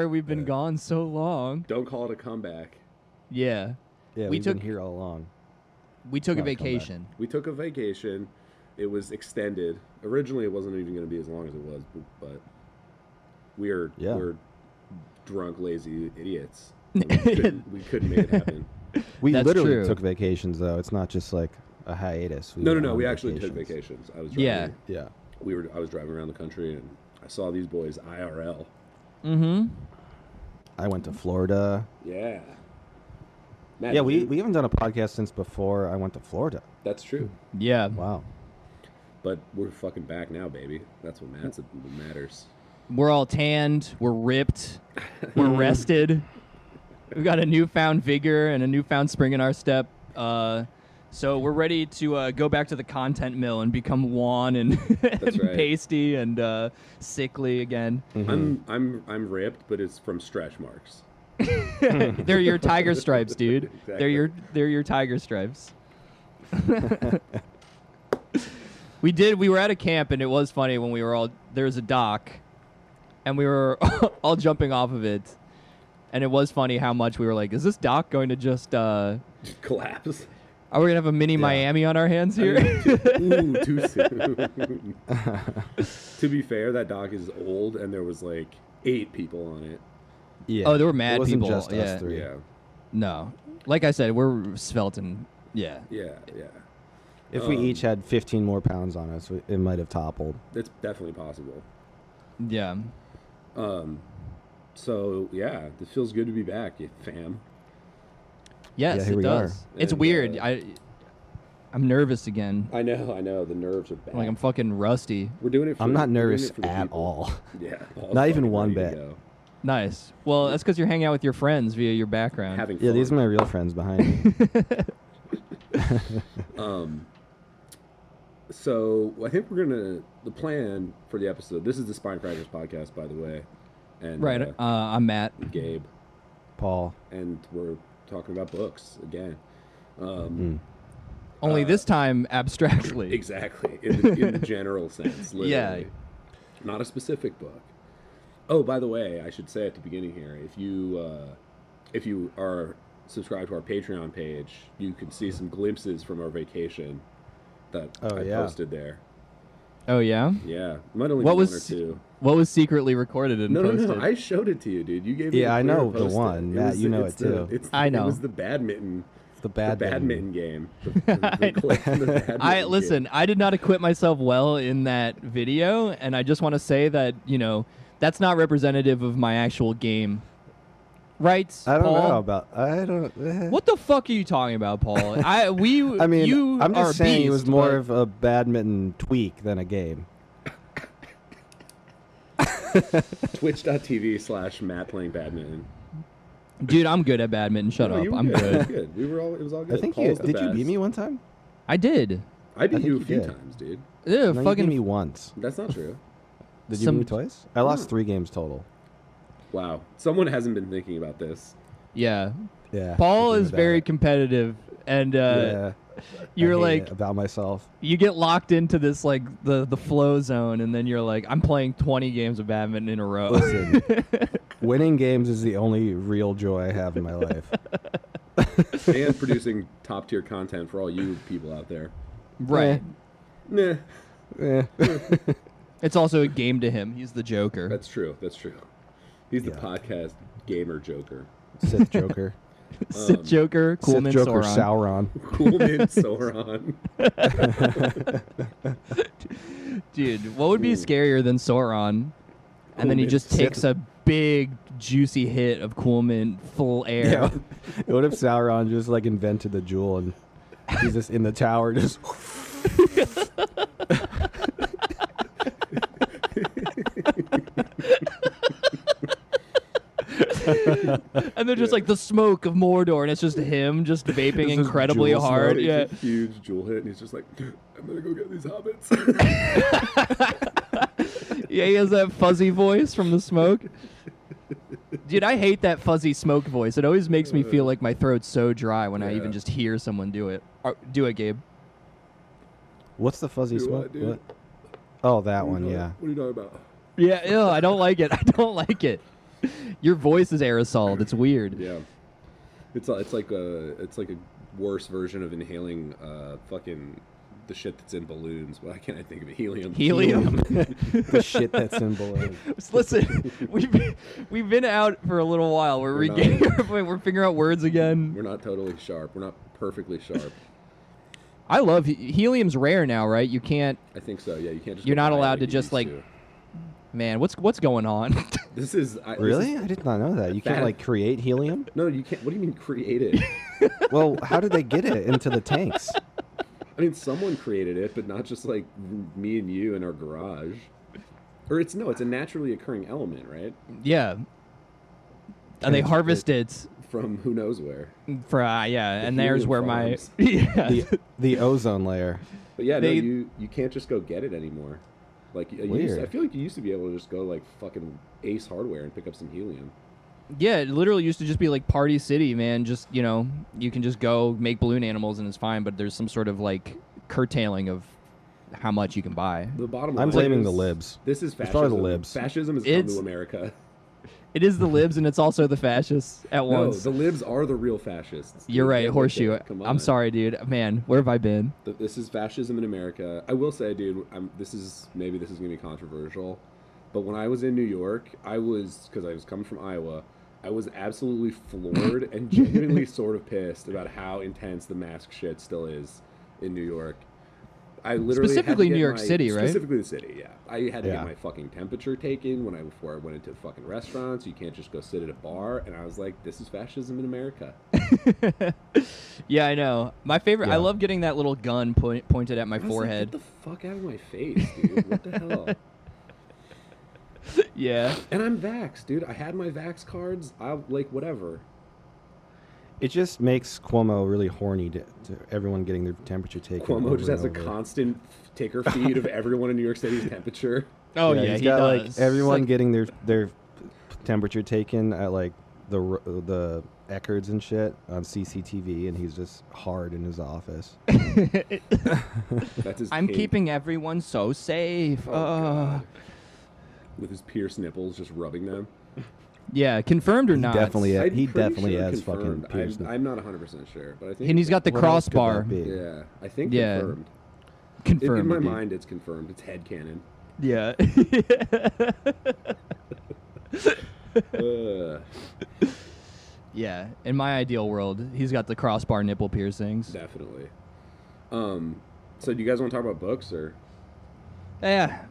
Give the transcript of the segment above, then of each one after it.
Sorry we've been Yeah. gone so long. Don't call it a comeback. Yeah. yeah, We we have took- been here all along. We took a Not a comeback. vacation. We took a vacation. It was extended. Originally, it wasn't even going to be as long as it was, b- but we are Yeah. we're drunk, lazy idiots. We couldn't, we couldn't make it happen. We That's literally true. took vacations though. It's not just like a hiatus. No, no, no. on We actually took vacations. vacations. I was driving. Yeah. Yeah. We were. I was driving around the country and I saw these boys IRL. Mm-hmm. I went to Florida. Yeah. Matt, yeah, we, we haven't done a podcast since before I went to Florida. That's true. Yeah. Wow. But we're fucking back now, baby. That's what matters. What matters. We're all tanned. We're ripped. We're rested. We've got a newfound vigor and a newfound spring in our step. Uh, so we're ready to uh, go back to the content mill and become wan and, and right. pasty and uh, sickly again. Mm-hmm. I'm I'm I'm ripped, but it's from stretch marks. they're your tiger stripes, dude. They're your they're your tiger stripes. we did. We were at a camp, and it was funny when we were all there was a dock, and we were all jumping off of it, and it was funny how much we were like, "Is this dock going to just? uh Collapse. Are we gonna have a mini Miami on our hands here?" Ooh, too soon. to be fair, that dock is old, and there was like eight people on it. Yeah. Oh, there were It mad wasn't people, Just yeah. us three. Yeah, no, like I said, we're svelte and yeah. yeah, yeah. If we Um, each had 15 more pounds on us, it might have toppled. It's definitely possible. Yeah. Um, so yeah, it feels good to be back, fam. Yes, Yeah, here it we does. are. It's And, weird. uh, I I'm nervous again. I know, I know. The nerves are bad. Like I'm fucking rusty. we're doing it. For, I'm not nervous it for the at people. all. Yeah, all Not even one bit. Nice. Well, that's because you're hanging out with your friends via your background. Having Yeah, these are my real friends behind me. Um, so I think we're gonna the plan for the episode. This is the Spine Crackers podcast, by the way, and right. uh, Uh, I'm Matt. Gabe, Paul. and we're talking about books again. Um, Mm. Only Uh, this time abstractly. Exactly, in the, in the general sense. Literally. Yeah. not a specific book. Oh, by the way, I should say at the beginning here, if you uh, if you are subscribed to our Patreon page, you can see some glimpses from our vacation that Oh, I yeah. posted there. Oh yeah. Yeah, might only What be was one or two. What was secretly recorded and No, no, posted? no! I showed it to you, dude. You gave me. Yeah, I know the post-it. one. It Matt, was you know it's it the- too. it's I know. It was the badminton. The The bad badminton game. The, the, I the clip the badminton I game. listen. I did not equip myself well in that video, and I just want to say that you know that's not representative of my actual game. Right? I don't Paul? know about. I don't. eh. What the fuck are you talking about, Paul? I we. I mean, you I'm just saying it was more but- of a badminton tweak than a game. Twitch.tv slash Matt playing badminton. Dude, I'm good at badminton. Shut No, up. I'm good. good. good. We were all. It was all good. I think you Paul's the did. You beat me one time. I did. I beat think you a few did. times, dude. Ew, No, you beat fucking me once. That's not true. Did you Some- beat me twice? I lost three games total. Wow. Someone hasn't been thinking about this. yeah. Yeah. Paul is very it. competitive, and uh, yeah. You're like about myself. you get locked into this like the the flow zone, and then you're like, I'm playing 20 games of badminton in a row. Listen, winning games is the only real joy I have in my life. and producing top tier content for all you people out there. right. Nah. Eh. It's also a game to him. He's the Joker. That's true. That's true. He's the Yeah. podcast gamer joker. Sith Joker. Sith um, Joker, Coolman, Sith Joker Sauron. Sauron. Coolman Sauron. Dude, what would be scarier than Sauron? And then he Coolman just Sith- takes a big juicy hit of Coolman full air. Yeah. what if Sauron just like invented the Juul and he's just in the tower just and they're just like the smoke of Mordor, and it's just him just vaping It's incredibly Juul hard. Takes Yeah. a huge Juul hit, and he's just like, "I'm gonna go get these hobbits." Yeah, he has that fuzzy voice from the smoke. Dude, I hate that fuzzy smoke voice. It always makes me feel like my throat's so dry when I even just hear someone do it. Or, do it, Gabe. What's the fuzzy Do smoke? what, dude? What? Oh, that What one, yeah. What are you talking about? Yeah, ew, I don't like it. I don't like it. Your voice is aerosol. It's weird. Yeah, it's it's like a it's like a worse version of inhaling uh fucking the shit that's in balloons. Why can't I think of it? Helium. Helium. the shit that's in balloons. Listen, we've been, we've been out for a little while. We're, We're regaining not- our point. We're figuring out words again. We're not totally sharp. We're not perfectly sharp. I love helium's rare now, right? You can't. I think so. Yeah, you can't just. You're not allowed like to just, like- to. Man, what's what's going on? This is I, this Really? is- I did not know that. You can't That- like create helium. no, you can't. What do you mean create it? Well, how did they get it into the tanks? I mean, someone created it, but not just like me and you in our garage. Or it's no, it's a naturally occurring element, right? yeah. And they Trans- harvest it From who knows where. for uh, yeah, The and there's helium where my yeah. The the ozone layer. But yeah, They- no, you you can't just go get it anymore. Like you used, I feel like you used to be able to just go like fucking Ace Hardware and pick up some helium. Yeah, it literally used to just be like Party City, man. Just you know, you can just go make balloon animals and it's fine. But there's some sort of like curtailing of how much you can buy. The bottom line I'm blaming is, the libs. This is It's fascism. probably the libs. Fascism has come It's- to America. It is the libs and it's also the fascists at No, once. the libs are the real fascists. You're right, horseshoe. look at it. Come I'm sorry, dude. Man, where have I been? This is fascism in America. I will say, dude, I'm, this is maybe this is gonna be controversial, but when I was in New York, I was because I was coming from Iowa. I was absolutely floored and genuinely sort of pissed about how intense the mask shit still is in New York. I literally Specifically New York my- City, right? Specifically the city, yeah. I had to Yeah. get my fucking temperature taken when I before I went into fucking restaurants. You can't just go sit at a bar, and I was like, "This is fascism in America." Yeah, I know. My favorite. I love getting that little gun point, pointed at my I was like, forehead. Get the fuck out of my face, dude! what the hell? yeah. And I'm vax, dude. I had my vax cards. I like whatever. It just makes Cuomo really horny to, to everyone getting their temperature taken. Cuomo over just has a and over. constant ticker feed of everyone in New York City's temperature. Oh yeah, he's he got does. like everyone Like, getting their their temperature taken at like the r- the Eckards and shit on CCTV, and he's just hard in his office. That's his. I'm cape. keeping everyone so safe. Oh, Uh, God. With his pierced nipples, just rubbing them. Yeah, confirmed or He not? definitely I'm he definitely sure has confirmed. fucking pierced. I'm, I'm not 100 percent sure, but I think. And he's got the What else could that crossbar. Yeah, I think Yeah. confirmed. In, Confirmed. in my dude. mind, it's confirmed. It's head canon. Yeah. Ugh, yeah. In my ideal world, he's got the crossbar nipple piercings. definitely. Um, so do you guys want to talk about books or? Yeah.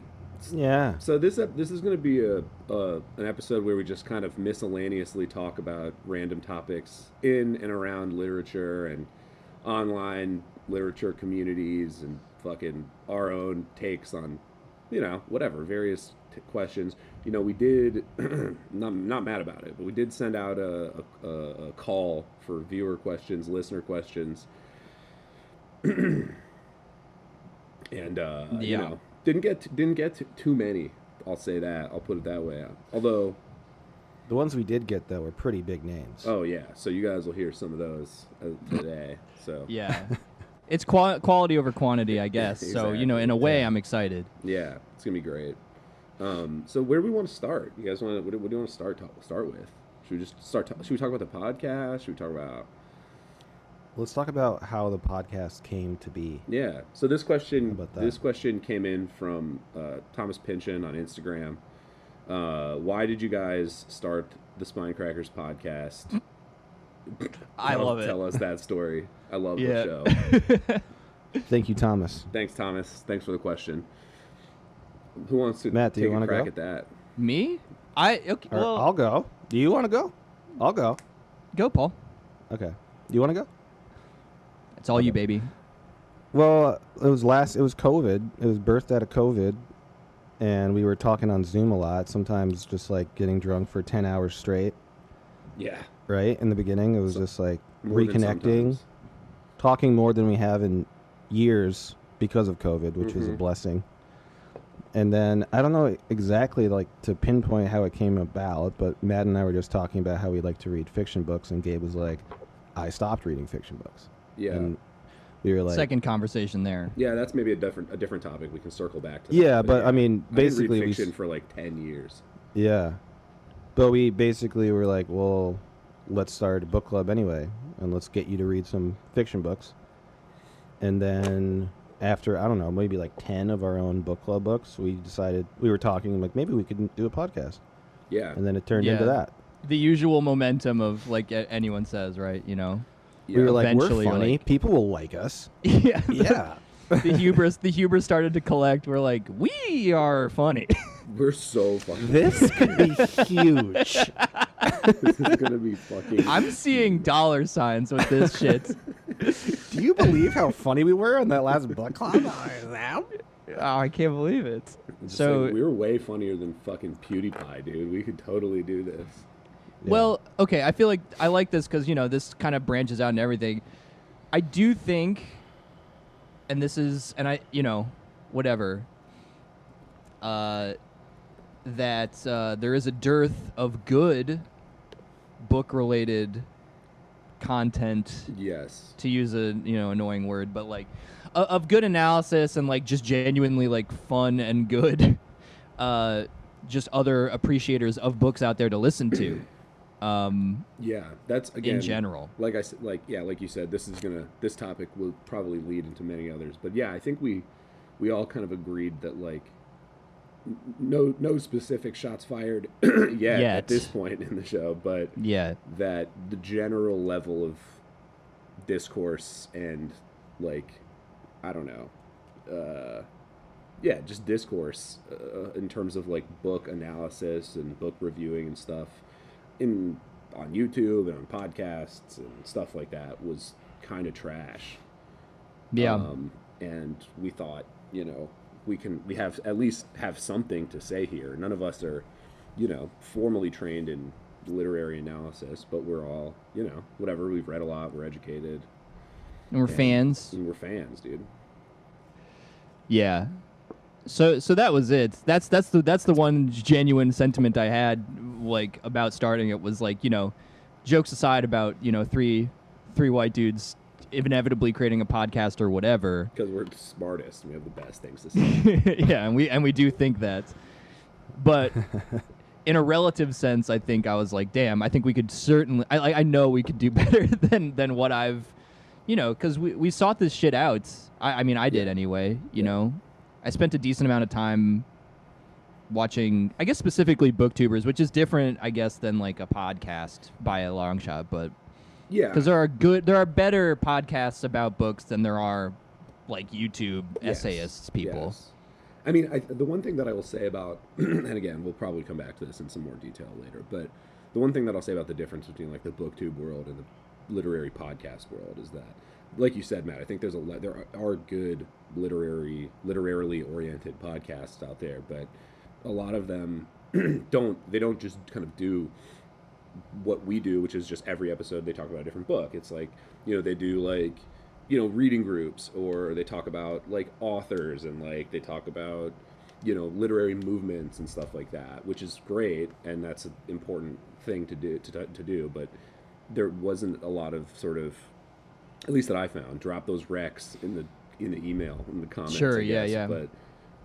Yeah, So this this is going to be a uh, an episode where we just kind of miscellaneously talk about random topics in and around literature and online literature communities and fucking our own takes on you know whatever various t- questions. You know we did not not mad about it, but we did send out a a, a, call for viewer questions, listener questions. and uh, you Yeah. know didn't get didn't get t- too many. I'll say that. I'll put it that way. Although, the ones we did get though were pretty big names. oh yeah, so you guys will hear some of those uh, today. So Yeah. it's qua- quality over quantity, I guess. So, you know, in a way, Yeah. I'm excited. yeah, it's gonna be great. Um, so where do we want to start? You guys want to? What, do- what do you want to start ta- start with? Should we just start? ta- should we talk about the podcast? Should we talk about? Let's talk about how the podcast came to be. Yeah. So this question, about that? this question came in from uh, Thomas Pynchon on Instagram. Uh, why did you guys start the Spine Crackers podcast? I Tell- love it. Tell us that story. I love Yeah. the show. Thank you, Thomas. Thanks, Thomas. Thanks for the question. Who wants to Matt, do you take a wanna crack go? at that? Me? I okay, well, I'll go. Do you want to go? I'll go. go, Paul. Okay. You want to go? It's all you, baby. Well, it was last. It was COVID. It was birthed out of COVID, and we were talking on Zoom a lot. Sometimes just like getting drunk for ten hours straight. Yeah. Right in the beginning, it was So- just like reconnecting, talking more than we have in years because of COVID, which was a Mhm. blessing. And then I don't know exactly like to pinpoint how it came about, but Matt and I were just talking about how we like to read fiction books, and Gabe was like, "I stopped reading fiction books." Yeah. And we were like, Second conversation there. Yeah, that's maybe a different a different topic. We can circle back to. Yeah, that. but, I mean, I didn't basically read we fiction for like ten years. yeah. But we basically were like, well, let's start a book club anyway, and let's get you to read some fiction books. And then after I don't know, maybe like ten of our own book club books, we decided we were talking like maybe we could do a podcast, Yeah, and then it turned into that. The usual momentum of like anyone says, right? You know. Yeah. we were like, we're Eventually, funny. like- People will like us. yeah. Yeah. the hubris the hubris started to collect we're like we are funny we're so fucking. Funny. This could be huge. this is gonna be fucking. i'm seeing dollar signs with this shit Do you believe how funny we were on that last book club? oh i can't believe it Just so like, we were way funnier than fucking PewDiePie, dude. We could totally do this. Well okay i feel like i like this because you know this kind of branches out and everything i do think and this is and i you know whatever uh that uh, there is a dearth of good book related content Yes. to use a you know annoying word, but like o- of good analysis and like just genuinely like fun and good, uh, just other appreciators of books out there to listen to. Um, Yeah, that's again in general, like I said, like yeah, like you said, this is gonna this topic will probably lead into many others. But yeah, I think we we all kind of agreed that like no no specific shots fired yet, Yet. at this point in the show, but yeah, that the general level of discourse and like I don't know, uh, yeah, just discourse uh, in terms of like book analysis and book reviewing and stuff in on YouTube and on podcasts and stuff like that was kind of trash. yeah, Um, and we thought, you know, we can we have at least have something to say here. None of us are, you know, formally trained in literary analysis, but we're all, you know, whatever. We've read a lot. We're educated. and we're and- fans. And we're fans, dude. Yeah. So so that was it. That's that's the that's the one genuine sentiment I had like about starting it was like, you know, jokes aside about, you know, three three white dudes inevitably creating a podcast or whatever. Because we're the smartest. And we have the best things to say. yeah, and we and we do think that. But in a relative sense, I think I was like, damn, I think we could certainly I I know we could do better than than what I've you know, because we, we sought this shit out. I, I mean, I did Yeah. anyway. You Yeah. know, I spent a decent amount of time watching, I guess specifically booktubers, which is different, I guess, than like a podcast by a long shot. But yeah. because there are good, there are better podcasts about books than there are like YouTube Yes, essayists people. yes. I mean, I, the one thing that I will say about, and again, we'll probably come back to this in some more detail later, but the one thing that I'll say about the difference between like the booktube world and the literary podcast world is that, like you said, Matt, I think there's a there are, are good literary, literarily oriented podcasts out there, but a lot of them don't. They don't just kind of do what we do, which is just every episode they talk about a different book. It's like, you know, they do like, you know, reading groups or they talk about like authors and like they talk about, you know, literary movements and stuff like that, which is great and that's an important thing to do to, to do, but there wasn't a lot of sort of at least that I found drop those recs in the in the email in the comments. Sure, yeah, yeah. But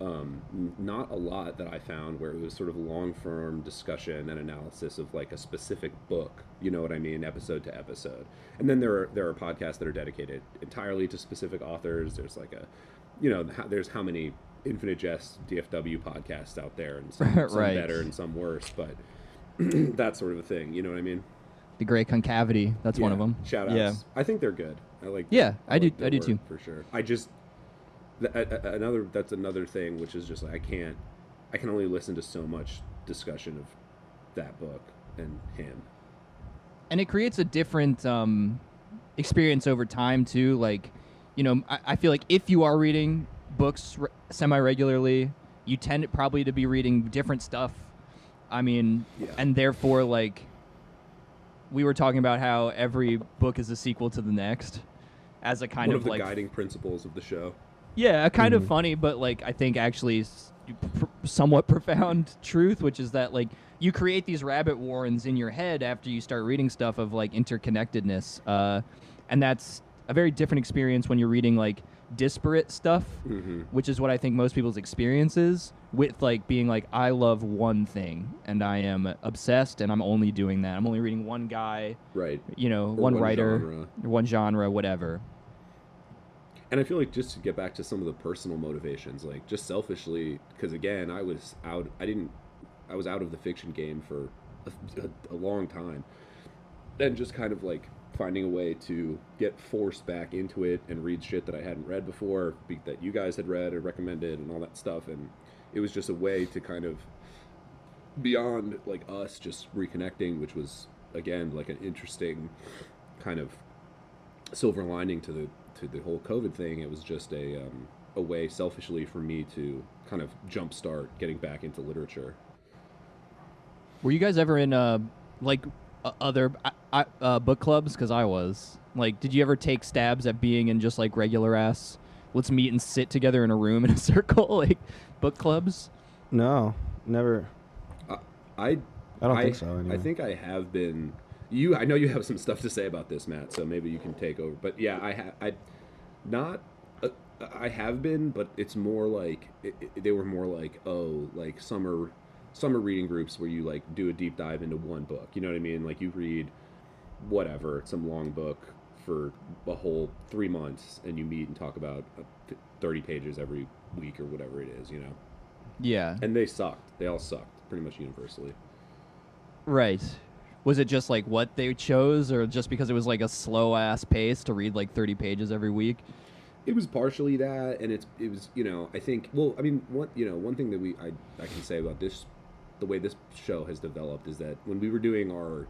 um, not a lot that I found where it was sort of long form discussion and analysis of like a specific book. You know what I mean, episode to episode. And then there are there are podcasts that are dedicated entirely to specific authors. There's like a, you know, there's how many Infinite Jest DFW podcasts out there, and some, some better and some worse, but that sort of a thing. You know what I mean? The Great Concavity, that's one of them. Shout outs. Yeah. I think they're good. I like. Yeah, them. I do- like I do too. for sure. I just th- another that's another thing which is just like I can't. I can only listen to so much discussion of that book and him. and it creates a different um, experience over time too. Like, you know, I, I feel like if you are reading books re- semi regularly, you tend probably to be reading different stuff. I mean, Yeah. and therefore, like, we were talking about how every book is a sequel to the next, as a kind One of, of the like, guiding principles of the show. yeah, a kind of Mhm. funny, but like I think actually pr- somewhat profound truth, which is that like you create these rabbit warrens in your head after you start reading stuff of like interconnectedness, uh, and that's a very different experience when you're reading like disparate stuff, hmm which is what I think most people's experience is with like being like I love one thing and I am obsessed and I'm only doing that. I'm only reading one guy, Right. you know, one, one writer, genre. one genre, whatever. And I feel like just to get back to some of the personal motivations, like just selfishly, because again, I was out. I didn't. I was out of the fiction game for a, a, a long time, and just kind of like finding a way to get forced back into it and read shit that I hadn't read before, be, that you guys had read or recommended, and all that stuff. And it was just a way to kind of beyond like us just reconnecting, which was again like an interesting kind of silver lining to the to the whole COVID thing. It was just a um, a way selfishly for me to kind of jumpstart getting back into literature. Were you guys ever in uh like uh, other uh, uh, uh, book clubs? Because I was. Like, did you ever take stabs at being in just like regular ass? Let's meet and sit together in a room in a circle, like book clubs. No, never. I I don't think so. I think I have been. You, I know you have some stuff to say about this, Matt. So maybe you can take over. But yeah, I, ha- I, not, uh, I have been, but it's more like it, it- they were more like oh, like summer, summer reading groups where you like do a deep dive into one book. You know what I mean? Like you read, whatever, some long book for a whole three months, and you meet and talk about thirty pages every week or whatever it is. You know, Yeah. and they sucked. They all sucked pretty much universally. Right. Was it just like what they chose, or just because it was like a slow ass pace to read like thirty pages every week? It was partially that, and it's it was you know I think well I mean one you know one thing that we I I can say about this the way this show has developed is that when we were doing our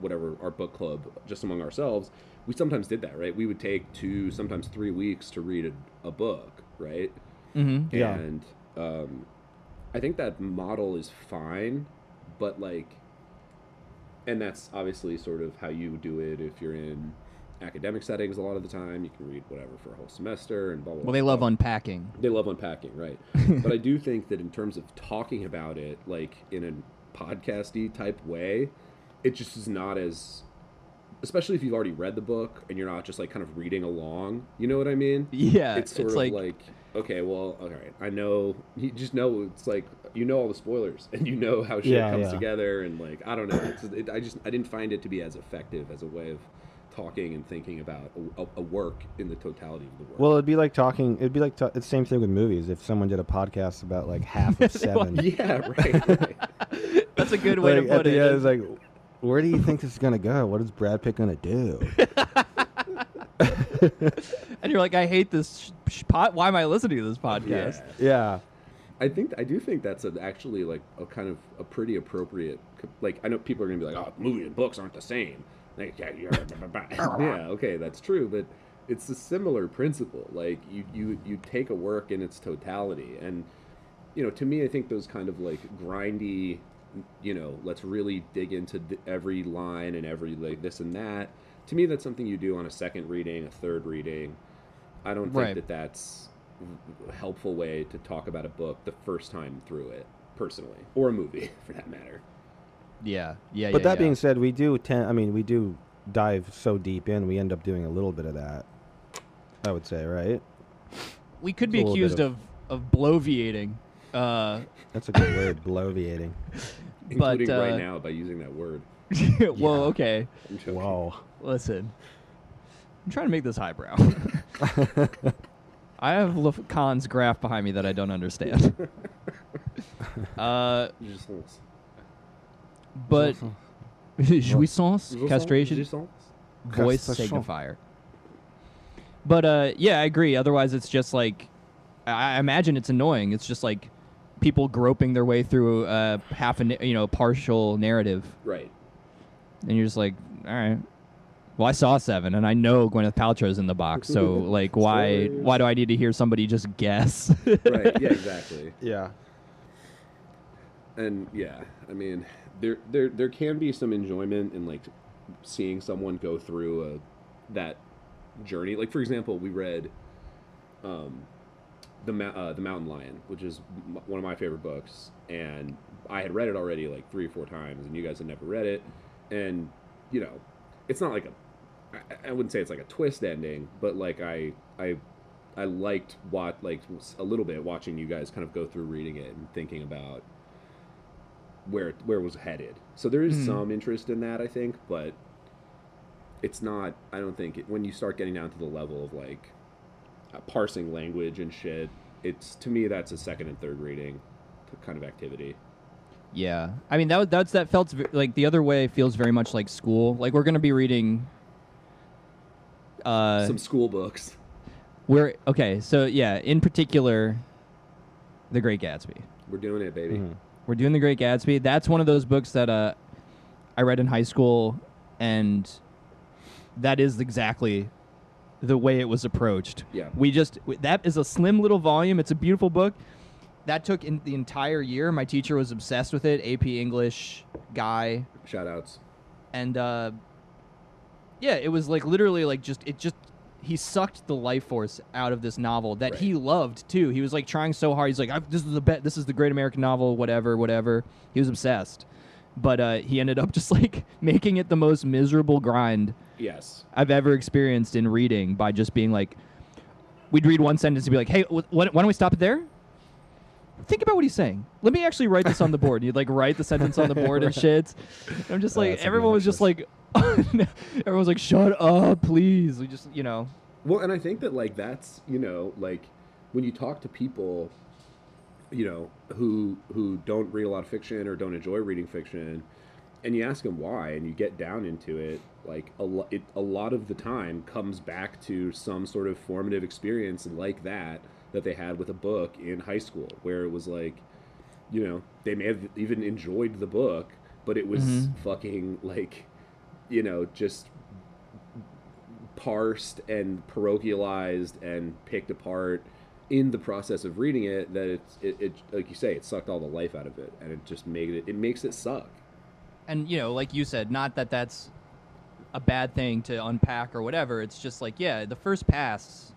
whatever our book club just among ourselves we sometimes did that right we would take two sometimes three weeks to read a, a book right Mm-hmm. Yeah. and um, I think that model is fine, but like, and that's obviously sort of how you do it if you're in academic settings. A lot of the time, you can read whatever for a whole semester and blah blah. Well, they blah. love unpacking. They love unpacking, right? but I do think that in terms of talking about it, like in a podcasty type way, it just is not as, especially if you've already read the book and you're not just like kind of reading along. You know what I mean? Yeah, it's sort of like, okay, well, all right, I know. You just know it's like you know all the spoilers and you know how shit Yeah, comes yeah. together and like I don't know. It's, it, I just I didn't find it to be as effective as a way of talking and thinking about a, a, work in the totality of the work. Well, it'd be like talking. It'd be like ta- it's the same thing with movies. If someone did a podcast about like half of seven, yeah, right. right. that's a good way like, to at put the it. end, it's like, where do you think this is gonna go? What is Brad Pitt gonna do? and you're like, I hate this sh- sh- pot. Why am I listening to this podcast? Yeah. yeah, I think I do think that's a, actually like a kind of a pretty appropriate. Like I know people are gonna be like, "Oh, movies and books aren't the same." Like, yeah, yeah, yeah, okay, that's true, but it's a similar principle. Like you, you, you take a work in its totality, and you know, to me, I think those kind of like grindy, you know, let's really dig into th- every line and every like this and that. To me, that's something you do on a second reading, a third reading. I don't think Right. that that's a helpful way to talk about a book the first time through it, personally, or a movie for that matter. Yeah, yeah. but yeah, that yeah. being said, we do tend. I mean, we do dive so deep in. We end up doing a little bit of that. I would say, right? we could be a little bit accused of- of of bloviating. Uh, That's a good word, bloviating. But, Including uh, right now by using that word. Whoa, okay. I'm joking. Whoa. Listen, I'm trying to make this highbrow. I have Lacan's graph behind me that I don't understand. uh, Jouissance. but jouissance, castration, Jouissance? voice Castration. signifier. But uh, yeah, I agree. Otherwise, it's just like I I imagine it's annoying. It's just like people groping their way through uh, half a you know partial narrative, Right. and you're just like, all right. Well, I saw seven, and I know Gwyneth Paltrow's in the box. So, like, why Spoilers. why do I need to hear somebody just guess? Right. Yeah, exactly. Yeah. and yeah, I mean, there there there can be some enjoyment in like seeing someone go through a that journey. Like for example, we read um, the uh, the Mountain Lion, which is m- one of my favorite books, and I had read it already like three or four times, and you guys had never read it, and you know, it's not like a I, I wouldn't say it's like a twist ending, but like I I I liked what like a little bit watching you guys kind of go through reading it and thinking about where where it was headed. So there is Mhm. some interest in that, I think, but it's not. I don't think it, when you start getting down to the level of like parsing language and shit. It's to me that's a second and third reading kind of activity. Yeah, I mean that that's that felt like the other way feels very much like school. Like we're gonna be reading. Uh, Some school books. we're okay. So yeah, in particular, The Great Gatsby. We're doing it, baby. Mhm. We're doing The Great Gatsby. That's one of those books that uh, I read in high school, and that is exactly the way it was approached. Yeah. We just that is a slim little volume. It's a beautiful book. That took in the entire year. My teacher was obsessed with it. AP English guy, Shout outs. and uh, yeah, it was like literally like just it just he sucked the life force out of this novel that he loved too. He was like trying so hard. He's like, "I've- "This is the bet. This is the great American novel. Whatever, whatever." He was obsessed, but uh, he ended up just like making it the most miserable grind Yes. I've ever experienced in reading by just being like, we'd read one sentence and be like, "Hey, wh- wh- why don't we stop it there?" Think about what he's saying. Let me actually write this on the board. And you'd like write the sentence on the board and shit. And I'm just Oh, like, that's everyone was just like, everyone was like, "Shut up, please." We just, you know, Well, and I think that like that's you know like when you talk to people, you know who who don't read a lot of fiction or don't enjoy reading fiction, and you ask them why, and you get down into it, like a lo- it a lot of the time comes back to some sort of formative experience like that that they had with a book in high school, where it was like, you know, they may have even enjoyed the book, but it was Mhm. fucking like, you know, just parsed and parochialized and picked apart in the process of reading it that it's it, it like you say it sucked all the life out of it and it just made it it makes it suck and you know, like you said, not that that's a bad thing to unpack or whatever. It's just like, yeah, the first pass.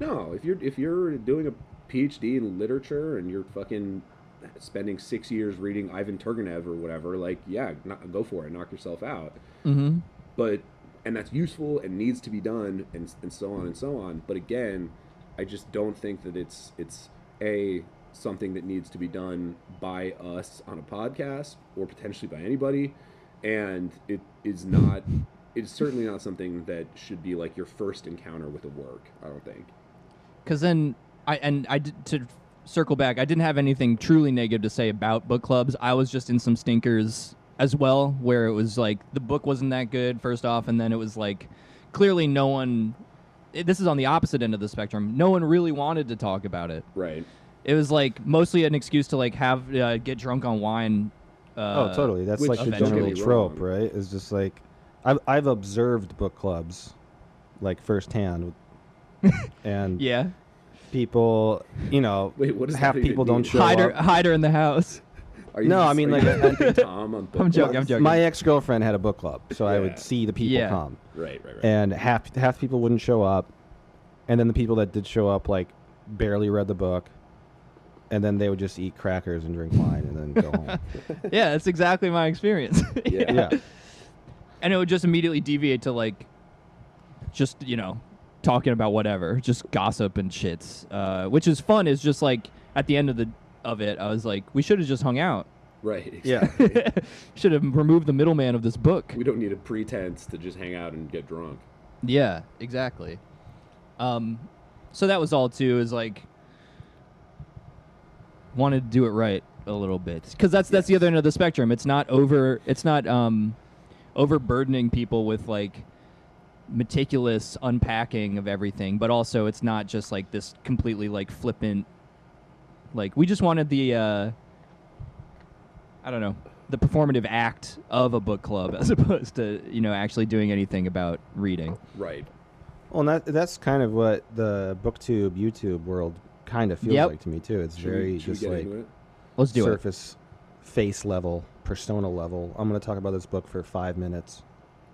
no if you're if you're doing a phd in literature and you're fucking spending six years reading ivan turgenev or whatever like yeah not, go for it knock yourself out Mm-hmm. but and that's useful and needs to be done and, and so on and so on but again i just don't think that it's it's a something that needs to be done by us on a podcast or potentially by anybody and it is not it's certainly not something that should be like your first encounter with a work i don't think because then I and I did, to circle back. I didn't have anything truly negative to say about book clubs. I was just in some stinkers as well, where it was like the book wasn't that good first off, and then it was like clearly no one. It- This is on the opposite end of the spectrum. No one really wanted to talk about it. right It was like mostly an excuse to like have uh, get drunk on wine. Uh, oh, totally. That's like the general Don't get me trope, wrong. right? It's just like I've I've observed book clubs, like firsthand, and Yeah, people, you know, wait what half that even people don't mean? show hide her, up. hide her in the house. Are you No, just- I mean, like, I, Tom on book I'm joking, clubs? I'm joking. My ex girlfriend had a book club, so I would see the people Yeah. come, right right right and half half people wouldn't show up, and then the people that did show up like barely read the book, and then they would just eat crackers and drink wine and then go home. yeah, that's exactly my experience. Yeah. yeah. and it would just immediately deviate to like just you know talking about whatever just gossip and shits uh, which is fun is just like at the end of the of it i was like we should have just hung out. Right Yeah. should have removed the middleman of this book. We don't need a pretense to just hang out and get drunk. Yeah exactly. Um so that was all too is like wanted to do it right a little bit. Because that's that's the other end of the spectrum. It's not over it's not um overburdening people with like meticulous unpacking of everything but also it's not just like this completely like flippant like we just wanted the uh i don't know the performative act of a book club as opposed to you know actually doing anything about reading right Well, and that that's kind of what the BookTube YouTube world kind of feels Yep. like to me too. It's Should we- very should we just like let's do it surface, face level, persona level. I'm going to talk about this book for five minutes,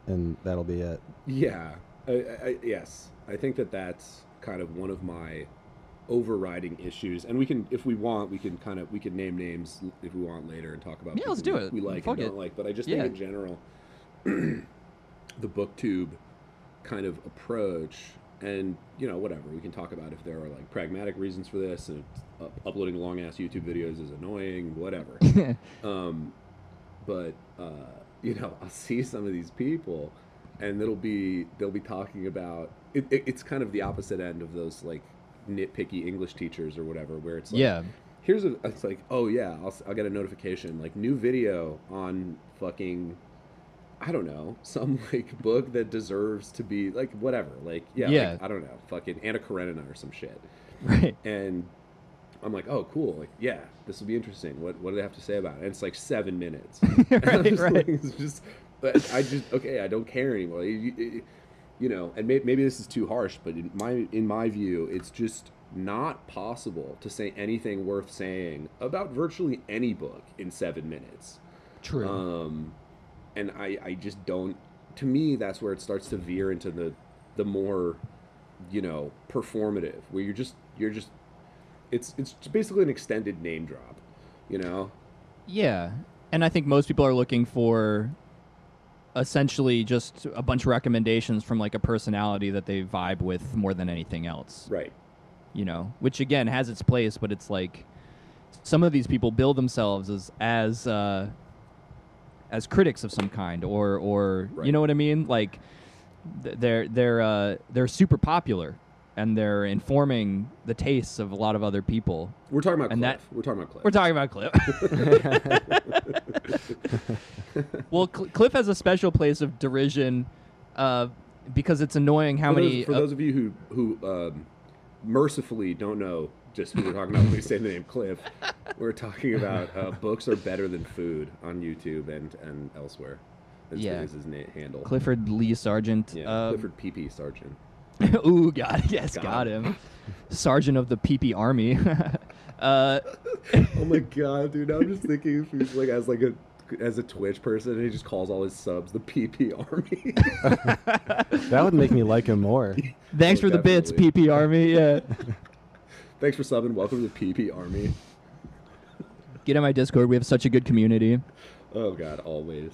and that'll be it. Yeah, I, I, yes, I think that that's kind of one of my overriding issues, and we can, if we want, we can kind of we can name names if we want later and talk about. Yeah, let's do it. We like Fuck and it. don't like, but I just Yeah. think in general, the booktube kind of approach and you know whatever we can talk about if there are like pragmatic reasons for this and up- uploading long ass youtube videos is annoying whatever um, but uh, you know i'll see some of these people and it'll be they'll be talking about it, it, it's kind of the opposite end of those like nitpicky english teachers or whatever where it's like yeah. here's a it's like oh yeah I'll, I'll get a notification like new video on fucking i don't know some like book that deserves to be like whatever like yeah, Yeah. Like, i don't know fucking anna karenina or some shit Right. and i'm like oh cool like yeah this will be interesting what what do they have to say about it and it's like seven minutes Right, just right. like, it's just i just okay i don't care anymore you, you- you know and may, maybe this is too harsh but in my in my view it's just not possible to say anything worth saying about virtually any book in seven minutes True. um, and I, I just don't. To me, that's where it starts to veer into the, the more, you know, performative, where you're just you're just, it's it's basically an extended name drop, you know. Yeah. And I think most people are looking for essentially just a bunch of recommendations from like a personality that they vibe with more than anything else. Right. You know, which again has its place, but it's like some of these people build themselves as as uh as critics of some kind or or you know what I mean? Like they're they're uh they're super popular and they're informing the tastes of a lot of other people. We're talking about And Cliff. that- We're talking about Cliff. We're talking about Cliff. well, Cl- Cliff has a special place of derision uh, because it's annoying how for many. Those, for uh, those of you who who um, mercifully don't know just who we're talking about when we say the name Cliff, we're talking about uh, books are better than food on YouTube and and elsewhere. Is, Yeah. is his na- handle. Clifford Lee Sargent. Yeah, uh, Clifford PP Sargent. ooh, God, yes, Got got, him. him. Sergeant of the PP Army. uh, oh my god, dude! I'm just thinking if he's like as like a as a Twitch person, and he just calls all his subs the PP Army. That would make me like him more. thanks Oh, for the bits. PP Army. Yeah. Thanks for subbing. Welcome to the PP Army. Get in my Discord. We have such a good community. Oh god, always.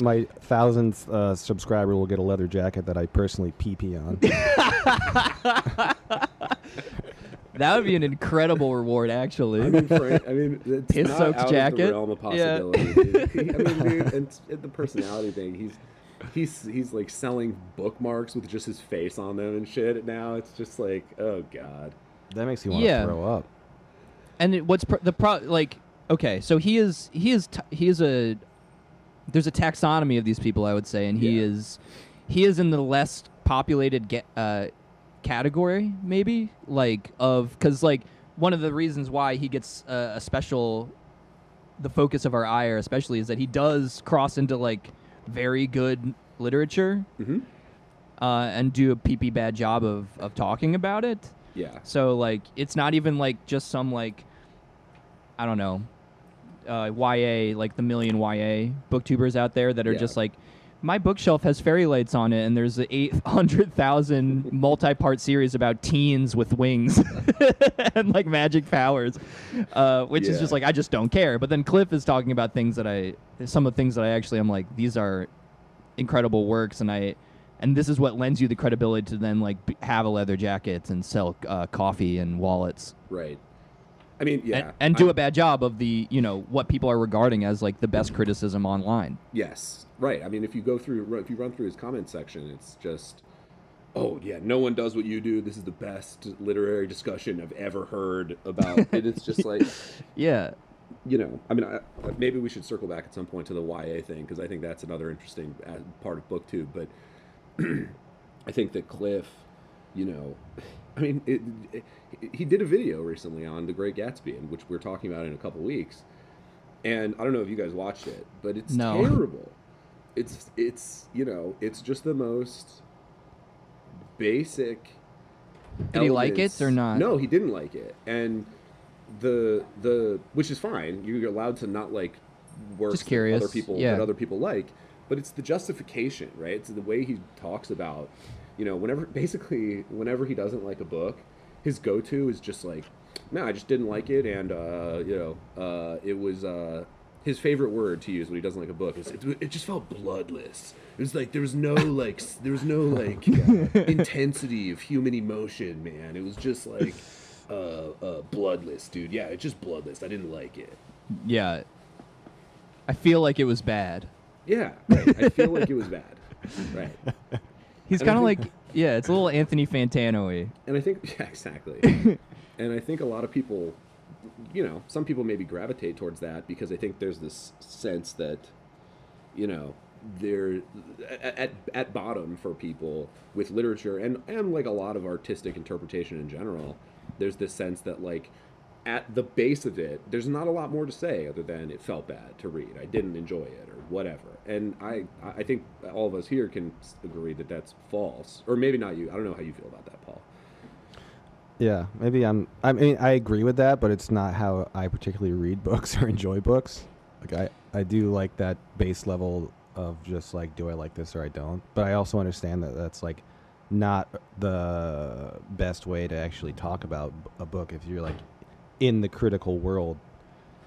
My thousandth uh, subscriber will get a leather jacket that I personally pee pee on. That would be an incredible reward, actually. I mean, Frank, I mean, it's Piss not soaked out jacket? of the realm of Yeah. possibility. dude. I mean, dude, and and the personality thing. He's he's he's like selling bookmarks with just his face on them and shit. Now it's just like, oh god. that makes me want Yeah. to throw up. and it, what's pr- the pro like okay so he is he is t- he is a there's a taxonomy of these people i would say and he Yeah. is he is in the less populated uh, category maybe like of because like one of the reasons why he gets uh, a special the focus of our ire especially is that he does cross into like very good literature hmm uh, and do a peepee bad job of, of talking about it Yeah. so like it's not even like just some like I don't know uh, YA like the million YA booktubers out there that are Yeah. just like my bookshelf has fairy lights on it and there's an 800,000 multi-part series about teens with wings and like magic powers uh, which is just like I just don't care but then Cliff is talking about things that I some of the things that I actually am like these are incredible works and I and this is what lends you the credibility to then like have a leather jacket and sell uh, coffee and wallets Right. I mean, yeah. and, and do a bad job of the you know what people are regarding as like the best criticism online Yes, right. I mean, if you go through, if you run through his comment section, it's just, oh yeah, no one does what you do. This is the best literary discussion I've ever heard about. and it's just like, yeah you know, I mean, I, maybe we should circle back at some point to the YA thing because I think that's another interesting uh, part of BookTube. But I think that Cliff, you know, I mean, it, it, he did a video recently on The Great Gatsby, which we're talking about in a couple weeks. And I don't know if you guys watched it, but it's No. terrible. It's it's you know it's just the most basic. Did he like it or not? No, he didn't like it, and the the which is fine. You're allowed to not like works Just other people yeah. that other people like, but it's the justification, right? It's the way he talks about, you know, whenever basically whenever he doesn't like a book, his go-to is just like, no, I just didn't like it, and uh, you know, uh, it was uh, his favorite word to use when he doesn't like a book is it, it just felt bloodless. It was like there was no like there was no like uh, intensity of human emotion, man. It was just like uh, uh, bloodless, dude. Yeah, it's just bloodless. I didn't like it. Yeah. I feel like it was bad. Yeah, right. I feel like it was bad. Right. He's kind of like yeah, it's a little Anthony Fantano-y. And I think yeah, exactly. and I think a lot of people, you know, some people maybe gravitate towards that because I think there's this sense that, you know, there at at bottom for people with literature and and like a lot of artistic interpretation in general, there's this sense that like at the base of it, there's not a lot more to say other than it felt bad to read. I didn't enjoy it or whatever. And I I think all of us here can agree that that's false. Or maybe not you. I don't know how you feel about that, Paul. Yeah, maybe I'm. I mean, I agree with that, but it's not how I particularly read books or enjoy books. Like I, I do like that base level of just like, do I like this or I don't. But I also understand that that's like not the best way to actually talk about a book if you're like in the critical world.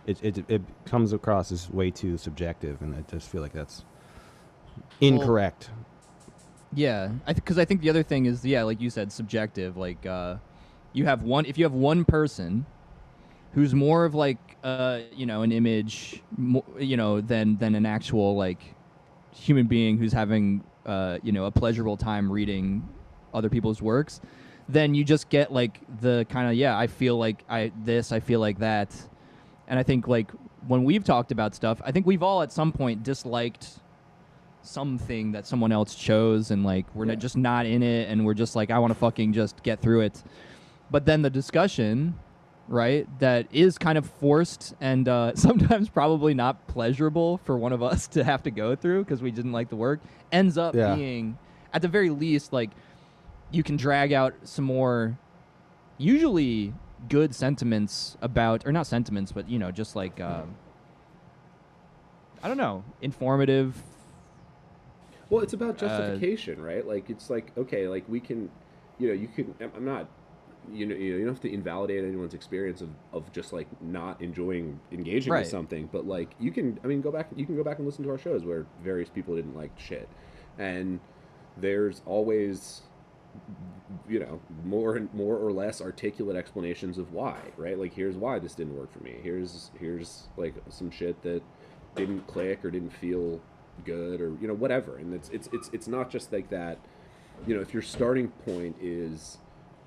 It it it comes across as way too subjective, and I just feel like that's incorrect. Yeah, I because I think the other thing is yeah, like you said, subjective. Like uh, you have one if you have one person who's more of like uh, you know an image, you know, than than an actual like human being who's having uh, you know a pleasurable time reading other people's works, then you just get like the kind of yeah, I feel like I this, I feel like that, and I think like when we've talked about stuff, I think we've all at some point disliked something that someone else chose and like we're Yeah. just not in it and we're just like I want to fucking just get through it. But then the discussion, right, that is kind of forced and uh, sometimes probably not pleasurable for one of us to have to go through because we didn't like the work, ends up Yeah. being at the very least like you can drag out some more usually good sentiments about or not sentiments but you know just like um, I don't know informative Well, it's about Uh, justification, right? Like it's like okay, like we can, you know, you can. I'm- not, you know, you know, you don't have to invalidate anyone's experience of, of just like not enjoying engaging Right. with something, but like you can. I mean, go back. You can go back and listen to our shows where various people didn't like shit, and there's always you know more and more or less articulate explanations of why right? Like here's why this didn't work for me. Here's here's like some shit that didn't click or didn't feel good or you know whatever. And it's it's it's it's not just like that you know if your starting point is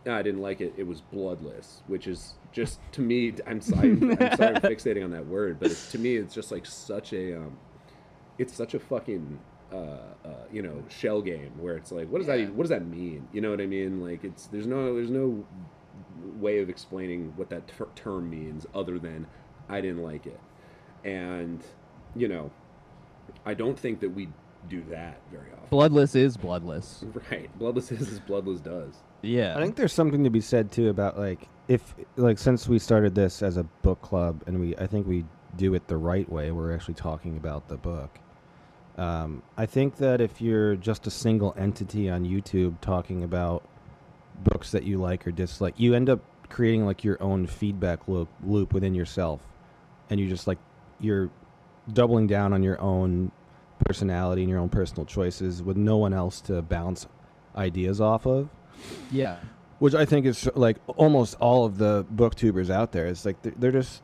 "Ah, I didn't like it it was bloodless which is just to me I'm sorry I'm sorry I'm fixating on that word but it's, to me it's just like such a um it's such a fucking uh, uh, you know shell game where it's like what does that Yeah. even, what does that mean you know what I mean like it's there's no there's no way of explaining what that ter- term means other than I didn't like it and you know I don't think that we do that very often bloodless is bloodless right bloodless is as bloodless does yeah I think there's something to be said too about like if like since we started this as a book club and we I think we do it the right way. We're actually talking about the book. Um, I think that if you're just a single entity on YouTube talking about books that you like or dislike, you end up creating like your own feedback loop loop within yourself, and you just like you're doubling down on your own personality and your own personal choices with no one else to bounce ideas off of yeah which I think is like almost all of the booktubers out there. It's like they're, they're just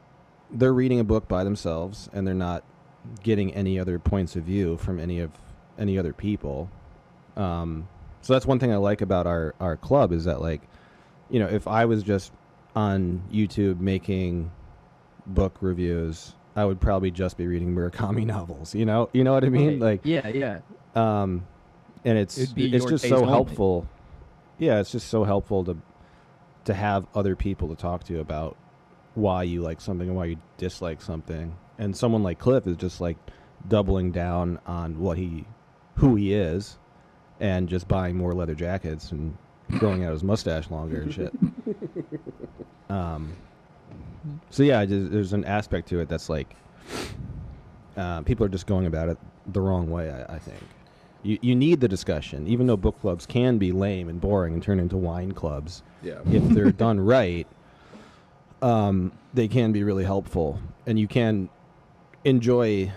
they're reading a book by themselves and they're not getting any other points of view from any of any other people. Um, so that's one thing I like about our our club is that like you know if I was just on YouTube making book reviews, I would probably just be reading Murakami novels. You know, you know what I mean? Like yeah yeah um, and it's it's just so only. helpful. Yeah, it's just so helpful to to have other people to talk to about why you like something and why you dislike something. And someone like Cliff is just like doubling down on what he who he is and just buying more leather jackets and growing out his mustache longer and shit. Um so yeah, just, there's an aspect to it that's like uh, people are just going about it the wrong way. I, I think you you need the discussion, even though book clubs can be lame and boring and turn into wine clubs. yeah If they're done right, um, they can be really helpful, and you can enjoy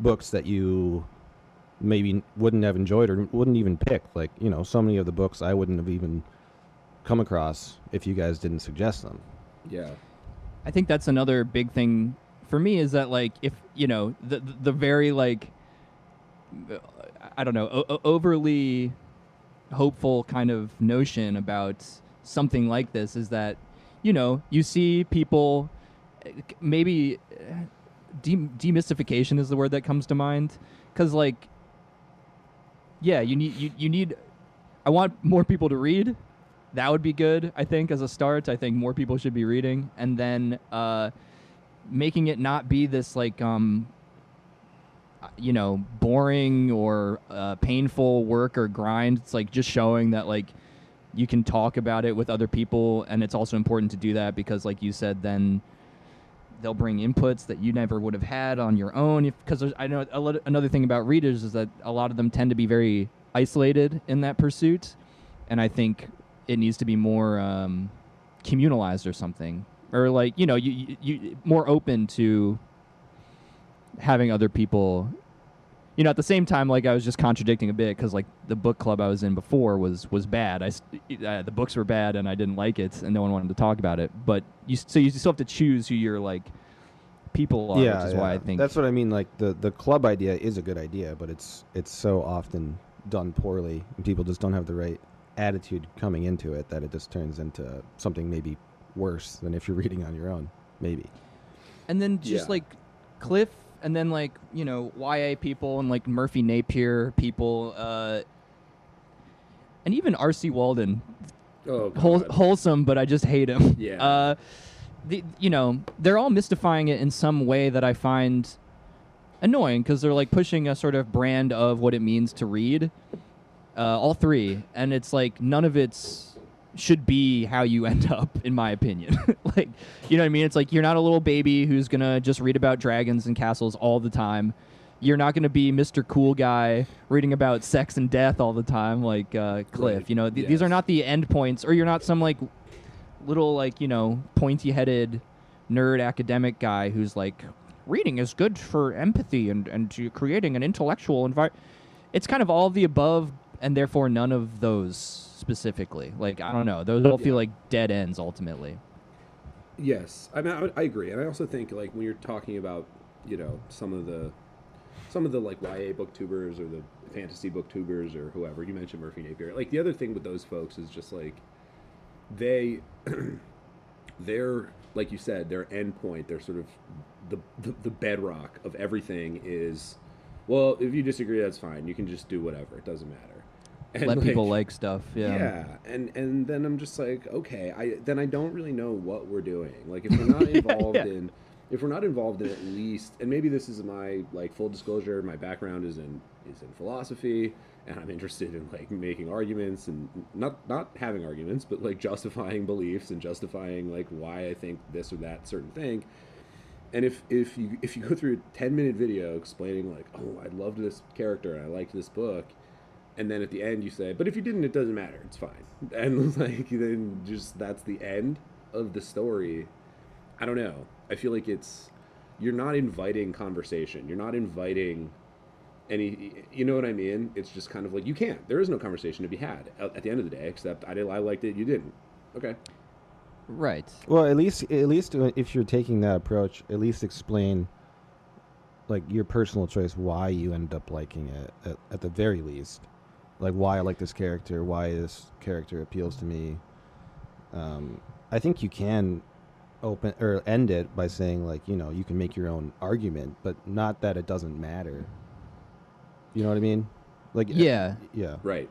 books that you maybe wouldn't have enjoyed or wouldn't even pick. Like you know, so many of the books I wouldn't have even come across if you guys didn't suggest them. Yeah. I think that's another big thing for me is that like if you know the the very like I don't know o- overly hopeful kind of notion about something like this is that you know you see people eh, maybe eh, de- demystification is the word that comes to mind. Because like yeah you need you, you need i want more people to read. That would be good i think as a start. I think more people should be reading. And then uh, making it not be this like um you know boring or uh, painful work or grind. It's like just showing that like you can talk about it with other people. And it's also important to do that because like you said then they'll bring inputs that you never would have had on your own. Because i know lot, another thing about readers is that a lot of them tend to be very isolated in that pursuit. And i think it needs to be more um, communalized or something. Or like you know you, you, you more open to having other people you know at the same time like i was just contradicting a bit because like the book club i was in before was was bad i uh, the books were bad and i didn't like it and no one wanted to talk about it but you so you still have to choose who your like people are yeah, which is yeah. why i think that's what I mean. Like the the club idea is a good idea, but it's it's so often done poorly, and people just don't have the right attitude coming into it that it just turns into something maybe worse than if you're reading on your own. Maybe. and then just Yeah. like cliff and then like you know ya people and like merphy napier people uh and even RC Waldun Oh, Whole, wholesome, but I just hate him. Yeah. Uh, the, you know, they're all mystifying it in some way that I find annoying because they're like pushing a sort of brand of what it means to read. Uh, all three, and it's like none of it's should be how you end up, in my opinion. like, you know what I mean? It's like you're not a little baby who's gonna just read about dragons and castles all the time. You're not to be Mr. Cool Guy reading about sex and death all the time, like uh, Cliff. You know, th- these are not the end points, or you're not some like little like you know pointy-headed nerd academic guy who's like reading is good for empathy and and to creating an intellectual environment. It's kind of all of the above, and therefore none of those specifically. Like I don't um, know, those all feel Yeah. like dead ends ultimately. Yes, I mean, I, I agree, and I also think like when you're talking about, you know, some of the, some of the like YA booktubers or the fantasy booktubers or whoever you mentioned Merphy Napier. Like the other thing with those folks is just like, they, they're like you said, their endpoint, their sort of the, the the bedrock of everything is, well, if you disagree, that's fine. You can just do whatever. It doesn't matter. And, Let people like stuff. Yeah. yeah, and and then I'm just like, okay, I then I don't really know what we're doing. Like if we're not involved yeah. in, if we're not involved in at least, and maybe this is my like full disclosure, my background is in is in philosophy, and I'm interested in like making arguments and not not having arguments, but like justifying beliefs and justifying like why I think this or that certain thing. And if if you if you go through a 10 minute video explaining like, oh, I loved this character and I liked this book and then at the end you say, "But if you didn't, it doesn't matter. It's fine." And like then just that's the end of the story. I don't know. I feel like it's you're not inviting conversation. You're not inviting any. You know what I mean? It's just kind of like you can't. There is no conversation to be had at, at the end of the day, except I did. I liked it. You didn't. Okay. Right. Well, at least at least uh, if you're taking that approach, at least explain like your personal choice why you end up liking it at, at the very least. Like why I like this character, why this character appeals to me. Um, I think you can open or end it by saying like you know you can make your own argument, but not that it doesn't matter. You know what I mean? Like Yeah. yeah. Right.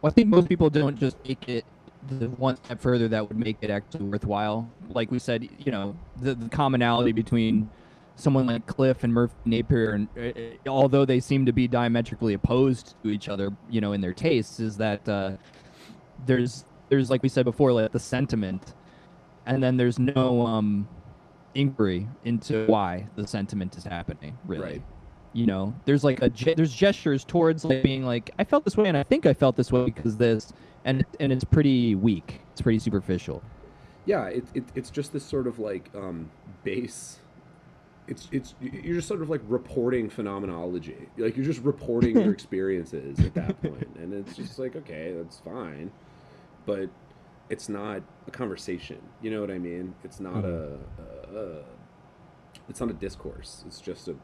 Well, I think most people don't just make it the one step further that would make it actually worthwhile. Like we said, you know, the, the commonality between someone like Cliff and Merphy Napier, and uh, uh, although they seem to be diametrically opposed to each other, you know, in their tastes, is that uh, there's there's like we said before, like the sentiment, and then there's no um, inquiry into why the sentiment is happening. Really, Right. you know, there's like a ge- there's gestures towards like being like I felt this way and I think I felt this way because this, and and it's pretty weak. It's pretty superficial. yeah it, it, it's just this sort of like um, base it's it's you're just sort of like reporting phenomenology. Like you're just reporting your experiences at that point, and it's just like okay, that's fine, but it's not a conversation. You know what I mean? It's not mm-hmm. a, a, a it's not a discourse. It's just a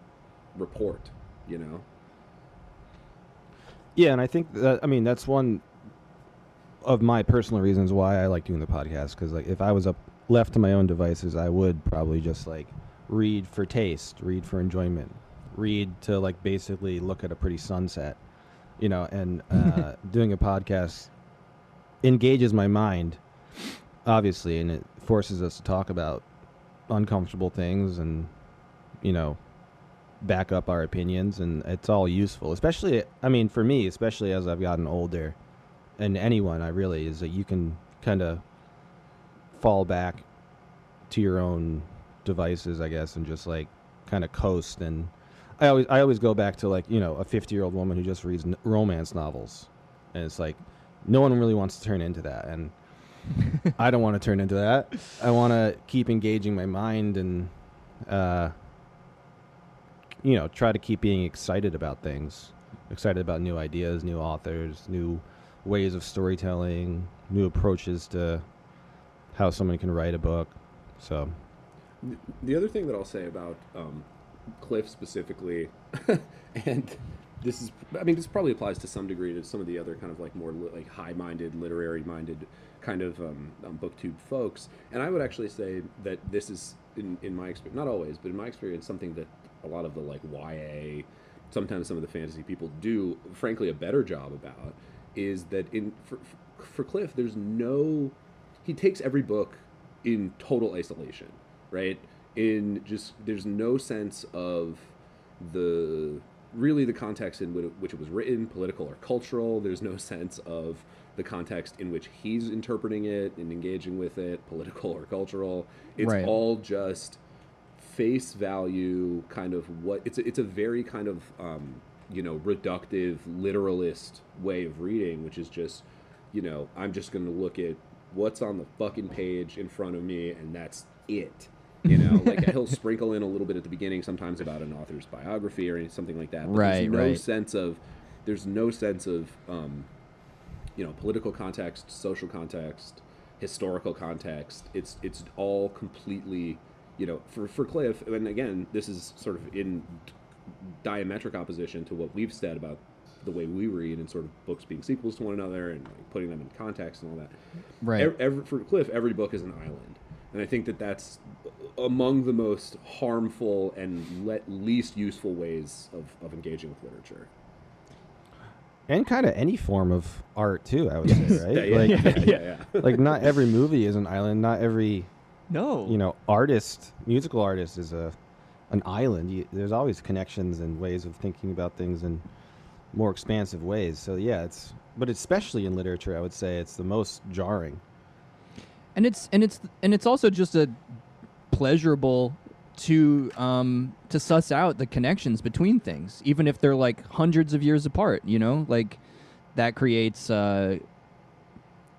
report. You know. Yeah, and I think that I mean that's one of my personal reasons why I like doing the podcast because like if I was up left to my own devices, I would probably just like read for taste, read for enjoyment, read to like basically look at a pretty sunset, you know. And uh, doing a podcast engages my mind, obviously, and it forces us to talk about uncomfortable things and you know back up our opinions and it's all useful especially i mean for me especially as i've gotten older and anyone i really is that you can kind of fall back to your own devices i guess and just like kind of coast and i always i always go back to like you know a 50 year old woman who just reads n- romance novels and it's like no one really wants to turn into that and i don't want to turn into that. I want to keep engaging my mind and uh you know try to keep being excited about things excited about new ideas new authors new ways of storytelling new approaches to how someone can write a book so The other thing that I'll say about um, Cliff specifically, and this is, I mean, this probably applies to some degree to some of the other kind of like more li- like high-minded, literary-minded kind of um, um, booktube folks. And I would actually say that this is, in, in my experience, not always, but in my experience, something that a lot of the like YA, sometimes some of the fantasy people do, frankly, a better job about, is that in for, for Cliff, there's no, he takes every book in total isolation, right? In just there's no sense of the really the context in which it was written, political or cultural. There's no sense of the context in which he's interpreting it and engaging with it, political or cultural. It's Right. all just face value kind of what it's a, it's a very kind of um, you know reductive literalist way of reading which is just you know i'm just going to look at what's on the fucking page in front of me and that's it you know like he'll sprinkle in a little bit at the beginning sometimes about an author's biography or something like that but Right, there's no right. sense of there's no sense of um, you know political context social context historical context it's it's all completely you know for for cliff and again this is sort of in diametric opposition to what we've said about the way we read and sort of books being sequels to one another and like putting them in context and all that Right. Ev- every, for cliff every book is an island and i think that that's among the most harmful and le- least useful ways of, of engaging with literature. And kind of any form of art too i would say right? Yeah, like yeah, yeah, yeah. like not every movie is an island not every no. you know artist musical artist is a an island. You, there's always connections and ways of thinking about things in more expansive ways. So yeah it's but especially in literature i would say it's the most jarring and it's and it's and it's also just a pleasurable to um to suss out the connections between things even if they're like hundreds of years apart you know? Like that creates uh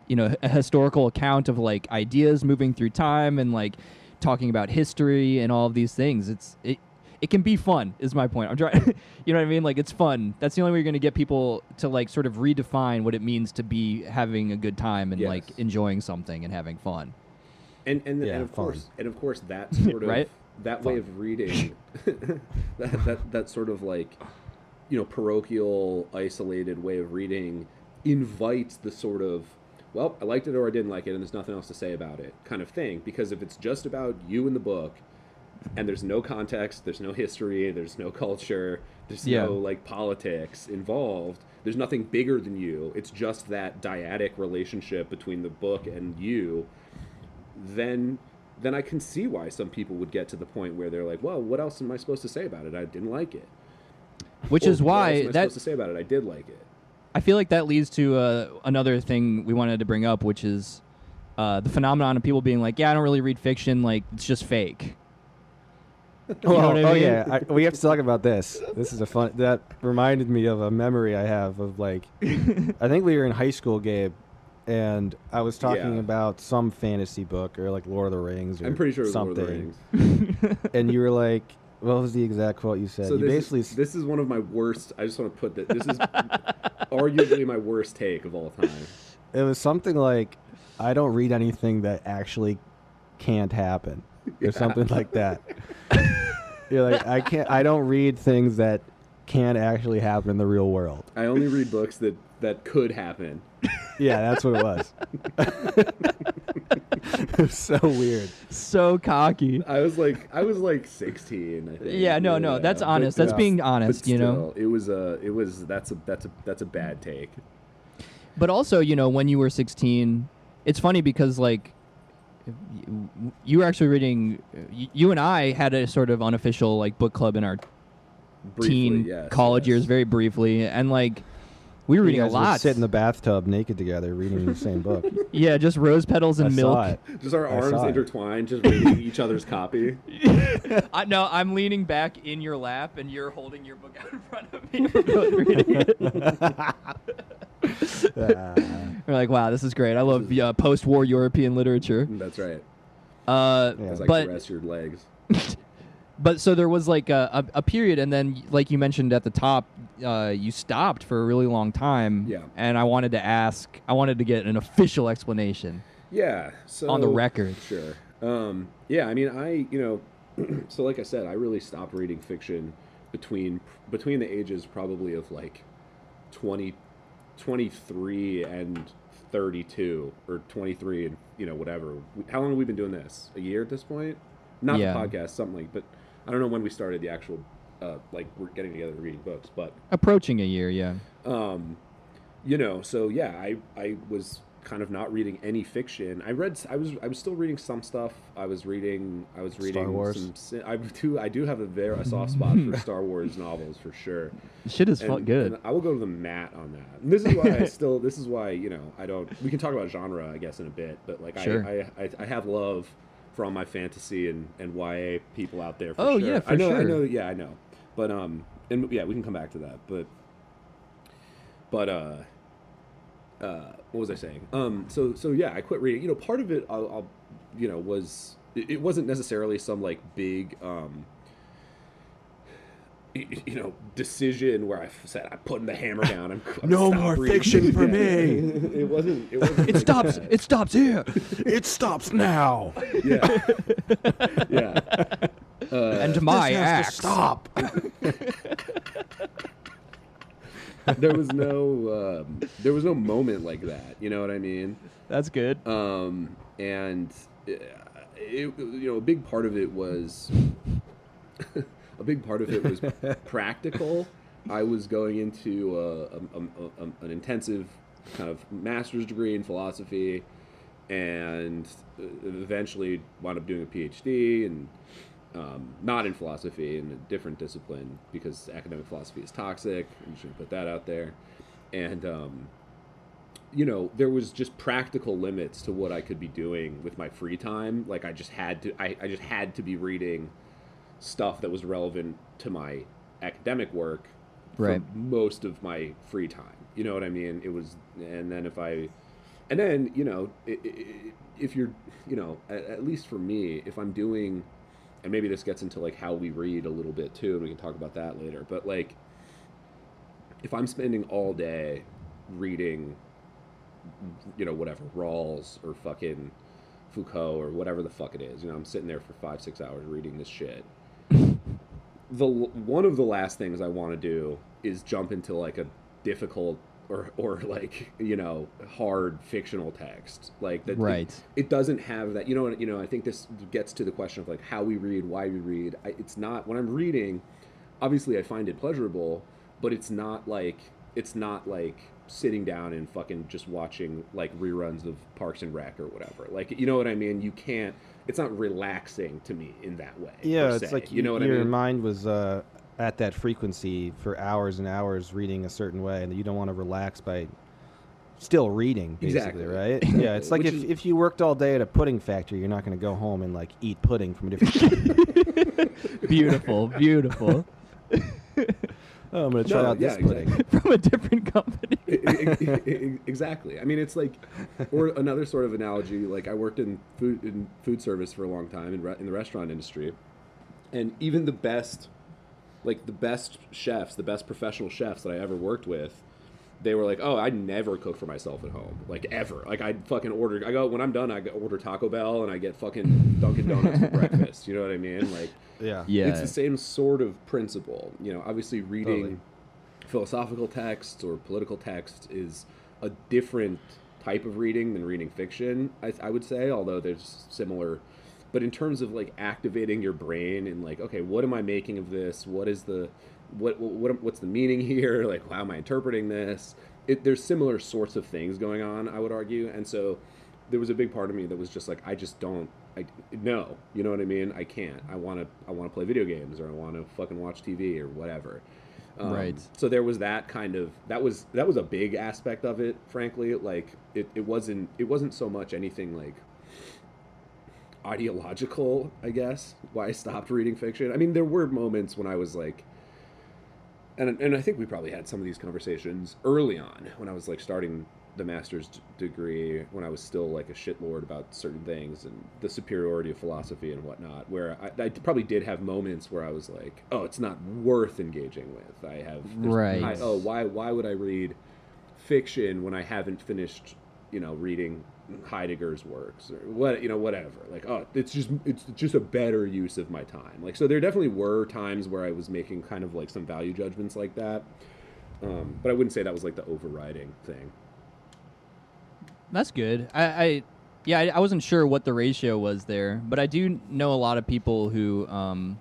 you know a historical account of like ideas moving through time and like talking about history and all of these things. It's it it can be fun is my point. I'm trying you know what i mean? Like it's fun. That's the only way you're going to get people to like sort of redefine what it means to be having a good time and like enjoying something and having fun. And and, Yeah, and of fun. course and of course that sort of Right? that way of reading that, that that sort of like you know parochial isolated way of reading invites the sort of well i liked it or i didn't like it and there's nothing else to say about it kind of thing. Because if it's just about you and the book and there's no context there's no history there's no culture there's Yeah. no like politics involved there's nothing bigger than you it's just that dyadic relationship between the book and you then then I can see why some people would get to the point where they're like, "Well, what else am I supposed to say about it? I didn't like it." which Or, is "What why I that supposed to say about it? I did like it. I feel like that leads to uh, another thing we wanted to bring up, which is uh, the phenomenon of people being like, "Yeah, I don't really read fiction. Like, it's just fake." You know oh, what I oh yeah I, we have to talk about this this is a fun that reminded me of a memory i have of like i think we were in high school gabe and i was talking Yeah. about some fantasy book or like lord of the rings or I'm pretty sure it was something Lord of the Rings. and you were like What was the exact quote you said? So you this, basically is, this is one of my worst. I just want to put that this is arguably my worst take of all time. it was something like, "I don't read anything that actually can't happen," or something like that. You're like, I can't. I don't read things that can't actually happen in the real world. I only read books that that could happen. Yeah, that's what it was. it was so weird. So cocky. I was like, I was like 16. I think. Yeah, no, no, that's but- honest. That's yeah. being but honest, you know. it was a, it was that's a that's a that's a bad take. But also, you know, when you were 16, it's funny because like you, you were actually reading. Uh, you and I had a sort of unofficial like book club in our Briefly, teen yes, college yes. years, very briefly, and like we were You reading a guys would lot. Sit in the bathtub naked together, reading the same book. yeah, just rose petals and I milk. saw it. Just our I arms saw it. intertwined, just reading each other's copy. I, no, I'm leaning back in your lap, and you're holding your book out in front of me. We're both reading it. We're like, wow, this is great. I love uh, post-war European literature. That's right. Uh, Yeah. As I but caress your legs. but so there was like a, a, a period, and then like you mentioned at the top, uh, you stopped for a really long time. Yeah. And I wanted to ask, I wanted to get an official explanation. Yeah. So On the record. Sure. Um, yeah. I mean, I you know, so like I said, I really stopped reading fiction between between the ages probably of like 20, 23 and 32 or 23 and you know whatever. How long have we been doing this? A year at this point? Not Yeah. the podcast, something like. But I don't know when we started the actual uh, like we're getting together and reading books, but Approaching a year, yeah. um, you know, so yeah, I I was kind of not reading any fiction. I read I was I was still reading some stuff. I was reading I was reading Star Wars? some I do I do have a very a soft spot for Star Wars novels for sure. Shit is fun, And- good. and I will go to the mat on that. And this is why I still this is why, you know, I don't we can talk about genre I guess in a bit, but like Sure. I, I I I have love for all my fantasy and and YA people out there for Oh, sure. yeah, for I know I know yeah, I know. But um and yeah, we can come back to that. But but uh uh, what was I saying? Um, so so yeah, I quit reading. You know, part of it, I'll, I'll you know, was it, it wasn't necessarily some like big, um, you know, decision where I said I'm putting the hammer down. I'm, I'm No more reading." fiction for Yeah. me. it wasn't. It wasn't. It like stops. that. It stops here. it stops now. Yeah. yeah. Uh, and my This has axe. to stop. there was no. Um, there was no moment like that. You know what I mean? That's good. um, and uh, it, you know a big part of it was a big part of it was practical. I was going into a, a, a, a- an intensive kind of master's degree in philosophy, and uh, eventually wound up doing a PhD and um, not in philosophy in a different discipline because academic philosophy is toxic. I'm just gonna put that out there, and um, you know, there was just practical limits to what I could be doing with my free time. Like I just had to, I, I just had to be reading stuff that was relevant to my academic work Right. for most of my free time. You know what I mean? It was, and then if I, and then you know, i i if you're, you know, at, at least for me, if I'm doing, and maybe this gets into like how we read a little bit too, and we can talk about that later. But like, if I'm spending all day reading you know, whatever, Rawls or fucking Foucault or whatever the fuck it is. You know, I'm sitting there for five, six hours reading this shit. the one of the last things I want to do is jump into like a difficult or or like you know hard fictional text like that. Right. It, doesn't have that. You know. You know. I think this gets to the question of like how we read, why we read. I, it's not when I'm reading. Obviously, I find it pleasurable, but it's not like it's not like sitting down and fucking just watching like reruns of Parks and Rec or whatever. Like you know what I mean? You can't. It's not relaxing to me in that way. Yeah, it's like you know what I your mean. mind was uh, at that frequency for hours and hours reading a certain way, and you don't want to relax by still reading, basically, Exactly. right? Yeah, it's like if, is- if you worked all day at a pudding factory, you're not going to go home and like eat pudding from a different. Beautiful, beautiful. oh, I'm going to try No, out this yeah, pudding. exactly. From a different company. Exactly. I mean, it's like, or another sort of analogy. Like I worked in food in food service for a long time in, re- in the restaurant industry, and even the best like the best chefs the best professional chefs that i ever worked with they were like oh i never cook for myself at home like ever like i fucking order i go when i'm done i order taco bell and i get fucking dunkin' donuts for breakfast you know what i mean like Yeah. Yeah. it's the same sort of principle you know obviously reading Totally. philosophical texts or political texts is a different type of reading than reading fiction I, I would say although there's similar but in terms of like activating your brain and like okay what am i making of this? What is the what what what's the meaning here? Like how am i interpreting this? It, there's similar sorts of things going on i would argue. And so there was a big part of me that was just like i just don't I, no you know what i mean? I can't. I want to i want to play video games or i want to fucking watch tv or whatever. Um, Right. so there was that kind of that was that was a big aspect of it frankly. Like it, it wasn't it wasn't so much anything like ideological i guess why i stopped reading fiction i mean there were moments when i was like and, and i think we probably had some of these conversations early on when i was like starting the master's d- degree when i was still like a shitlord about certain things and the superiority of philosophy and whatnot where I, I probably did have moments where i was like oh it's not worth engaging with i have Right. I, oh why why would i read fiction when i haven't finished you know reading heidegger's works or what you know whatever like oh it's just it's just a better use of my time like so there definitely were times where i was making kind of like some value judgments like that um, but i wouldn't say that was like the overriding thing That's good. I, I yeah, I, I wasn't sure what the ratio was there, but I do know a lot of people who, um,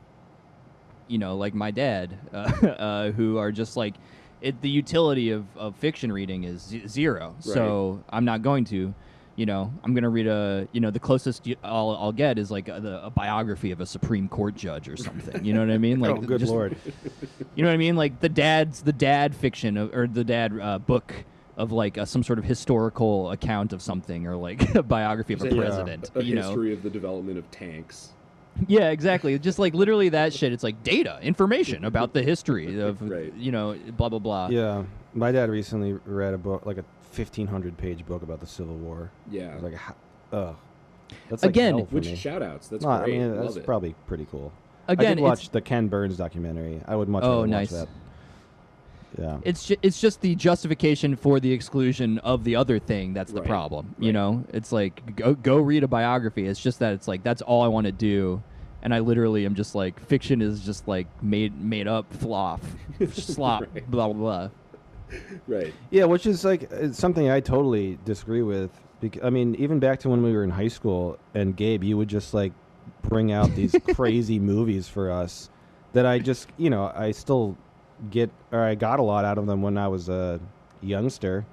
you know, like my dad, uh, uh, who are just like, it, the utility of, of fiction reading is z- zero. So I'm not going to. You know, I'm gonna read a. You know, the closest y- I'll, I'll get is like a, the, a biography of a Supreme Court judge or something. You know what I mean? Like, oh, good just- lord. you know what I mean? Like the dad's the dad fiction of, or the dad uh, book of like uh, some sort of historical account of something or like a biography of a Yeah. president. a you know? history of the development of tanks Yeah, exactly. Just like literally that shit. It's like data, information about the history of Right. you know blah blah blah. Yeah, my dad recently read a book, like a fifteen hundred page book about the Civil War. yeah I was like, "Ha- ugh. That's like Again- hell for which me. shout outs that's No, I great mean, love that's it probably pretty cool. Again, I Again, did watch it's, the Ken Burns documentary. I would much Oh, rather nice. watch that. Yeah. it's ju- it's just the justification for the exclusion of the other thing that's the Right, problem. You know, it's like go go read a biography. It's just that it's like that's all I want to do. And I literally am just like fiction is just like made made up fluff, slop, Right. blah blah blah. right Yeah, which is like it's something I totally disagree with. Bec- I mean, even back to when we were in high school, and Gabe, you would just like bring out these crazy movies for us that I just, you know, I still get or I got a lot out of them when I was a youngster.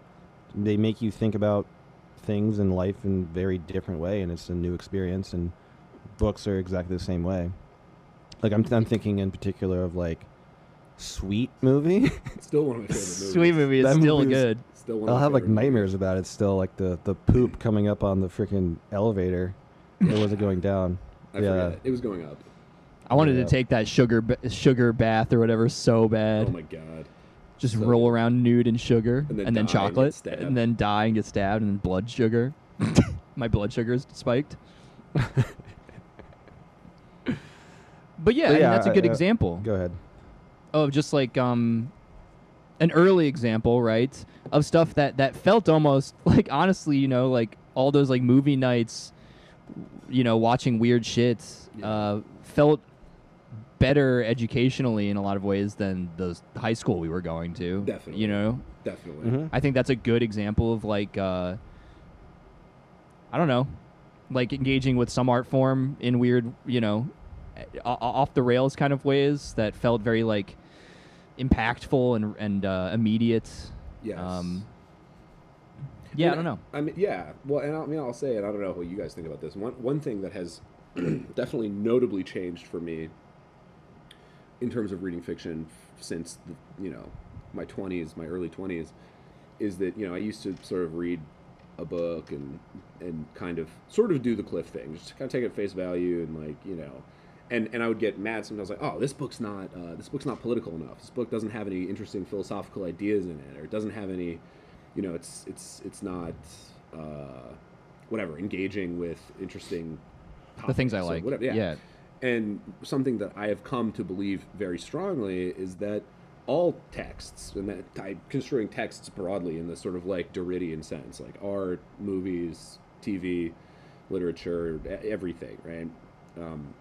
They make you think about things in life in a very different way, and it's a new experience. And books are exactly the same way. Like I'm, I'm thinking in particular of like Sweet movie. still one of my favorite movies Sweet movie is That still movie was- good. still one of I'll my have like favorite movies. nightmares about it still, like the the poop coming up on the freaking elevator. It wasn't going down. I yeah. forget. it was going up I wanted Yeah. to take that sugar ba- sugar bath or whatever so bad. oh my god just so roll around nude in sugar And then and then die and get chocolate stabbed. and then die and get stabbed and then blood sugar. My blood sugar is spiked. but yeah, I mean, yeah, that's a good uh, example Go ahead. Of just like um an early example, right? Of stuff that that felt almost like honestly, you know, like all those like movie nights, you know, watching weird shit, Yeah. uh, felt better educationally in a lot of ways than the high school we were going to. Definitely. You know, definitely Mhm. I think that's a good example of like uh, I don't know, like engaging with some art form in weird, you know, o- o- off the rails kind of ways that felt very like impactful and and uh, immediate. yes Um, yeah, I mean, don't know. I mean, yeah. Well, and I mean, I'll say it. I don't know what you guys think about this. One one thing that has definitely notably changed for me in terms of reading fiction since the, you know my twenties, my early twenties, is that you know I used to sort of read a book and and kind of sort of do the cliff thing, just kind of take it at face value and like you know. And, and I would get mad sometimes, like, oh, this book's not uh, this book's not political enough. This book doesn't have any interesting philosophical ideas in it, or it doesn't have any, you know, it's it's it's not uh, whatever engaging with interesting The things I like. whatever. Yeah. yeah. and something that I have come to believe very strongly is that all texts, and that I'm construing texts broadly in the sort of like Derridean sense, like art, movies, TV, literature, everything, right? Um,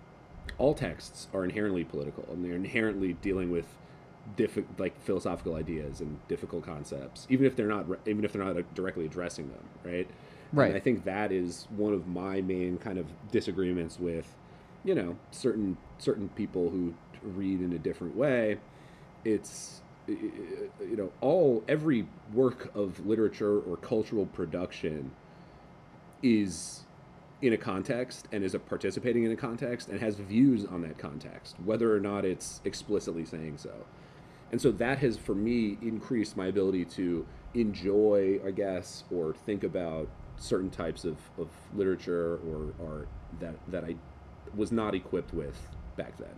all texts are inherently political, and they're inherently dealing with diffi- like philosophical ideas and difficult concepts, even if they're not re- even if they're not directly addressing them, right? Right. And I think that is one of my main kind of disagreements with, you know, certain certain people who read in a different way. It's you know all every work of literature or cultural production is in a context and is a participating in a context and has views on that context, whether or not it's explicitly saying so. And so that has, for me, increased my ability to enjoy, I guess, or think about certain types of, of literature or art that, that I was not equipped with back then.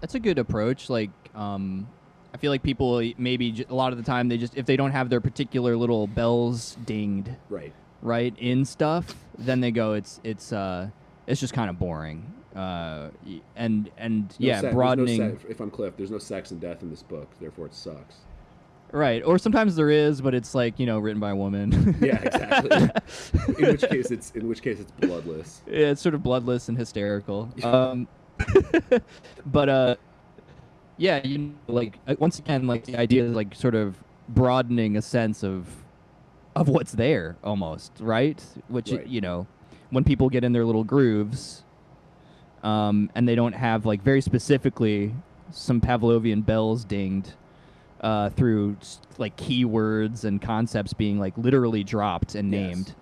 That's a good approach. Like, um, I feel like people maybe a lot of the time they just if they don't have their particular little bells dinged Right. Right in stuff, then they go it's it's uh it's just kind of boring. Uh, and and No yeah, sex- there's no broadening. if I'm Cliff, there's no sex and death in this book, therefore it sucks. Right. Or sometimes there is, but it's like, you know, written by a woman. Yeah, exactly. in which case, it's in which case it's bloodless. Yeah, it's sort of bloodless and hysterical. Um, but uh, yeah, you know, like uh, once again, like the idea is like sort of broadening a sense of of what's there, almost right. Which Right. you know, when people get in their little grooves, um, and they don't have like very specifically some Pavlovian bells dinged. Uh, through like keywords and concepts being like literally dropped and Yes. named,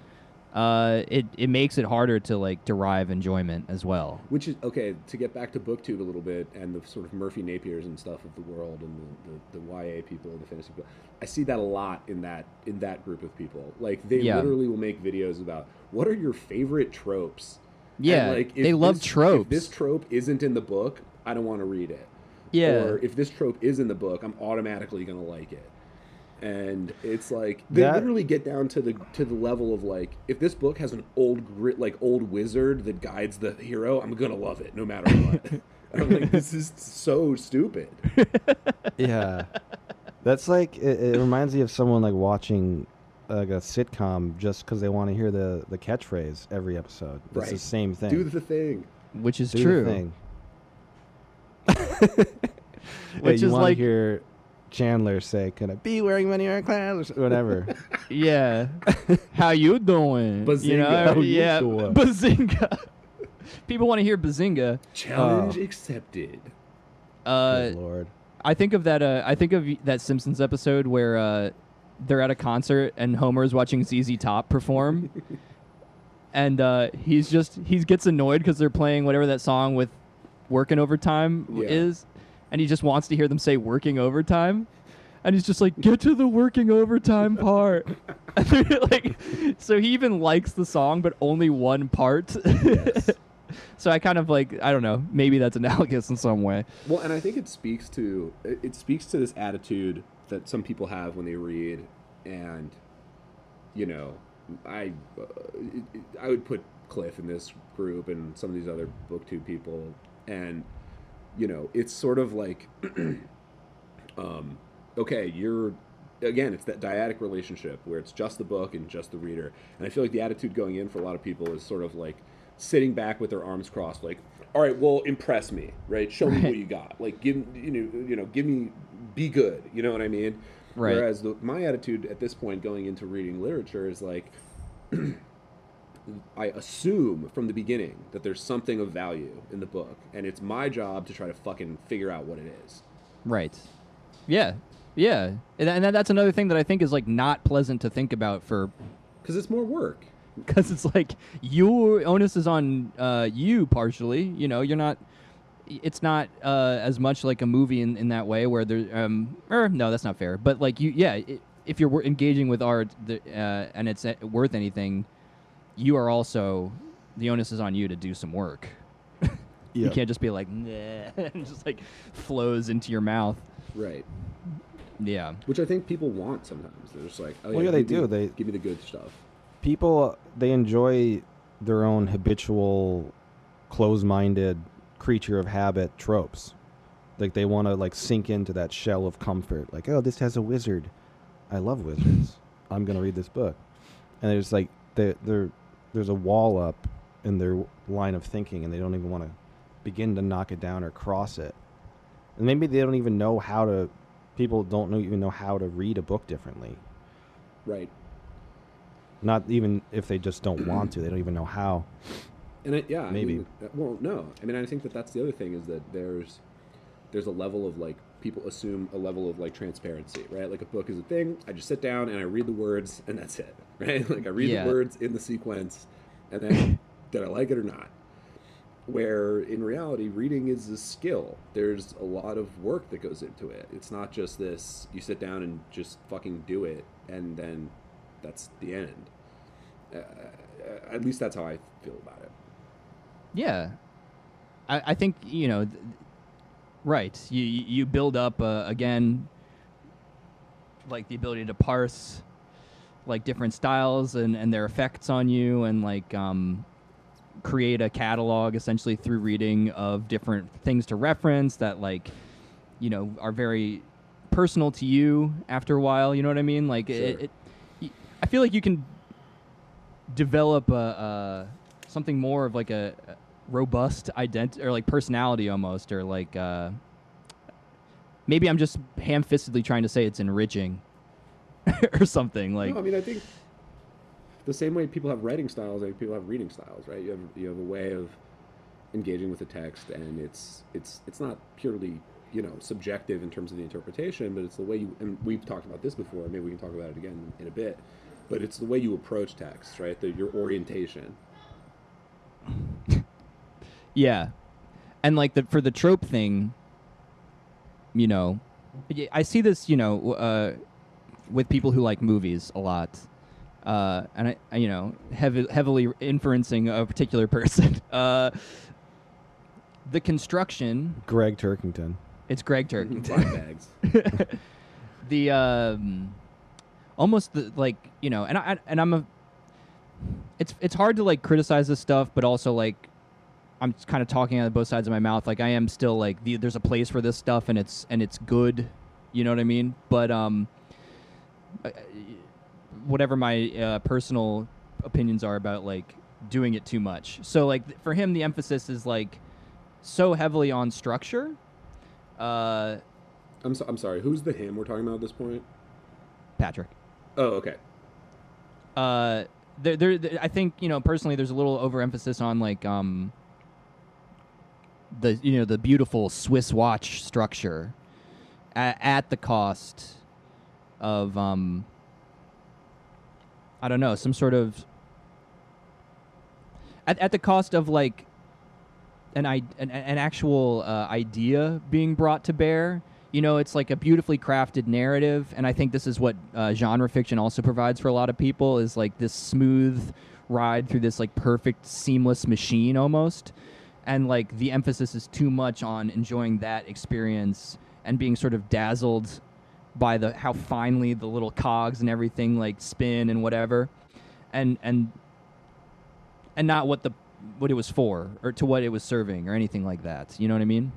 uh, it it makes it harder to like derive enjoyment as well. Which is okay to get back to BookTube a little bit and the sort of Merphy Napiers and stuff of the world and the, the, the YA people and the fantasy people. I see that a lot in that in that group of people. Like they Yeah. literally will make videos about what are your favorite tropes. And, Yeah, like, if they love this- tropes. If this trope isn't in the book, I don't want to read it. Yeah, Or if this trope is in the book, I'm automatically gonna like it. And it's like they That- literally get down to the to the level of like if this book has an old grit like old wizard that guides the hero, I'm gonna love it no matter what. and I'm like, this is so stupid. yeah, that's like it, it reminds me of someone like watching like a sitcom just because they want to hear the the catchphrase every episode. It's the same thing. Do the thing. which is Do the true. thing. Yeah, Which you is like- hear Chandler say, "Can I be wearing many wearing clothes?" or whatever. Yeah, how you doing? You know, Bazinga. How you yeah, doing? bazinga. People want to hear bazinga. Challenge Oh. accepted. Uh, Good lord. I think of that. Uh, I think of that Simpsons episode where uh, they're at a concert and Homer's watching ZZ Top perform, and uh, he's just he gets annoyed because they're playing whatever that song with working overtime Yeah. is, and he just wants to hear them say working overtime. And he's just like, get to the working overtime part. Like, so he even likes the song, but only one part. Yes. so I kind of like, I don't know, maybe that's analogous in some way. Well, and I think it speaks to it speaks to this attitude that some people have when they read, and you know, I uh, I would put Cliff in this group and some of these other booktube people, and you know, it's sort of like, um, okay, you're again, it's that dyadic relationship where it's just the book and just the reader, and I feel like the attitude going in for a lot of people is sort of like sitting back with their arms crossed, like, all right, well, impress me, right? Show me what you got. Like, give you know, you know, give me, be good. You know what I mean? Right. Whereas the, my attitude at this point, going into reading literature, is like, I assume from the beginning that there's something of value in the book, and it's my job to try to fucking figure out what it is. Right. Yeah. Yeah. And, and that's another thing that I think is like not pleasant to think about for Because it's more work. because it's like your onus is on uh, you partially. You know, you're not. It's not uh, as much like a movie in, in that way where there. Um, or no, that's not fair. But like you, yeah. i if you're engaging with art the, uh, and it's uh, worth anything, you are also the onus is on you to do some work. You can't just be like, nah, and just like flows into your mouth. Right. Yeah. Which I think people want sometimes. They're just like, oh, Well, yeah, they give me- do. They- give me the good stuff. people they enjoy their own habitual close-minded creature of habit tropes. Like they want to like sink into that shell of comfort. Like, oh, this has a wizard. I love wizards. I'm gonna read this book. And there's like they they're there's a wall up in their line of thinking, and they don't even want to begin to knock it down or cross it. And maybe they don't even know how to. People don't know, even know how to read a book differently. Right. Not even if they just don't want to. They don't even know how. And it, yeah, I Maybe. mean, uh, well, no. I mean, I think that that's the other thing is that there's there's a level of like people assume a level of like transparency, right? Like a book is a thing. I just sit down and I read the words, and that's it, right? Like I read Yeah. the words in the sequence, and then did I like it or not? Where in reality, reading is a skill. There's a lot of work that goes into it. It's not just this. You sit down and just fucking do it, and then that's the end. Uh, at least that's how I feel about it. Yeah, I, I think you know, th- right? You you build up uh, again, like the ability to parse, like different styles and and their effects on you, and like um, create a catalog essentially through reading of different things to reference that like, you know, are very personal to you after a while. You know what I mean? Like Sure. it, it I feel like you can develop a, a something more of like a, a robust identity or like personality almost or like uh, maybe I'm just ham-fistedly trying to say it's enriching or something like no, I mean, I think the same way people have writing styles, like people have reading styles, right? You have you have a way of engaging with the text, and it's it's it's not purely you know subjective in terms of the interpretation, but it's the way you and we've talked about this before. Maybe we can talk about it again in a bit. But it's the way you approach text, right? The, your orientation. Yeah, and like the for the trope thing, you know, I see this, you know, uh, with people who like movies a lot, uh, and I, I, you know, heavy, heavily inferencing a particular person. Uh, the construction, Gregg Turkington. it's Gregg Black Turkington. bags. the um, almost the like you know, and I and I'm a. It's it's hard to like criticize this stuff, but also like I'm kind of talking out of both sides of my mouth. Like I am still like the, there's a place for this stuff, and it's and it's good. You know what I mean? But um, whatever my uh, personal opinions are about like doing it too much. So like th- for him, the emphasis is like so heavily on structure. Uh, I'm so, I'm sorry. Who's the him we're talking about at this point? Patrick. Oh, okay. uh there, there, there- I think you know personally there's a little overemphasis on like um the you know the beautiful Swiss watch structure at, at the cost of um I don't know some sort of at, at the cost of like an an, an actual uh, idea being brought to bear. You know, it's like a beautifully crafted narrative, and I think this is what uh, genre fiction also provides for a lot of people is like this smooth ride through this like perfect seamless machine almost, and like the emphasis is too much on enjoying that experience and being sort of dazzled by the how finely the little cogs and everything like spin and whatever, and and and not what the what it was for or to what it was serving or anything like that. You know what I mean?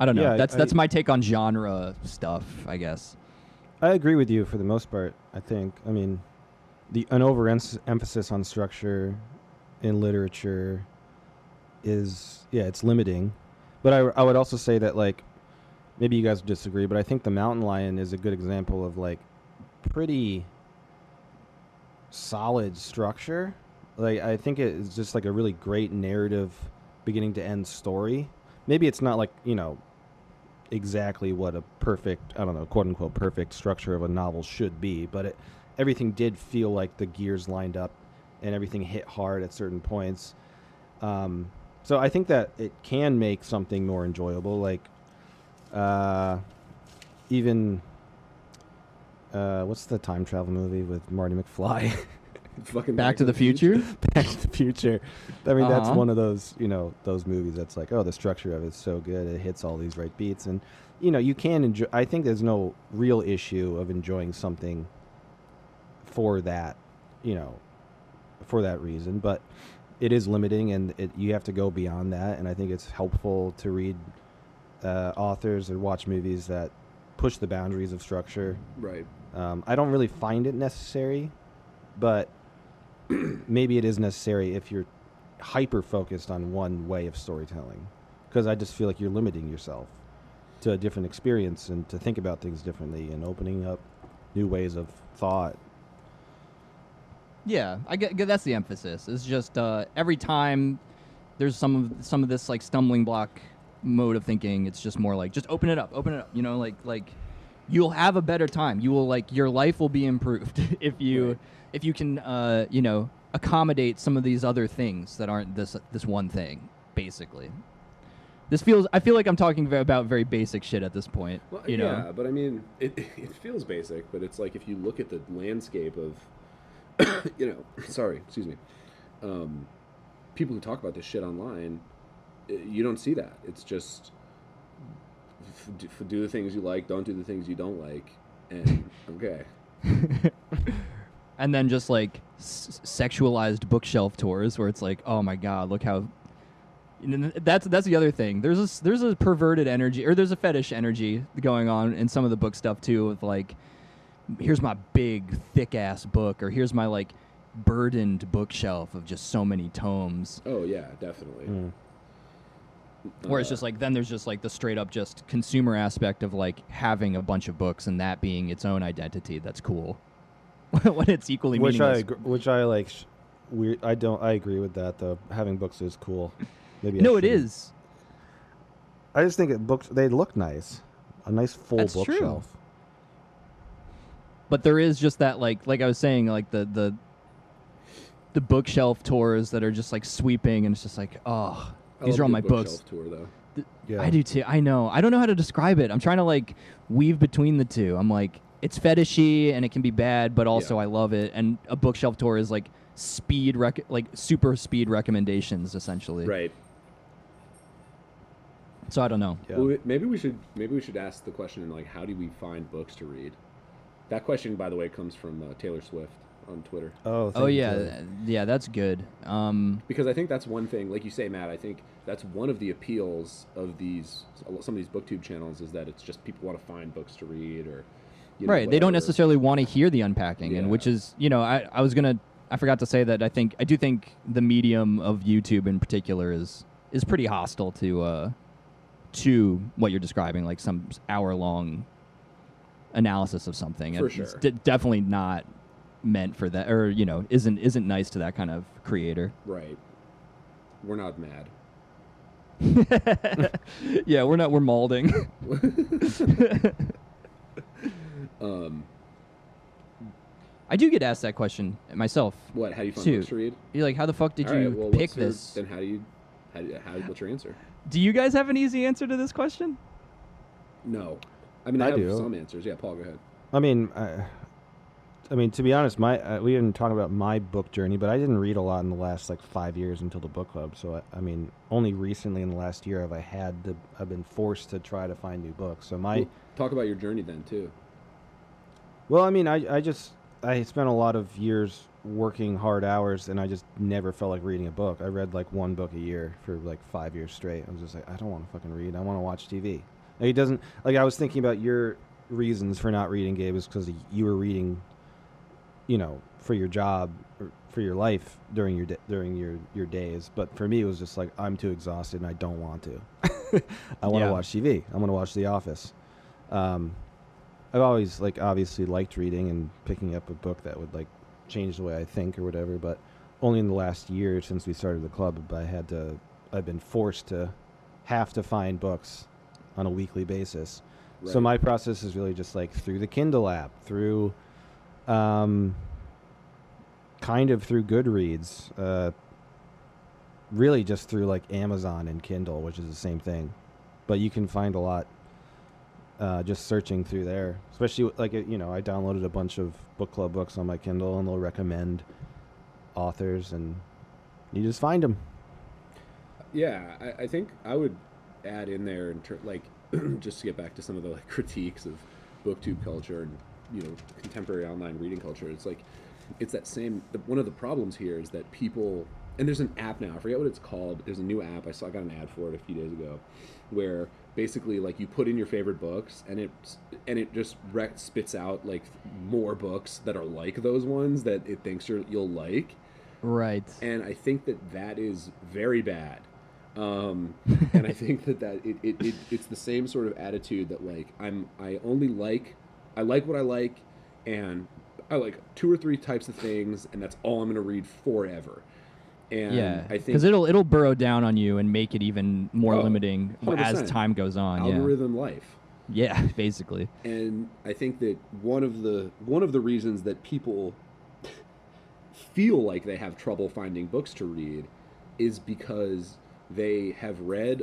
I don't know. Yeah, I- that's I- that's my take on genre stuff, I guess. I agree with you for the most part. I think. I mean, the an overemphasis on structure in literature is yeah, it's limiting. But I, I would also say that like maybe you guys disagree, but I think the Mountain Lion is a good example of like pretty solid structure. Like I think it is just like a really great narrative, beginning to end story. Maybe it's not like you know exactly what a perfect I don't know quote unquote perfect structure of a novel should be, but it, everything did feel like the gears lined up and everything hit hard at certain points. Um, so I think that it can make something more enjoyable. Like uh, even uh, what's the time travel movie with Marty McFly? Fucking Back to the Future. Back to the Future. I mean, that's Uh-huh. one of those, you know, those movies that's like, oh, the structure of it's so good, it hits all these right beats, and you know, you can enjoy. I think there's no real issue of enjoying something for that, you know, for that reason. But it is limiting, and it, you have to go beyond that. And I think it's helpful to read uh, authors or watch movies that push the boundaries of structure. Right. Um, I don't really find it necessary, but maybe it is necessary if you're hyper focused on one way of storytelling. Because I just feel like you're limiting yourself to a different experience and to think about things differently and opening up new ways of thought. Yeah, I get, that's the emphasis. It's just uh, every time there's some of some of this like stumbling block mode of thinking, it's just more like just open it up, open it up. You know, like like you'll have a better time. You will like your life will be improved if you Right. if you can uh, you know accommodate some of these other things that aren't this this one thing. Basically, this feels. I feel like I'm talking about very basic shit at this point. Well, you yeah, but I mean, it, it feels basic, but it's like if you look at the landscape of, you know, sorry, excuse me, um, people who talk about this shit online, uh, you don't see that. It's just f- do- the things you like, don't do the things you don't like, and okay. and then just like s- sexualized bookshelf tours where it's like oh my god look how that's that's the other thing there's a there's a perverted energy or there's a fetish energy going on in some of the book stuff too with like here's my big thick ass book or here's my like burdened bookshelf of just so many tomes Oh yeah, definitely. Mm. where it's Uh, just like then there's just like the straight up just consumer aspect of like having a bunch of books and that being its own identity that's cool when it's equally which I agree, which I like. Sh- weird. I don't. I agree with that though. Having books is cool. Maybe no it is. I just think it books they look nice. A nice full That's true. Bookshelf. but there is just that like like I was saying like the the the bookshelf tours that are just like sweeping and it's just like oh I these are all my books. bookshelf Tour though. Yeah. I do too. I know. I don't know how to describe it. I'm trying to like weave between the two. I'm like it's fetishy and it can be bad, but also Yeah. I love it. And a bookshelf tour is like speed rec- like super speed recommendations essentially. Right. So I don't know. Yeah. Well, maybe we should maybe we should ask the question like how do we find books to read? That question, by the way, comes from uh, Taylor Swift on Twitter oh. Oh you, yeah, Taylor. th- yeah, that's good. Um, because I think that's one thing. Like you say, Matt, I think that's one of the appeals of these some of these booktube channels is that it's just people want to find books to read or you know, right. They don't necessarily want to hear the unpacking, and which is you know I I was gonna I forgot to say that I think I do think the medium of YouTube in particular is is pretty hostile to uh to what you're describing, like some hour long analysis of something. For And It's sure. de- definitely not meant for that, or you know, isn't isn't nice to that kind of creator. right. We're not mad. yeah, we're not we're molding. Um, I do get asked that question myself. what? How do you find Two. books to read? You're like, how the fuck did All you right, well, pick your- this? Then how do you? How, do you- how what's your answer? Do you guys have an easy answer to this question? No. I mean, I, I have do. some answers. Yeah, Paul, go ahead. I mean, I, I mean, to be honest, my uh, we didn't talk about my book journey, but I didn't read a lot in the last like five years until the book club. So I, I mean, only recently in the last year have I had to. I've been forced to try to find new books. So my Well, talk about your journey then too. Well, I mean, I, I just I spent a lot of years working hard hours, and I just never felt like reading a book. I read like one book a year for like five years straight. I was just like, I don't want to fucking read. I want to watch TV. Like, it doesn't like I was thinking about your reasons for not reading, Gabe, is because you were reading, you know, for your job or for your life during your during your your days. But for me, it was just like I'm too exhausted and I don't want to. I want to Yeah. watch TV. I want to watch The Office. Um, I've always like obviously liked reading and picking up a book that would like change the way I think or whatever, but only in the last year since we started the club I had to I've been forced to have to find books on a weekly basis. So my process is really just like through the Kindle app, through um kind of through Goodreads, uh really just through like Amazon and Kindle, which is the same thing. But you can find a lot uh, just searching through there. Especially like you know, I downloaded a bunch of book club books on my Kindle, and they'll recommend authors, and you just find them. Yeah, I, I think I would add in there, and ter- like, just to get back to some of the like critiques of booktube culture and you know contemporary online reading culture. It's like it's that same. The, one of the problems here is that people and there's an app now. I forget what it's called. There's a new app. I saw I got an ad for it a few days ago, where basically like you put in your favorite books and it and it just rec- spits out like more books that are like those ones that it thinks you're, you'll like Right. and I think that that is very bad. Um, and I think that that it, it, it it's the same sort of attitude that like I'm I only like I like what I like, and I like two or three types of things, and that's all I'm going to read forever. And yeah, I think because it'll it'll burrow down on you and make it even more Oh, limiting as 100%. time goes on. algorithm life. Yeah, yeah, basically. and I think that one of the one of the reasons that people feel like they have trouble finding books to read is because they have read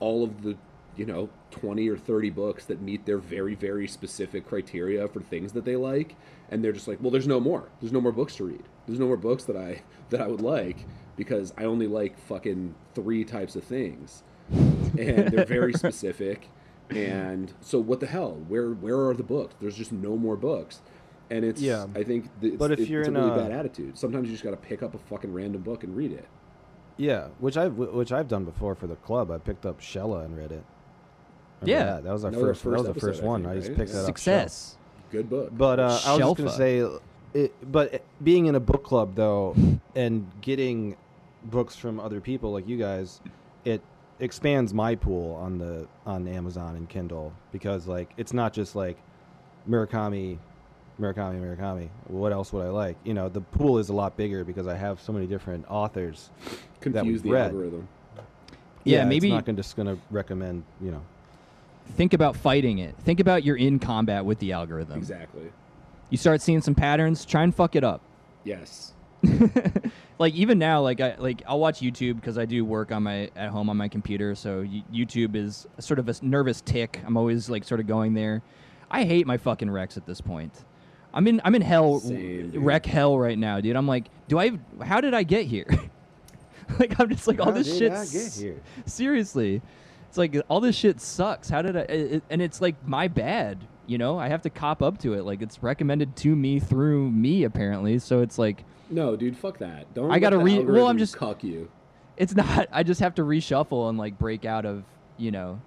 all of the you know 20 or 30 books that meet their very very specific criteria for things that they like and they're just like well there's no more. There's no more books to read. There's no more books that I that I would like because I only like fucking three types of things. And they're very specific. And so what the hell? Where where are the books? There's just no more books. And it's Yeah. i think th- it's, But if you're it's in a really a- bad attitude. Sometimes you just got to pick up a fucking random book and read it Yeah, which I've which I've done before for the club. I picked up Shella and read it. Remember Yeah. that? that was our That was first. That was the first first episode, I one. think, I just right? picked that up. Success. good book But uh, I was just gonna say, it, but it- being in a book club though, and getting books from other people like you guys, it expands my pool on the on Amazon and Kindle because like it's not just like Murakami, Murakami, Murakami. What else would I like? You know, the pool is a lot bigger because I have so many different authors. confuse we've the read. algorithm Yeah, it's maybe- it's not gonna, just gonna recommend. You know, Think about fighting it. Think about you're in combat with the algorithm. exactly You start seeing some patterns. Try and fuck it up. yes like even now, like I like I'll watch YouTube because I do work on my at home on my computer. So y- YouTube is sort of a nervous tick. I'm always like sort of going there. I hate my fucking recs at this point. I'm in I'm in hell, Same, rec hell right now, dude. I'm like, do I? How did I get here? like I'm just like all this shit. I get s- here? Seriously, it's like all this shit sucks. How did I? It, and it's like my bad. You know, I have to cop up to it. Like it's recommended to me through me apparently. So it's like no dude fuck that don't I gotta read- well, I'm just- cuck you it's not i just have to reshuffle and like break out of you know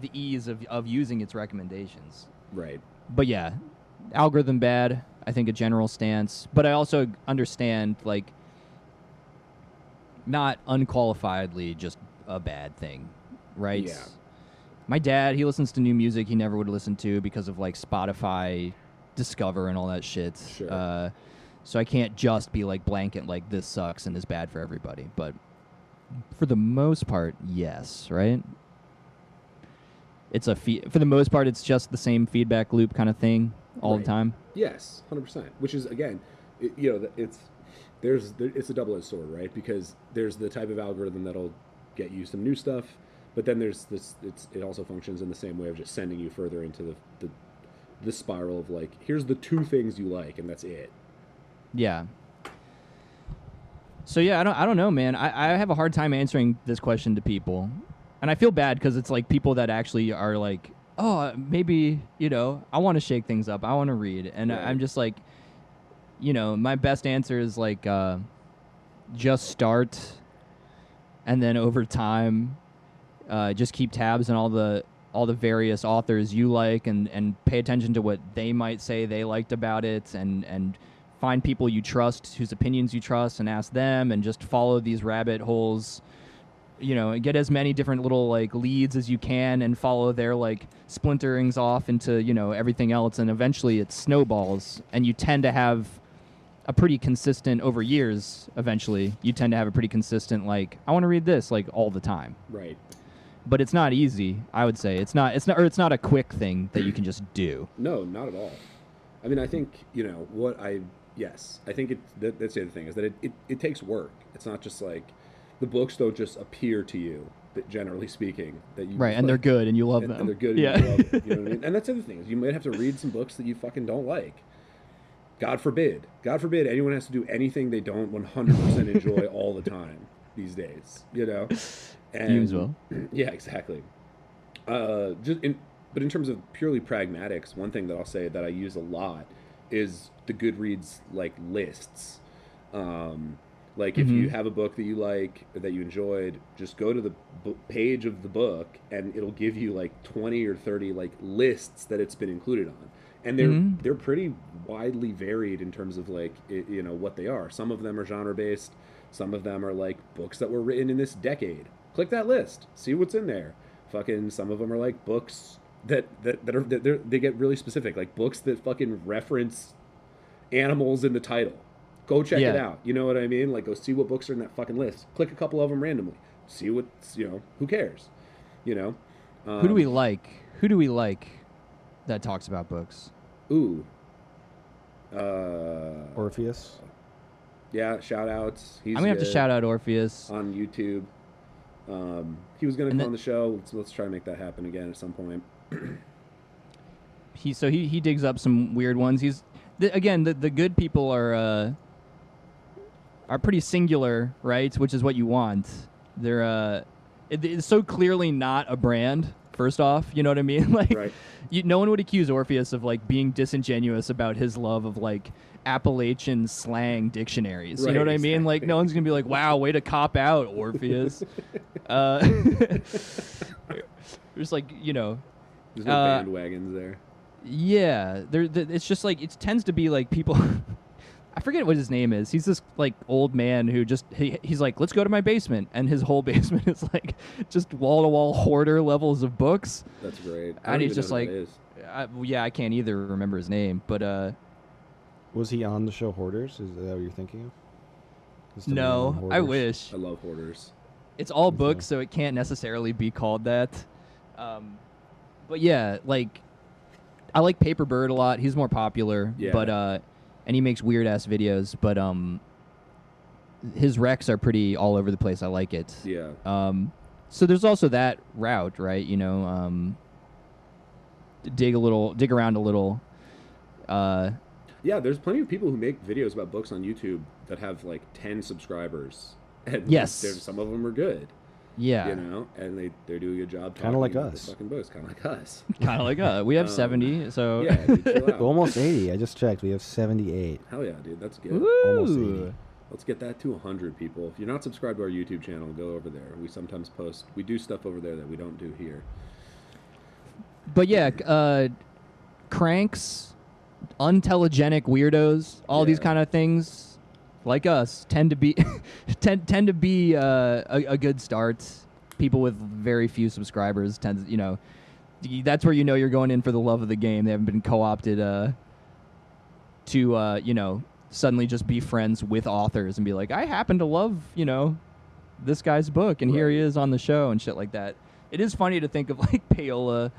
the ease of, of using its recommendations right but yeah algorithm bad i think a general stance but i also understand like not unqualifiedly just a bad thing right Yeah. my dad he listens to new music he never would listen to because of like spotify discover and all that shit Sure. uh, so i can't just be like blanket like this sucks and is bad for everybody but for the most part yes right it's a fe- for the most part it's just the same feedback loop kind of thing all the time Yes, hundred percent. Which is again, it, you know, it's there's there, it's a double edged sword, right? Because there's the type of algorithm that'll get you some new stuff, but then there's this. It's it also functions in the same way of just sending you further into the the, the spiral of like, here's the two things you like, and that's it. Yeah. So yeah, I don't I don't know, man. I, I have a hard time answering this question to people. And I feel bad because it's like people that actually are like, oh, maybe, you know, I want to shake things up. I want to read. And Right. I'm just like, you know, my best answer is like, uh, just start. And then over time, uh, just keep tabs on all the all the various authors you like and, and pay attention to what they might say they liked about it and, and find people you trust whose opinions you trust and ask them and just follow these rabbit holes you know get as many different little like leads as you can and follow their like splinterings off into you know everything else and eventually it snowballs and you tend to have a pretty consistent over years eventually you tend to have a pretty consistent like i want to read this like all the time Right. but it's not easy i would say it's not it's not or it's not a quick thing that you can just do No, not at all. I mean, I think you know what I. Yes, I think it. That, that's the other thing is that it, it, it takes work. It's not just like the books don't just appear to you. That generally speaking, that you right and they're good and you love and, them and they're good. yeah And, you love it, you know what I mean? and that's the other thing is you might have to read some books that you fucking don't like. God forbid. God forbid anyone has to do anything they don't 100% enjoy all the time these days. You know. And, Fumes will. Yeah, exactly. Uh, just in, but in terms of purely pragmatics, one thing that I'll say that I use a lot is the Goodreads like lists. Um, Like if you Mhm. have a book that you like or that you enjoyed, just go to the b- page of the book and it'll give you like 20 or 30 like lists that it's been included on. And they're Mhm. they're pretty widely varied in terms of like i you know what they are. Some of them are genre based, some of them are like books that were written in this decade. Click that list, see what's in there. Fucking some of them are like books that that, that are that they get really specific, like books that fucking reference animals in the title. Go check it out. You know what I mean? Like go see what books are in that fucking list. Click a couple of them randomly. See what's you know. Who cares? You know. Um, Who do we like? Who do we like that talks about books? Ooh. Uh, Orpheus. yeah. Shout outs. He's I'm gonna have to shout out Orpheus. on YouTube. Um, he was gonna And come then- on the show. Let's, let's try to make that happen again at some point. he so he he digs up some weird ones. He's the, again the the good people are uh, are pretty singular, right? Which is what you want. They're uh, it, it's so clearly not a brand. First off, you know what I mean? Like, Right. you, no one would accuse Orpheus of like being disingenuous about his love of like Appalachian slang dictionaries. you know Right, what I mean? Like, no one's gonna be like, "Wow, way to cop out, Orpheus." uh, there's like you know There's no Uh, bandwagons there. yeah, there. th it's just like it tends to be like people. I forget what his name is. He's this like old man who just he, he's like, let's go to my basement, and his whole basement is like just wall to wall hoarder levels of books. That's great. and he's just like- I, yeah, I can't either remember his name, but uh, Was he on the show Hoarders? Is that what you're thinking of? Is the man on no, I wish I love hoarders. it's all Okay. books, so it can't necessarily be called that. Um, but yeah, like I like Paper Bird a lot. He's more popular, Yeah. but uh, and he makes weird ass videos. But um, his recs are pretty all over the place. I like it. Yeah. Um, so there's also that route, right? You know, um, dig a little, dig around a little. Uh, Yeah, there's plenty of people who make videos about books on YouTube that have like 10 subscribers. And Yes. some of them are good, yeah, you know, and they, they're doing a good job Kinda talking like about us. the fucking books, kind of like us. kind of like us. we have Um, 70, so Yeah, dude, chill out. Almost 80. I just checked. We have 78. Hell yeah, dude, that's good. Almost 80. Let's get that to 100 people. If you're not subscribed to our YouTube channel, go over there. We sometimes post, we do stuff over there that we don't do here. But yeah, uh, cranks, untelegenic weirdos, all these kind of things, like us, tend to be tend tend to be uh, a, a good start. People with very few subscribers tend, to, you know, that's where you know you're going in for the love of the game. They haven't been co-opted uh, to, uh, you know, suddenly just be friends with authors and be like, I happen to love, you know, this guy's book, and here he is on the show and shit like that. It is funny to think of like payola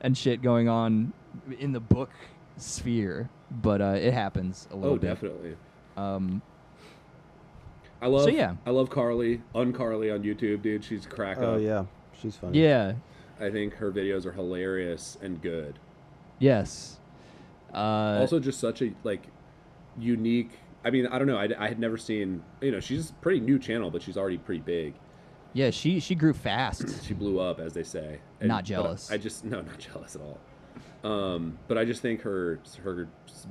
and shit going on in the book sphere, but uh, it happens a little bit. Oh, bit. definitely. Um, I love, So, yeah. I love Carly, Uncarly on YouTube, dude. She's crack Oh, up. yeah. She's funny. yeah. I think her videos are hilarious and good. Yes. Uh, also just such a like unique i mean i don't know I, I had never seen you know she's a pretty new channel but she's already pretty big yeah, she she grew fast. she blew up as they say Not but jealous. I, just no not jealous at all um but i just think her her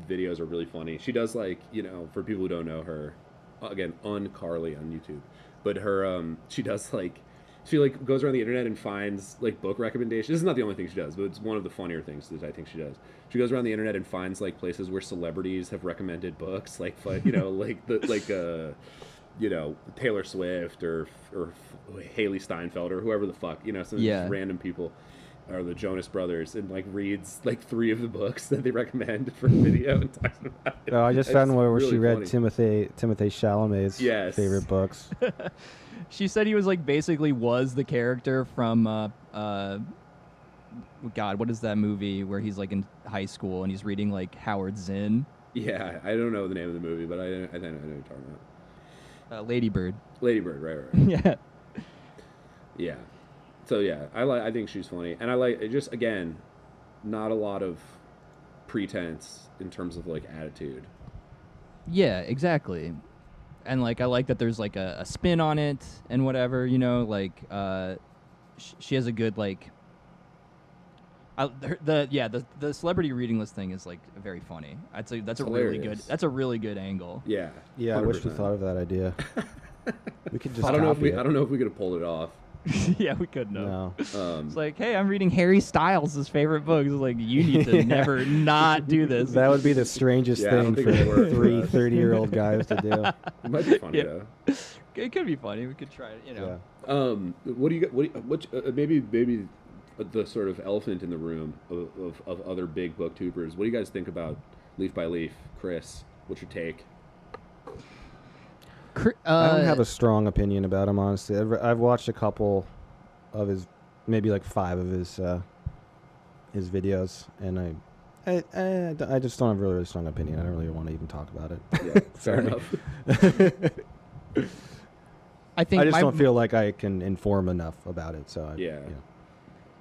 videos are really funny she does like you know for people who don't know her again on carly on youtube but her um she does like she like goes around the internet and finds like book recommendations. This is not the only thing she does, but it's one of the funnier things that I think she does. She goes around the internet and finds like places where celebrities have recommended books, like you know, like the like uh, you know Taylor Swift or or Hailee Steinfeld or whoever the fuck you know, some Yeah. random people or the Jonas Brothers and like reads like three of the books that they recommend for video and talks about it. Oh, I just found one where really she read funny. Timothée Timothée Chalamet's Yes. favorite books. she said he was like basically was the character from uh, uh, God, what is that movie where he's like in high school and he's reading like Howard Zinn, Yeah, I don't know the name of the movie, but I I think I know what you're talking about. uh, Lady Bird. Ladybird, right, right, right. yeah. Yeah. So yeah, I like. I think she's funny, and I like it just again, not a lot of pretense in terms of like attitude. Yeah, exactly. And like I like that there's like a, a spin on it and whatever, you know, like uh sh- she has a good like I, the, the yeah the the celebrity reading list thing is like very funny. I'd say that's a really good that's a really good angle. Yeah. Yeah, I wish we thought of that idea. we could just I don't know if we it. I don't know if we could have pulled it off. yeah, we couldn't know. No. Um, It's like, hey, I'm reading Harry Styles' favorite books. It's like, you need to Yeah. never not do this. That would be the strangest Yeah, thing for work three 30 year old guys to do. it might be funny Yeah. though. it could be funny. We could try it. You know. Yeah. Um, what do you got? What, do you- what uh, maybe maybe the sort of elephant in the room of, of, of other big booktubers? What do you guys think about Leaf by Leaf, Chris? What's your take? Cr- I don't uh, have a strong opinion about him, honestly. I've, I've watched a couple of his, maybe like five of his uh, his videos, and I, I, I, I just don't have a really, really strong opinion. I don't really want to even talk about it. Yeah, fair enough. I think I just my- don't feel like I can inform enough about it. So I, Yeah. you know.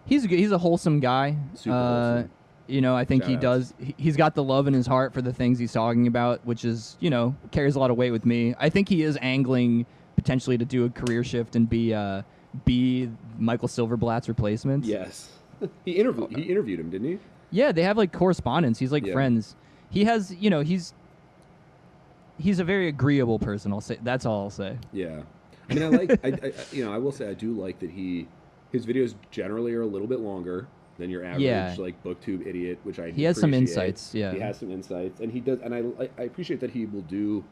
he's a, good- he's a wholesome guy. Super uh, wholesome. You know, I think he Shout does. he- He's got the love in his heart for the things he's talking about, which is, you know, carries a lot of weight with me. I think he is angling potentially to do a career shift and be uh, be Michael Silverblatt's replacement. Yes, he interviewed he interviewed him, didn't he? Yeah, they have like correspondence. He's like Yeah. friends. He has, you know, he's he's a very agreeable person. I'll say that's all I'll say. Yeah, I mean, I like, I, I, you know, I will say I do like that he, his videos generally are a little bit longer than your average Yeah. like booktube idiot, which I He has some insights, yeah. he has some insights, and he does, and I, I appreciate that he will do.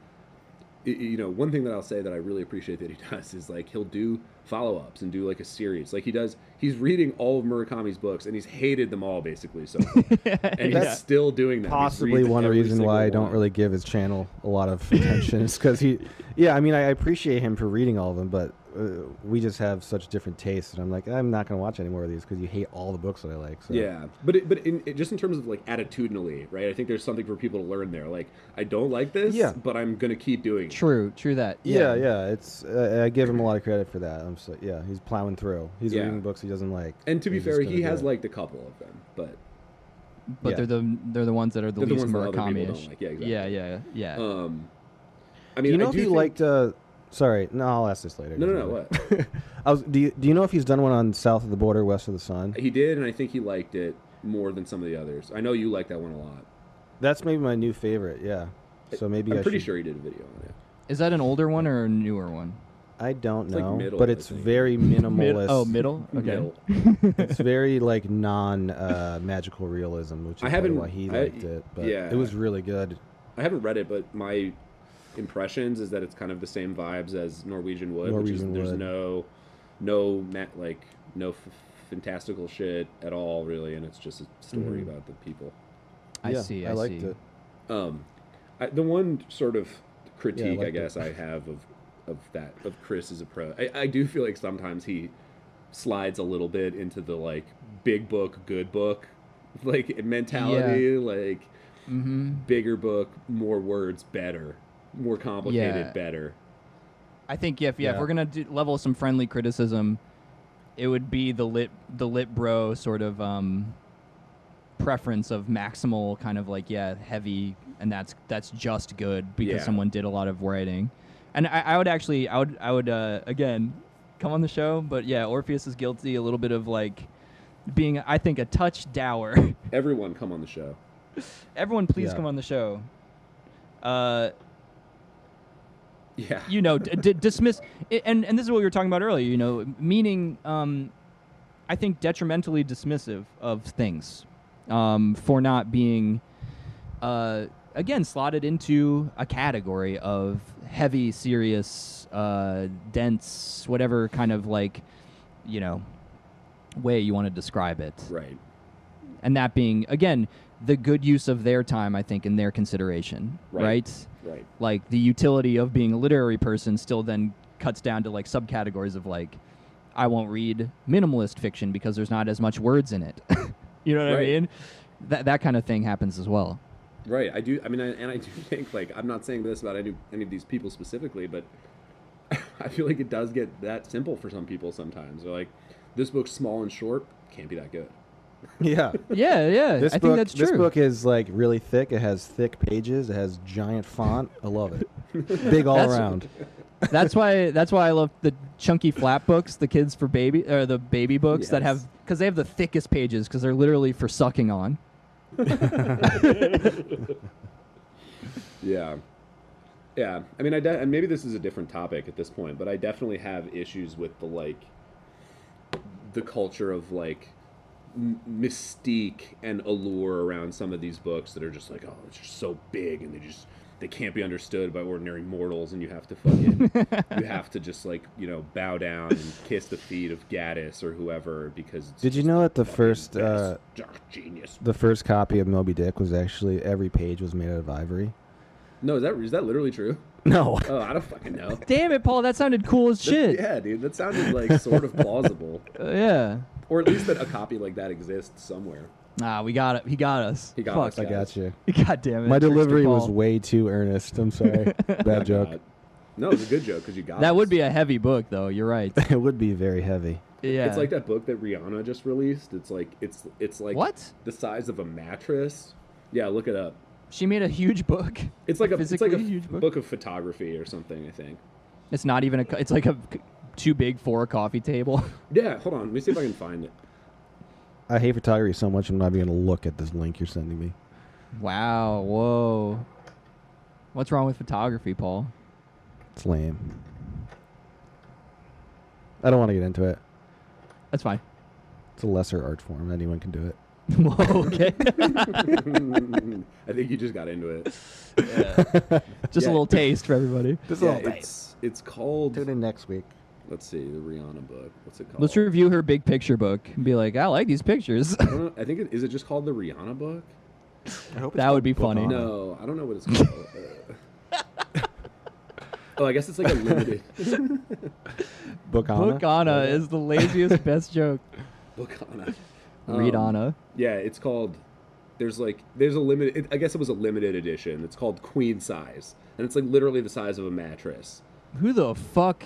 You know, one thing that I'll say that I really appreciate that he does is like he'll do follow ups and do like a series. Like he does, he's reading all of Murakami's books and he's hated them all basically. So, and he's That's still doing that. Possibly one reason single why I don't one. really give his channel a lot of attention is because he, yeah, I mean, I appreciate him for reading all of them, but uh, we just have such different tastes, and I'm like, I'm not gonna watch any more of these because you hate all the books that I like. So. Yeah, but it, but in, it, just in terms of like attitudinally, right? I think there's something for people to learn there. Like, I don't like this, Yeah. but I'm gonna keep doing it. True, true that. Yeah, yeah, it's. Uh, I give him a lot of credit for that. I'm so, yeah, he's plowing through. He's Yeah. reading books he doesn't like. And to be fair, he has it. liked a couple of them, but But Yeah. they're the they're the ones that are the They're least ones that Murakami-ish. like. Yeah, exactly. yeah, yeah, yeah. um, I Do mean, you know I if do he think- liked? Uh, sorry, no, I'll ask this later. No, no, no, matter. I was. Do you do you know if he's done one on South of the Border, West of the Sun? He did, and I think he liked it more than some of the others. I know you like that one a lot. That's maybe my new favorite. Yeah. So maybe I'm I pretty should- sure he did a video on it. Is that an older one or a newer one? I don't It's like know, middle, but I it's think. very minimalist. oh, middle. Okay. Middle. it's very like non uh, magical realism, which is I haven't- why he I- liked it. But yeah. it was really good. I haven't read it, but my impressions is that it's kind of the same vibes as Norwegian Wood, which Norwegian is there's Wood. no, no like no f- fantastical shit at all really, and it's just a story Mhm. about the people. I yeah, see. I, I, liked see. it. Um, I, the one sort of critique I liked it. guess I have of of that of Chris's approach, I, I do feel like sometimes he slides a little bit into the like big book, good book, like mentality, like Mm-hmm. bigger book, more words, better, more complicated, Yeah. better. I think yeah, if, yeah, if we're gonna do, level some friendly criticism, it would be the lit the lit bro sort of um, preference of maximal kind of like yeah heavy, and that's that's just good because Yeah. someone did a lot of writing, and I, I would actually I would I would uh, again come on the show, but yeah, Orpheus is guilty a little bit of like being I think a touch dour. Everyone come on the show. Everyone, please Yeah. come on the show. Uh, Yeah. you know, d- d- dismiss, and and this is what we were talking about earlier. You know, meaning, um, I think detrimentally dismissive of things, um, for not being, uh, again, slotted into a category of heavy, serious, uh, dense, whatever kind of like, you know, way you want to describe it Right. and that being again the good use of their time i think in their consideration Right. right, Right. like the utility of being a literary person still then cuts down to like subcategories of like i won't read minimalist fiction because there's not as much words in it you know what i mean that that kind of thing happens as well Right. I do. I mean, I, and I do think like I'm not saying this about any any of these people specifically, but I feel like it does get that simple for some people sometimes. They're like, this book's small and short, can't be that good. Yeah. yeah yeah This i book, think that's true this book is like really thick. It has thick pages. It has giant font. I love it. Big all That's- around. That's why. That's why I love the chunky flat books, the kids for baby or the baby books that have because they have the thickest pages because they're literally for sucking on. Yeah. Yeah. I mean, I de- and maybe this is a different topic at this point, but I definitely have issues with the like the culture of like m- mystique and allure around some of these books that are just like, oh, it's just so big and they just they can't be understood by ordinary mortals and you have to fucking you have to just like, you know, bow down and kiss the feet of Gaddis or whoever because it's Did you know that the first uh, genius. the first copy of Moby Dick was actually every page was made out of ivory? No, is that is that literally true? No. Oh, I don't fucking know. Damn it, Paul! That sounded cool as That- shit. Yeah, dude, that sounded like sort of plausible, Uh, yeah. or at least that a copy like that exists somewhere. Ah, we got it. He got us. He got Fuck. us, I got you. God damn it. My delivery was way too earnest. I'm sorry. Bad joke. God. No, it's a good joke because you got. That us. would be a heavy book, though. You're right. it would be very heavy. Yeah. It's like that book that Rihanna just released. It's like it's it's like What? the size of a mattress. Yeah, look it up. She made a huge book. It's like a it's like a huge book? book of photography or something. I think. It's not even a. It's like a too big for a coffee table. Yeah, hold on. Let me see if I can find it. I hate photography so much. I'm not even gonna look at this link you're sending me. wow. Whoa. What's wrong with photography, Paul? It's lame. I don't want to get into it. That's fine. It's a lesser art form. Anyone can do it. Whoa. Okay. I think you just got into it. Yeah. Just a Yeah. little taste for everybody. Just a Yeah, little bit. it's it's called. Tune in next week. Let's see the Rihanna book. What's it called? Let's review her big picture book and be like, I like these pictures. I don't know. I think it is it just called the Rihanna book. I hope That would be funny. No, I don't know what it's called. Uh, oh, I guess it's like a limited Book on Book is the laziest best joke. book on Read um, Anna. Yeah, it's called. There's like there's a limited. It, I guess it was a limited edition. It's called Queen Size, and it's like literally the size of a mattress. Who the fuck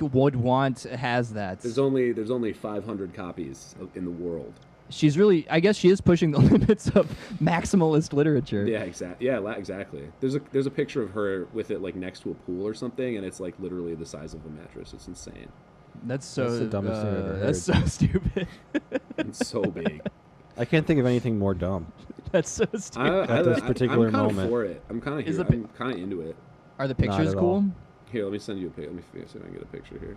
would want has that? There's only there's only 500 copies of, in the world. She's really. I guess she is pushing the limits of maximalist literature. Yeah, exactly. Yeah, la- exactly. There's a there's a picture of her with it like next to a pool or something, and it's like literally the size of a mattress. It's insane. That's so. That's the dumbest thing I've uh, ever That's so stupid. It's so big. I can't think of anything more dumb. that's so I, stupid. At this I, particular I'm kinda moment. for it. I'm kind of Is here. the pi- I'm kind of into it. Are the pictures at cool? all. Here, let me send you a picture. Let me see if I can get a picture here.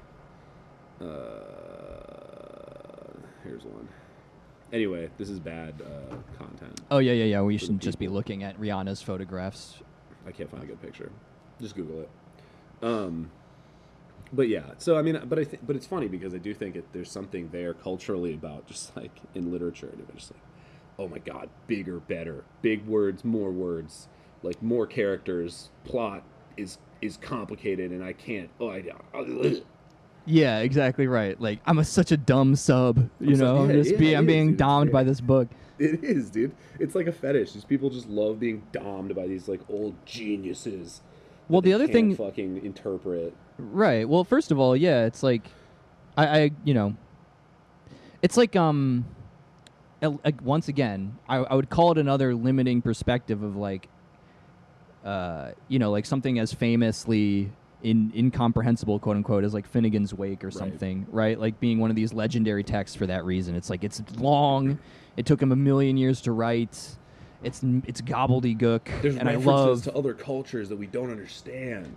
Uh, here's one. Anyway, this is bad uh, content. Oh yeah, yeah, yeah. We For the should just be people. looking at Rihanna's photographs. I can't find a good picture. Just Google it. Um, but yeah. So I mean, but I think, but it's funny because I do think it, there's something there culturally about just like in literature, and it's just like, oh my god, bigger, better, big words, more words, like more characters. Plot is is complicated, and I can't. Oh, I. Uh, ugh. Yeah, exactly right. Like I'm a, such a dumb sub, you I'm so- know. yeah, just yeah, be, I'm is, being dude. domed by this book. It is, dude. It's like a fetish. These people just love being domed by these like old geniuses. Well, the other thing- fucking interpret. Right. Well, first of all, yeah, it's like, I, I you know, it's like um, el- like, once again, I, I would call it another limiting perspective of like, uh, you know, like something as famously in incomprehensible, quote unquote, as like Finnegans Wake or something, right? Like being one of these legendary texts for that reason. It's like it's long. It took him a million years to write. It's it's gobbledygook, There's and I love to other cultures that we don't understand.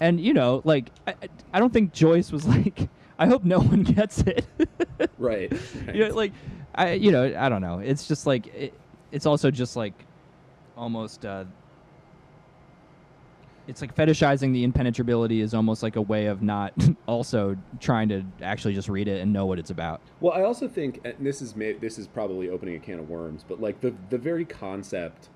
And you know, like I, I- don't think Joyce was like, I hope no one gets it. Right. you know, like I, you know, I don't know. It's just like it, it's also just like almost. Uh, it's like fetishizing the impenetrability is almost like a way of not also trying to actually just read it and know what it's about. Well, I also think and this is this is probably opening a can of worms, but like the the very concept,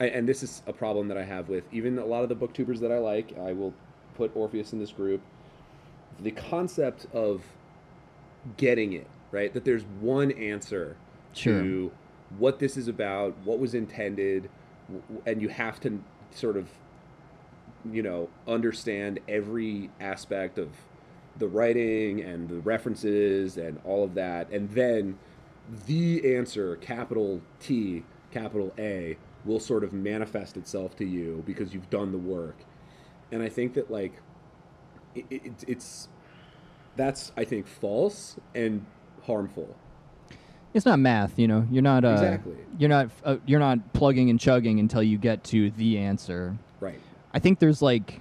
I, and this is a problem that I have with even a lot of the booktubers that I like. I will put Orpheus in this group. The concept of getting it right, that there's one answer Sure. to what this is about, what was intended, and you have to sort of, you know, understand every aspect of the writing and the references and all of that, and then the answer, capital T, capital A, will sort of manifest itself to you because you've done the work. And I think that like it, it, it's that's I think false and harmful. It's not math, you know. You're not uh, Exactly. You're not uh, you're not plugging and chugging until you get to the answer. Right. I think there's like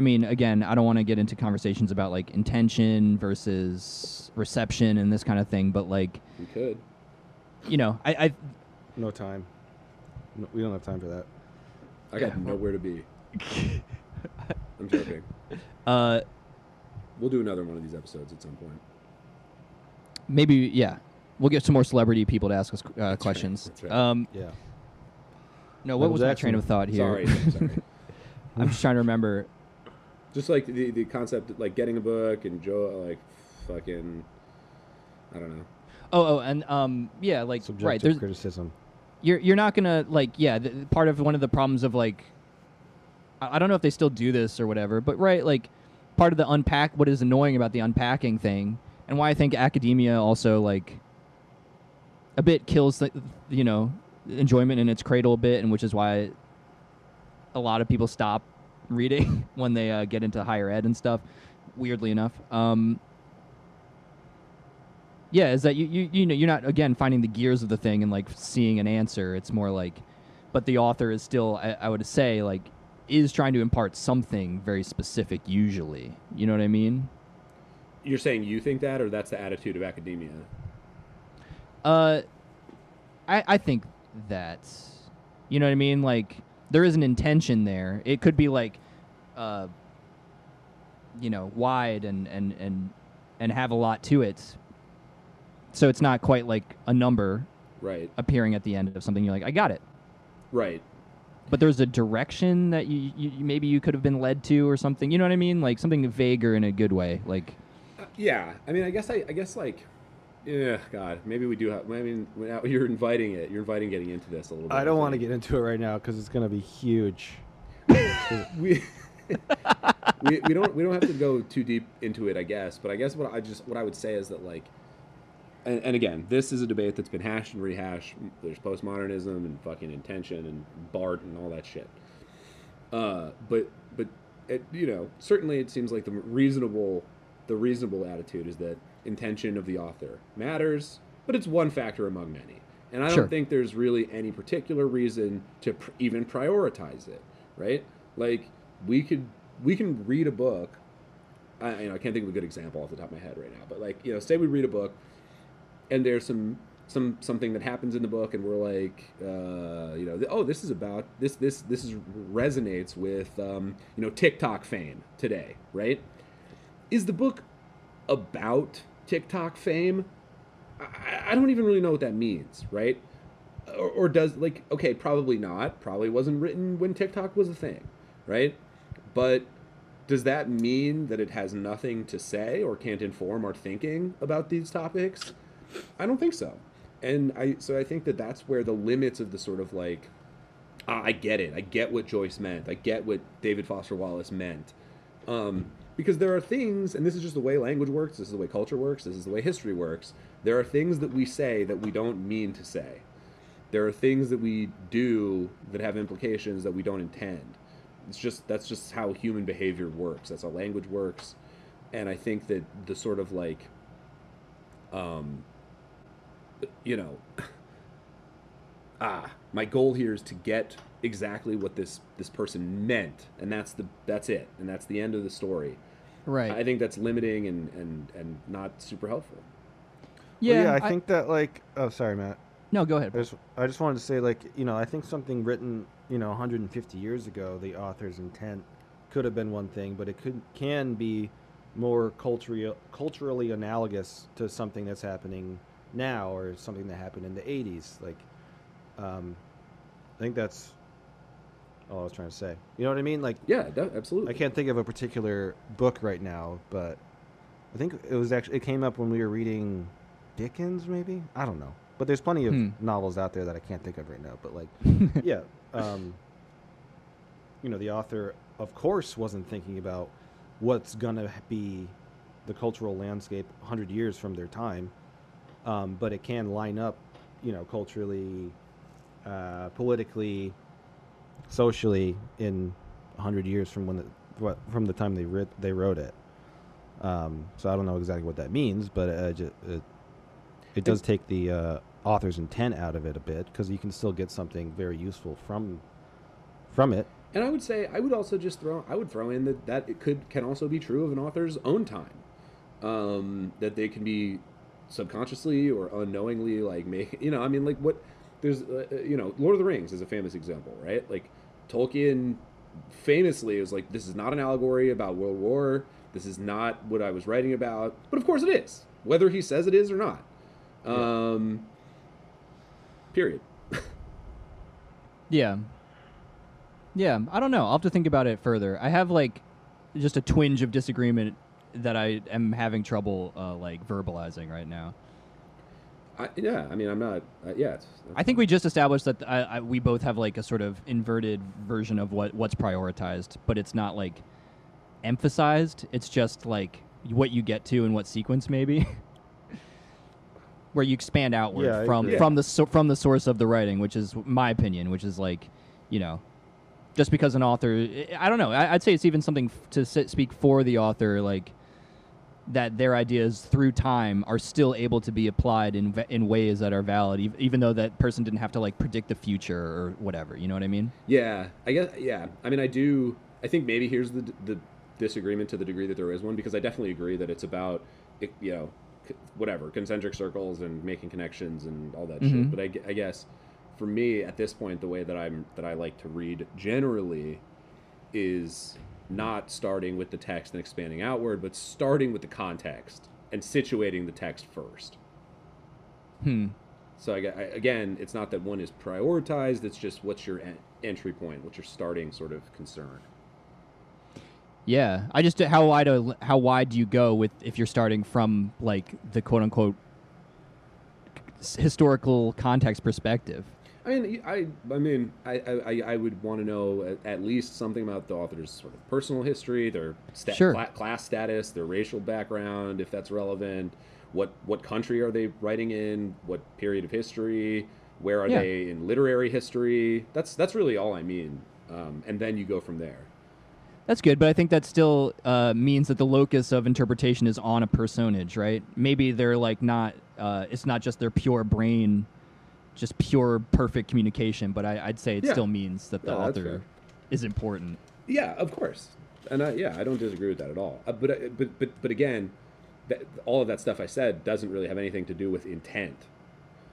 I mean, again, I don't want to get into conversations about like intention versus reception and this kind of thing, but like, We could. you know, I, I No time. No, we don't have time for that. I got Yeah. nowhere to be. I'm joking. uh We'll do another one of these episodes at some point. maybe yeah, we'll get some more celebrity people to ask us uh, right, questions. that's right. Um Yeah. no, what Michael was my Jackson. train of thought here? Sorry. sorry. I'm just trying to remember. Just like the the concept, of, like getting a book and Joe, like fucking, I don't know. Oh, oh, and um, yeah, like Subjective right. There's criticism. You're you're not gonna like yeah. The, part of one of the problems of like, I, I don't know if they still do this or whatever, but right, like, part of the unpack what is annoying about the unpacking thing, and why I think academia also like, a bit kills the you know enjoyment in its cradle a bit, and which is why a lot of people stop reading when they uh, get into higher ed and stuff. Weirdly enough, um, yeah, is that you, you you know you're not again finding the gears of the thing and like seeing an answer. It's more like, but the author is still I, I would say like is trying to impart something very specific. Usually, you know what I mean? You're saying you think that, or that's the attitude of academia? Uh, I I think that you know what I mean. Like there is an intention there. It could be like, uh, you know, wide and and and and have a lot to it. So it's not quite like a number Right. appearing at the end of something. You're like, I got it. Right. But there's a direction that you, you you- maybe you could have been led to or something. You know what I mean? Like something vaguer in a good way. Like Uh, yeah. I mean, I guess I, I guess like, yeah. God, maybe we do have. I mean, you're inviting it. You're inviting getting into this a little bit. I don't want to get into it right now because it's gonna be huge. we, we we don't we don't have to go too deep into it, I guess. But I guess what I just what I would say is that like, and, and again, this is a debate that's been hashed and rehashed. There's postmodernism and fucking intention and Barthes and all that shit. Uh, but but it, you know, certainly it seems like the reasonable the reasonable attitude is that intention of the author matters, but it's one factor among many. And I don't Sure. think there's really any particular reason to pr- even prioritize it, right? Like we could we can read a book. I, you know, I can't think of a good example off the top of my head right now, but like you know, say we read a book, and there's some some something that happens in the book, and we're like, uh, you know, oh, this is about this this this is resonates with um, you know TikTok fame today, right? Is the book about TikTok fame? I, I don't even really know what that means, right? Or, or does like okay, probably not. Probably wasn't written when TikTok was a thing, right? But does that mean that it has nothing to say or can't inform our thinking about these topics? I don't think so. And I so I think that that's where the limits of the sort of like I get it. I get what Joyce meant. I get what David Foster Wallace meant. Um, because there are things, and this is just the way language works, this is the way culture works, this is the way history works. There are things that we say that we don't mean to say. There are things that we do that have implications that we don't intend. It's just that's just how human behavior works. That's how language works. And I think that the sort of like um you know ah my goal here is to get exactly what this this person meant and that's the that's it and that's the end of the story right. i think that's limiting and and and not super helpful Well, yeah, yeah, I, think that like. Oh, sorry, Matt. no. Go ahead. I just, I just wanted to say, like, you know, I think something written, you know, 150 years ago, the author's intent could have been one thing, but it could can be more culturally culturally analogous to something that's happening now or something that happened in the 80s. Like, um, I think that's all I was trying to say. You know what I mean? Like, yeah that, absolutely I can't think of a particular book right now, but I think it was actually it came up when we were reading Dickens, maybe I don't know. But there's plenty of Hmm. novels out there that I can't think of right now. But like, yeah, um, you know, the author, of course, wasn't thinking about what's gonna be the cultural landscape 100 years from their time, um, but it can line up, you know, culturally, uh, politically, socially in 100 years from when the from the time they writ, they wrote it. Um, so I don't know exactly what that means, but uh, ju- it, it does take the uh, author's intent out of it a bit because you can still get something very useful from from it. And I would say I would also just throw I would throw in that that it could can also be true of an author's own time, um, that they can be subconsciously or unknowingly like make you know I mean like what there's uh, uh, you know Lord of the Rings is a famous example right like Tolkien famously was like this is not an allegory about World War this is not what I was writing about but of course it is whether he says it is or not um, period Yeah. Yeah, I don't know. I'll have to think about it further. I have like just a twinge of disagreement that I am having trouble uh, like verbalizing right now. I, yeah I mean I'm not uh, yeah it's, I think we just established that I, I, we both have like a sort of inverted version of what what's prioritized, but it's not like emphasized. It's just like what you get to in what sequence, maybe, where you expand outward Yeah, from agree. from the so, from the source of the writing, which is my opinion, which is like, you know, just because an author, I I don't know. I, I'd say it's even something f- to sit, speak for the author, like that their ideas through time are still able to be applied in in ways that are valid, even though that person didn't have to like predict the future or whatever. You know what I mean? Yeah, I guess. Yeah, I mean, I do. I think maybe here's the the disagreement to the degree that there is one, because I definitely agree that it's about, it- you know, whatever concentric circles and making connections and all that Mhm. shit. But I, I guess for me at this point, the way that I'm that I like to read generally is not starting with the text and expanding outward, but starting with the context and situating the text first. Hmm. So I, I- again, it's not that one is prioritized. It's just what's your en- entry point, what's your starting sort of concern. Yeah, I just how wide a, how wide do you go with if you're starting from like the quote unquote historical context perspective? I mean, I, I mean, I, I, I would want to know at, least something about the author's sort of personal history, their sta- Sure. cla- class status, their racial background, if that's relevant. What what country are they writing in? What period of history? Where are Yeah. they in literary history? That's that's really all I mean. Um, and then you go from there. That's good, but I think that still uh, means that the locus of interpretation is on a personage, right? Maybe they're like not. Uh, it's not just their pure brain, just pure perfect communication. But I, I'd say it Yeah. still means that the No, author is important. Yeah, of course, and I, yeah, I don't disagree with that at all. Uh, but uh, but but but again, that, all of that stuff I said doesn't really have anything to do with intent,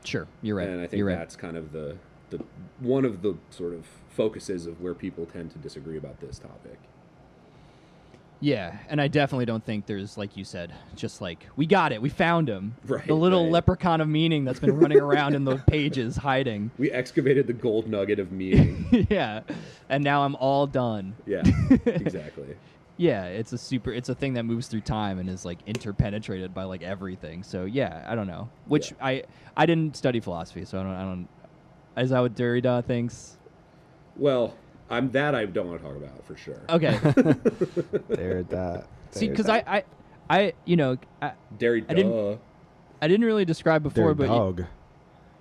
Sure, you're right. and I think you're right. that's kind of the the one of the sort of focuses of where people tend to disagree about this topic. Yeah, and I definitely don't think there's like you said, just like we got it, we found him. Right, the little right. leprechaun of meaning that's been running around in the pages hiding. We excavated the gold nugget of meaning. yeah, and now I'm all done. yeah, exactly. Yeah, it's a super. It's a thing that moves through time and is like interpenetrated by like everything. So yeah, I don't know. Which Yeah. I I didn't study philosophy, so I don't. I don't. Is that what Derrida thinks? Well, I'm that I don't want to talk about for sure. Okay. There, that. See, because I, I, I, you know, I, Derry, I didn't- I didn't really describe before, Their but y- dog.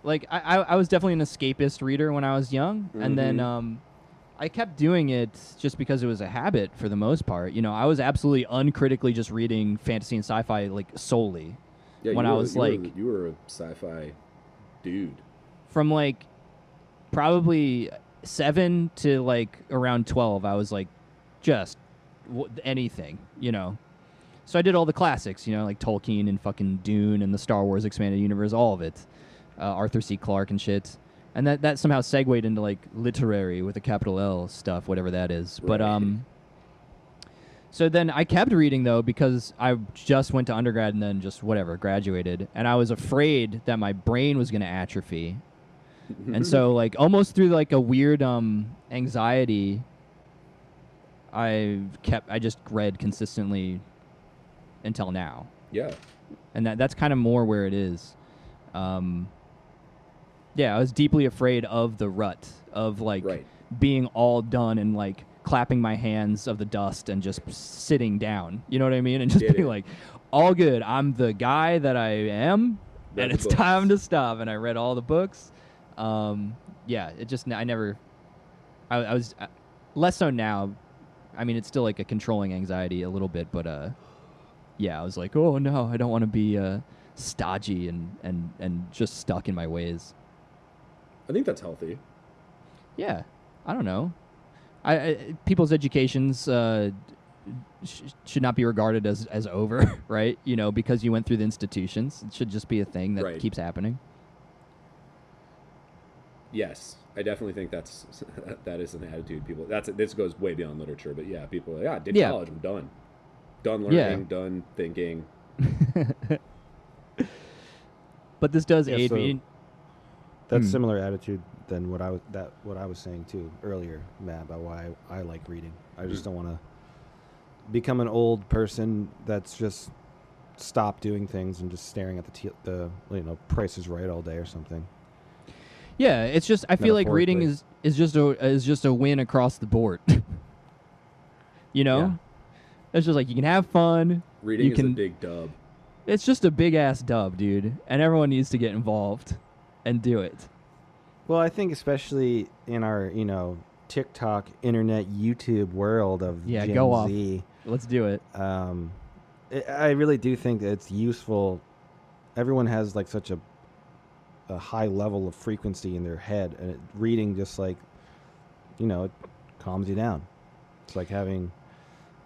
like I, I, I was definitely an escapist reader when I was young, and then Mhm. um, I kept doing it just because it was a habit for the most part. You know, I was absolutely uncritically just reading fantasy and sci-fi like solely Yeah, when you I were- was you were- like- you were a sci-fi dude. from like probably seven to like around 12 i was like just w- anything you know? So i did all the classics you know like tolkien and fucking dune and the star wars expanded universe all of it uh, arthur c. Clarke and shit. And that, that somehow segued into like literary with a capital l stuff whatever that is. But um so then I kept reading though because I just went to undergrad and then just whatever graduated, and I was afraid that my brain was going to atrophy, and so like almost through like a weird um anxiety, I kept I just read consistently until now, yeah, and that that's kind of more where it is. Um, yeah, I was deeply afraid of the rut of like right. being all done and like clapping my hands of the dust and just sitting down. You know what I mean? And just Get being it. like, all good. I'm the guy that I am, and it's books. time to stop. And I read all the books. Um, yeah, it just I never. I, I was uh, less so now. I mean, it's still like a controlling anxiety a little bit, but uh, yeah, I was like, oh no, I don't want to be uh, stodgy and and and just stuck in my ways. I think that's healthy. Yeah, I don't know. I, I people's educations uh, sh- should not be regarded as as over, right? You know, because you went through the institutions, it should just be a thing that Right. keeps happening. Yes, I definitely think that's that is an attitude people. That's this goes way beyond literature, but yeah, people are like, yeah, I did Yeah. college, I'm done, done Yeah. learning, done thinking. But this does Yeah, aid so- me. That's Hmm. similar attitude than what I was that what I was saying too earlier, Matt, about why I, I like reading. I just Mm. don't want to become an old person that's just stop doing things and just staring at the t- the you know Price is Right all day or something. Yeah, it's just I feel like reading is is just a is just a win across the board. you know, Yeah. it's just like you can have fun. Reading You is a big dub. It's just a big ass dub, dude, and everyone needs to get involved and do it. Well, I think especially in our you know TikTok, internet, YouTube world of Yeah, Gen go off. Z, Let's do it. um, I I really do think that it's useful. Everyone has like such a a high level of frequency in their head, and it, reading just like you know it calms you down. It's like having,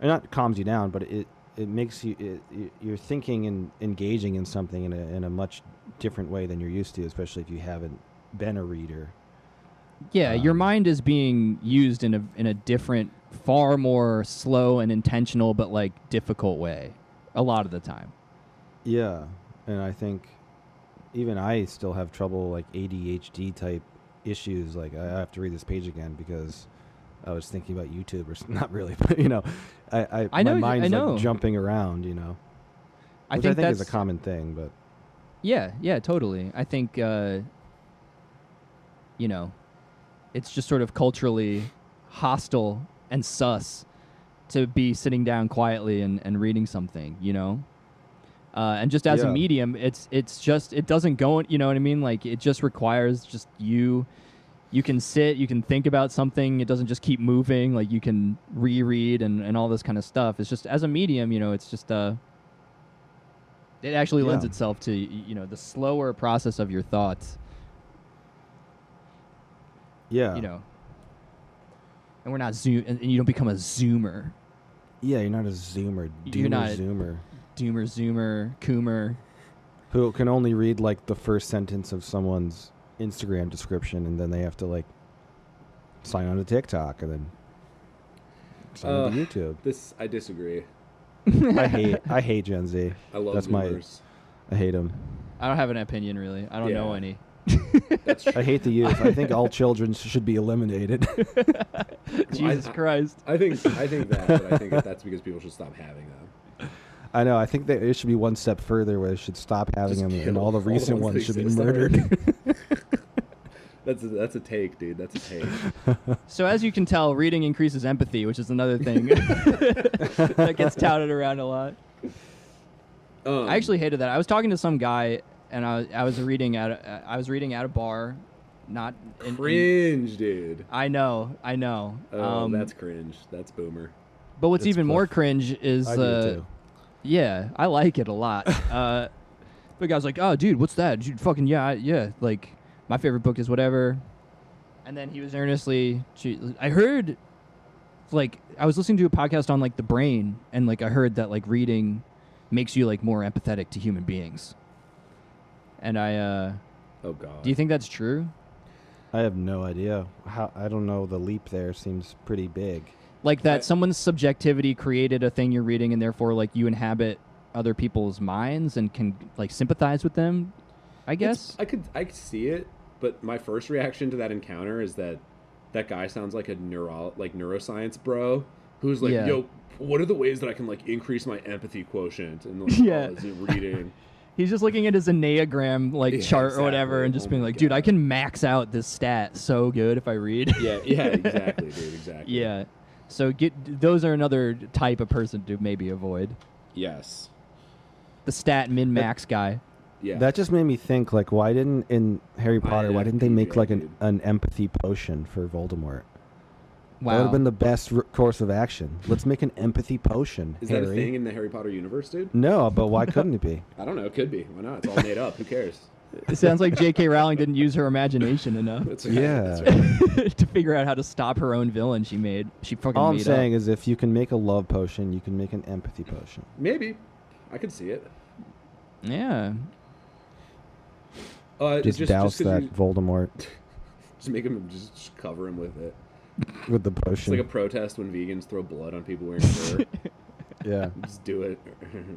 not calms you down, but it it makes you it, you're thinking and engaging in something in a in a much different way than you're used to, especially if you haven't been a reader. Yeah, your Um, mind is being used in a in a different, far more slow and intentional, but like difficult way, a lot of the time. Yeah, and I think even I still have trouble like ADHD type issues. Like I have to read this page again because I was thinking about YouTube or s- not really, but you know, I I, I know my mind's I know. like jumping around. You know, I which think, I think is that's a common thing. But Yeah, yeah, totally. I think uh, you know, it's just sort of culturally hostile and sus to be sitting down quietly and, and reading something, you know? Uh, and just as a medium, it's it's just it doesn't go. You know what I mean? Like it just requires just you. You can sit, you can think about something. It doesn't just keep moving. Like you can reread and, and all this kind of stuff. It's just as a medium, you know, it's just uh, it actually lends Yeah. itself to you know the slower process of your thoughts. yeah, You know, and we're not zoom, and, and you don't become a zoomer, yeah, you're not a zoomer, do You're not- zoomer, doomer, zoomer, coomer. who can only read like the first sentence of someone's Instagram description, and then they have to like sign on to TikTok and then sign on to Uh, YouTube. This I disagree. I hate I hate Gen Z. I love That's my- I hate them. I don't have an opinion really. I don't know any. That's I hate the youth. I think all children should be eliminated. Jesus I- Christ. I think I think that, but I think that that's because people should stop having them. I know. I think that it should be one step further, where they should stop having Just them, and all the all recent ones ones that should be murdered. That's a, that's a take, dude. That's a take. So as you can tell, reading increases empathy, which is another thing that gets touted around a lot. Um, I actually hated that. I was talking to some guy, and I was, I was reading at a, I was reading at a bar, not in, in- cringe, dude. I know, I know. Oh, um, that's cringe. That's boomer. but what's That's even more cringe is I do uh, too. Yeah, I like it a lot. uh, the guy's like, "Oh, dude, what's that? Dude, fucking yeah, I- yeah. Like, my favorite book is whatever." And then he was earnestly, I heard, like, I was listening to a podcast on like the brain, and like I heard that like reading makes you like more empathetic to human beings. And I, uh, Oh god. do you think that's true? I have no idea. How I don't know. The leap there seems pretty big. Like that I- someone's subjectivity created a thing you're reading, and therefore like you inhabit other people's minds and can like sympathize with them. I guess. I could I could see it, but my first reaction to that encounter is that that guy sounds like a neuro like neuroscience bro who's like, Yeah. "Yo, what are the ways that I can like increase my empathy quotient?" And like, Yeah. reading? He's just looking at his Enneagram like Yeah, chart or whatever, and just Oh being like, "Dude, I can max out this stat so good if I read." yeah, yeah, exactly, dude, exactly. yeah. So get those are another type of person to maybe avoid. Yes. The stat min max guy. Yeah. That just made me think. Like, why didn't in Harry Potter? Why didn't they make like an, an empathy potion for Voldemort? Wow. That would have been the best r- course of action. Let's make an empathy potion. Is Harry. that a thing in the Harry Potter universe, dude? No, but why couldn't it be? I don't know. It could be. Why not? It's all made up. Who cares? It sounds like J.K. Rowling didn't use her imagination enough That's right. Yeah. That's right. to figure out how to stop her own villain. She made. She fucking All I'm made saying up. is, if you can make a love potion, you can make an empathy potion. Maybe. I could see it. Yeah. Uh, Just, just douse just 'cause that you- Voldemort just make him just, just cover him with it. with the It's potion. like a protest when vegans throw blood on people wearing fur. yeah. just do it.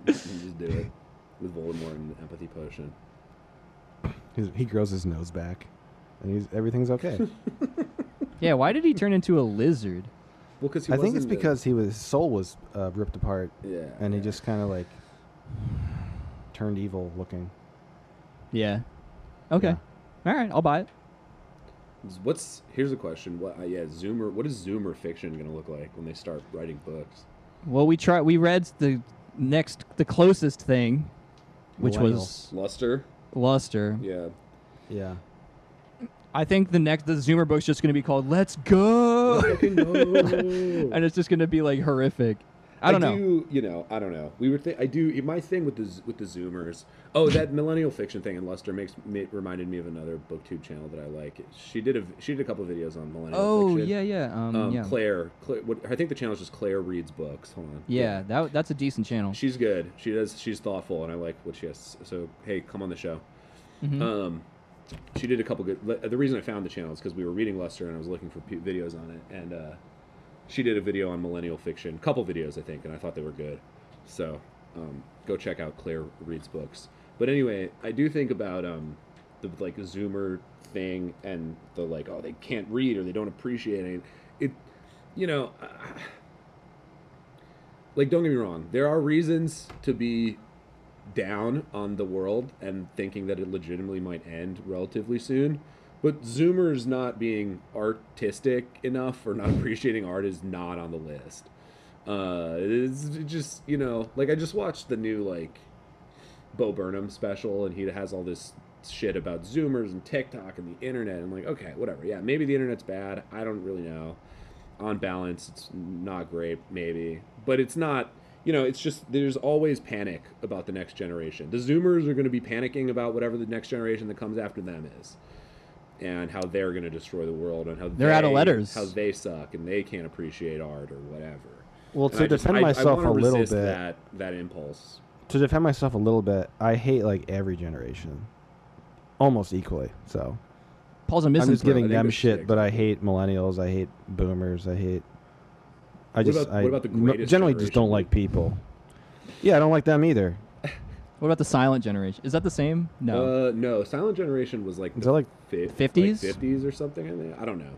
just do it with Voldemort and the empathy potion. His, he grows his nose back, and he's everything's okay. Yeah. Why did he turn into a lizard? Well, because he I think it's wasn't a- because he was his soul was uh, ripped apart, yeah, and he yeah. just kind of like turned evil looking. Yeah. Okay. All right. I'll buy it. What's here's a question. What? Uh, yeah, Zoomer. What is Zoomer fiction going to look like when they start writing books? Well, we try. We read the next, the closest thing, which was Luster. Luster. Yeah. Yeah. I think the next, the Zoomer book's just going to be called "Let's Go," and it's just going to be like horrific. I don't know. Do, you know, I don't know. We were. Th- I do. My thing with the with the Zoomers. Oh, that millennial fiction thing in Luster makes ma- reminded me of another booktube channel that I like. She did a she did a couple of videos on millennial Oh fiction. yeah, yeah, um, Um, yeah, Claire, Claire what, I think the channel is just Claire reads books. Hold on. yeah. That that's a decent channel. She's good. She does. She's thoughtful, and I like what she has. So hey, come on the show. Mhm. Um, she did a couple good. The reason I found the channel is because we were reading Luster, and I was looking for p- videos on it, and uh, she did a video on millennial fiction, couple videos I think, and I thought they were good. So um, go check out Claire reads books. But anyway, I do think about um, the like Zoomer thing and the like. Oh, they can't read or they don't appreciate it. It, you know. like don't get me wrong there are reasons to be down on the world and thinking that it legitimately might end relatively soon but zoomers not being artistic enough or not appreciating art is not on the list. Uh it's just you know like i just watched the new like bo burnham special and he has all this shit about zoomers and tiktok and the internet. I'm like okay whatever. Yeah maybe the internet's bad. I don't really know. On balance it's not great maybe. But it's not you know it's just there's always panic about the next generation. The zoomers are going to be panicking about whatever the next generation that comes after them is and how they're going to destroy the world and how They're they, out of letters. how they suck and they can't appreciate art or whatever Well, And to I defend I- I myself wanna a little bit, that that impulse to defend myself a little bit, I hate like every generation, almost equally. So Paul's a I'm missing. just giving them shit, sick. but I hate millennials. I hate boomers. I hate. I What just about- I what about the greatest generally just don't like people. Yeah, I don't like them either. What about the silent generation? Is that the same? No. uh no silent generation was like Is that like fi- 50s? like 50s or something in there i don't know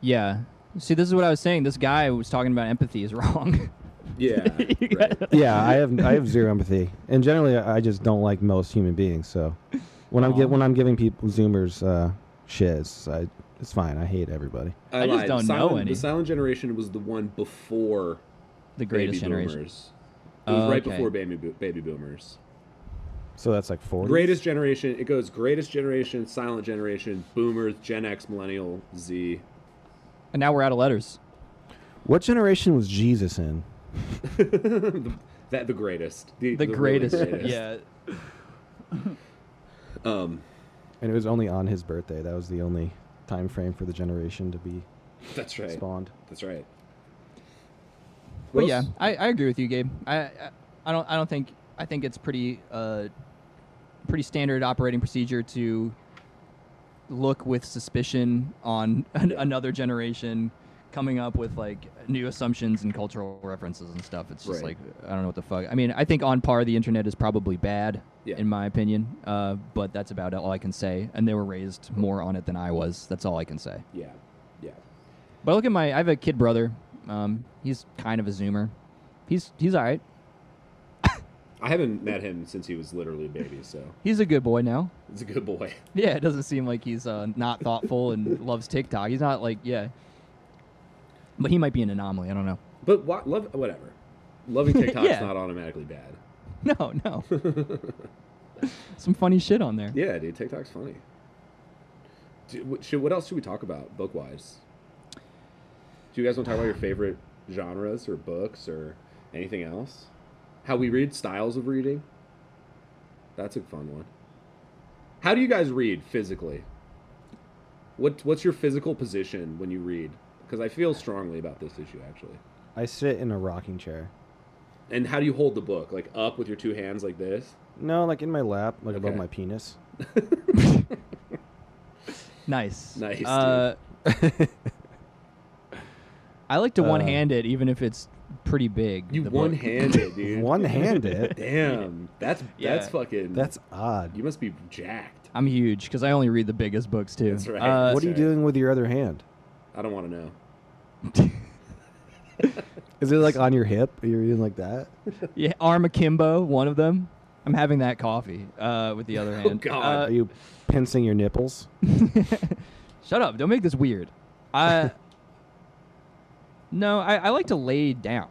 yeah. See, this is what I was saying. This guy who was talking about empathy is wrong. yeah right. yeah, I have I have zero empathy, and generally I just don't like most human beings. So when I'm get when I'm giving people Zoomers uh, shiz, I it's fine. I hate everybody. I just lied. don't know any. The silent generation was the one before the greatest baby generation. boomers. It was Oh, right okay. before baby bo- baby boomers. So that's like forty. Greatest generation. It goes greatest generation, silent generation, boomers, Gen X, millennial, Z. And now we're out of letters. What generation was Jesus in? the, that the greatest. The, The, really greatest. greatest. Yeah. Um, And it was only on his birthday. That was the only time frame for the generation to be that's right. spawned. That's right. What yeah. I, I agree with you, Gabe. I, I don't I don't think I think it's pretty uh pretty standard operating procedure to look with suspicion on an, another generation coming up with like new assumptions and cultural references and stuff. It's just Right. like I don't know what the fuck. I mean, I think on par the internet is probably bad Yeah. in my opinion. Uh, but that's about all I can say. And they were raised more on it than I was. That's all I can say. Yeah. Yeah. But look at my I have a kid brother. Um, he's kind of a zoomer. He's he's all right. I haven't met him since he was literally a baby, so He's a good boy now. he's a good boy. Yeah, it doesn't seem like he's uh, not thoughtful and loves TikTok. He's not like yeah. But he might be an anomaly. I don't know. But what, love, whatever. Loving TikTok's Yeah. not automatically bad. No, no. Some funny shit on there. Yeah, dude, TikTok's funny. Dude, what, should, what else should we talk about book wise? Do you guys want to talk about your favorite genres or books or anything else? How we read, styles of reading. That's a fun one. How do you guys read physically? What What's your physical position when you read? Because I feel strongly about this issue actually. I sit in a rocking chair. And how do you hold the book? Like up with your two hands like this? No, like in my lap, like above my penis. Nice. Nice, Uh, I like to Uh, one hand it, even if it's pretty big. You the book. one handed, dude. One handed. Damn, that's Yeah. that's fucking. That's odd. you must be jacked. I'm huge because I only read the biggest books too. That's right. Uh, what are you right. doing with your other hand? I don't want to know. Is it like on your hip? You're reading like that? yeah, arm akimbo, one of them. I'm having that coffee uh, with the other hand. Oh God. Uh, Are you pincing your nipples? Shut up! Don't make this weird. I no, I, I like to lay down.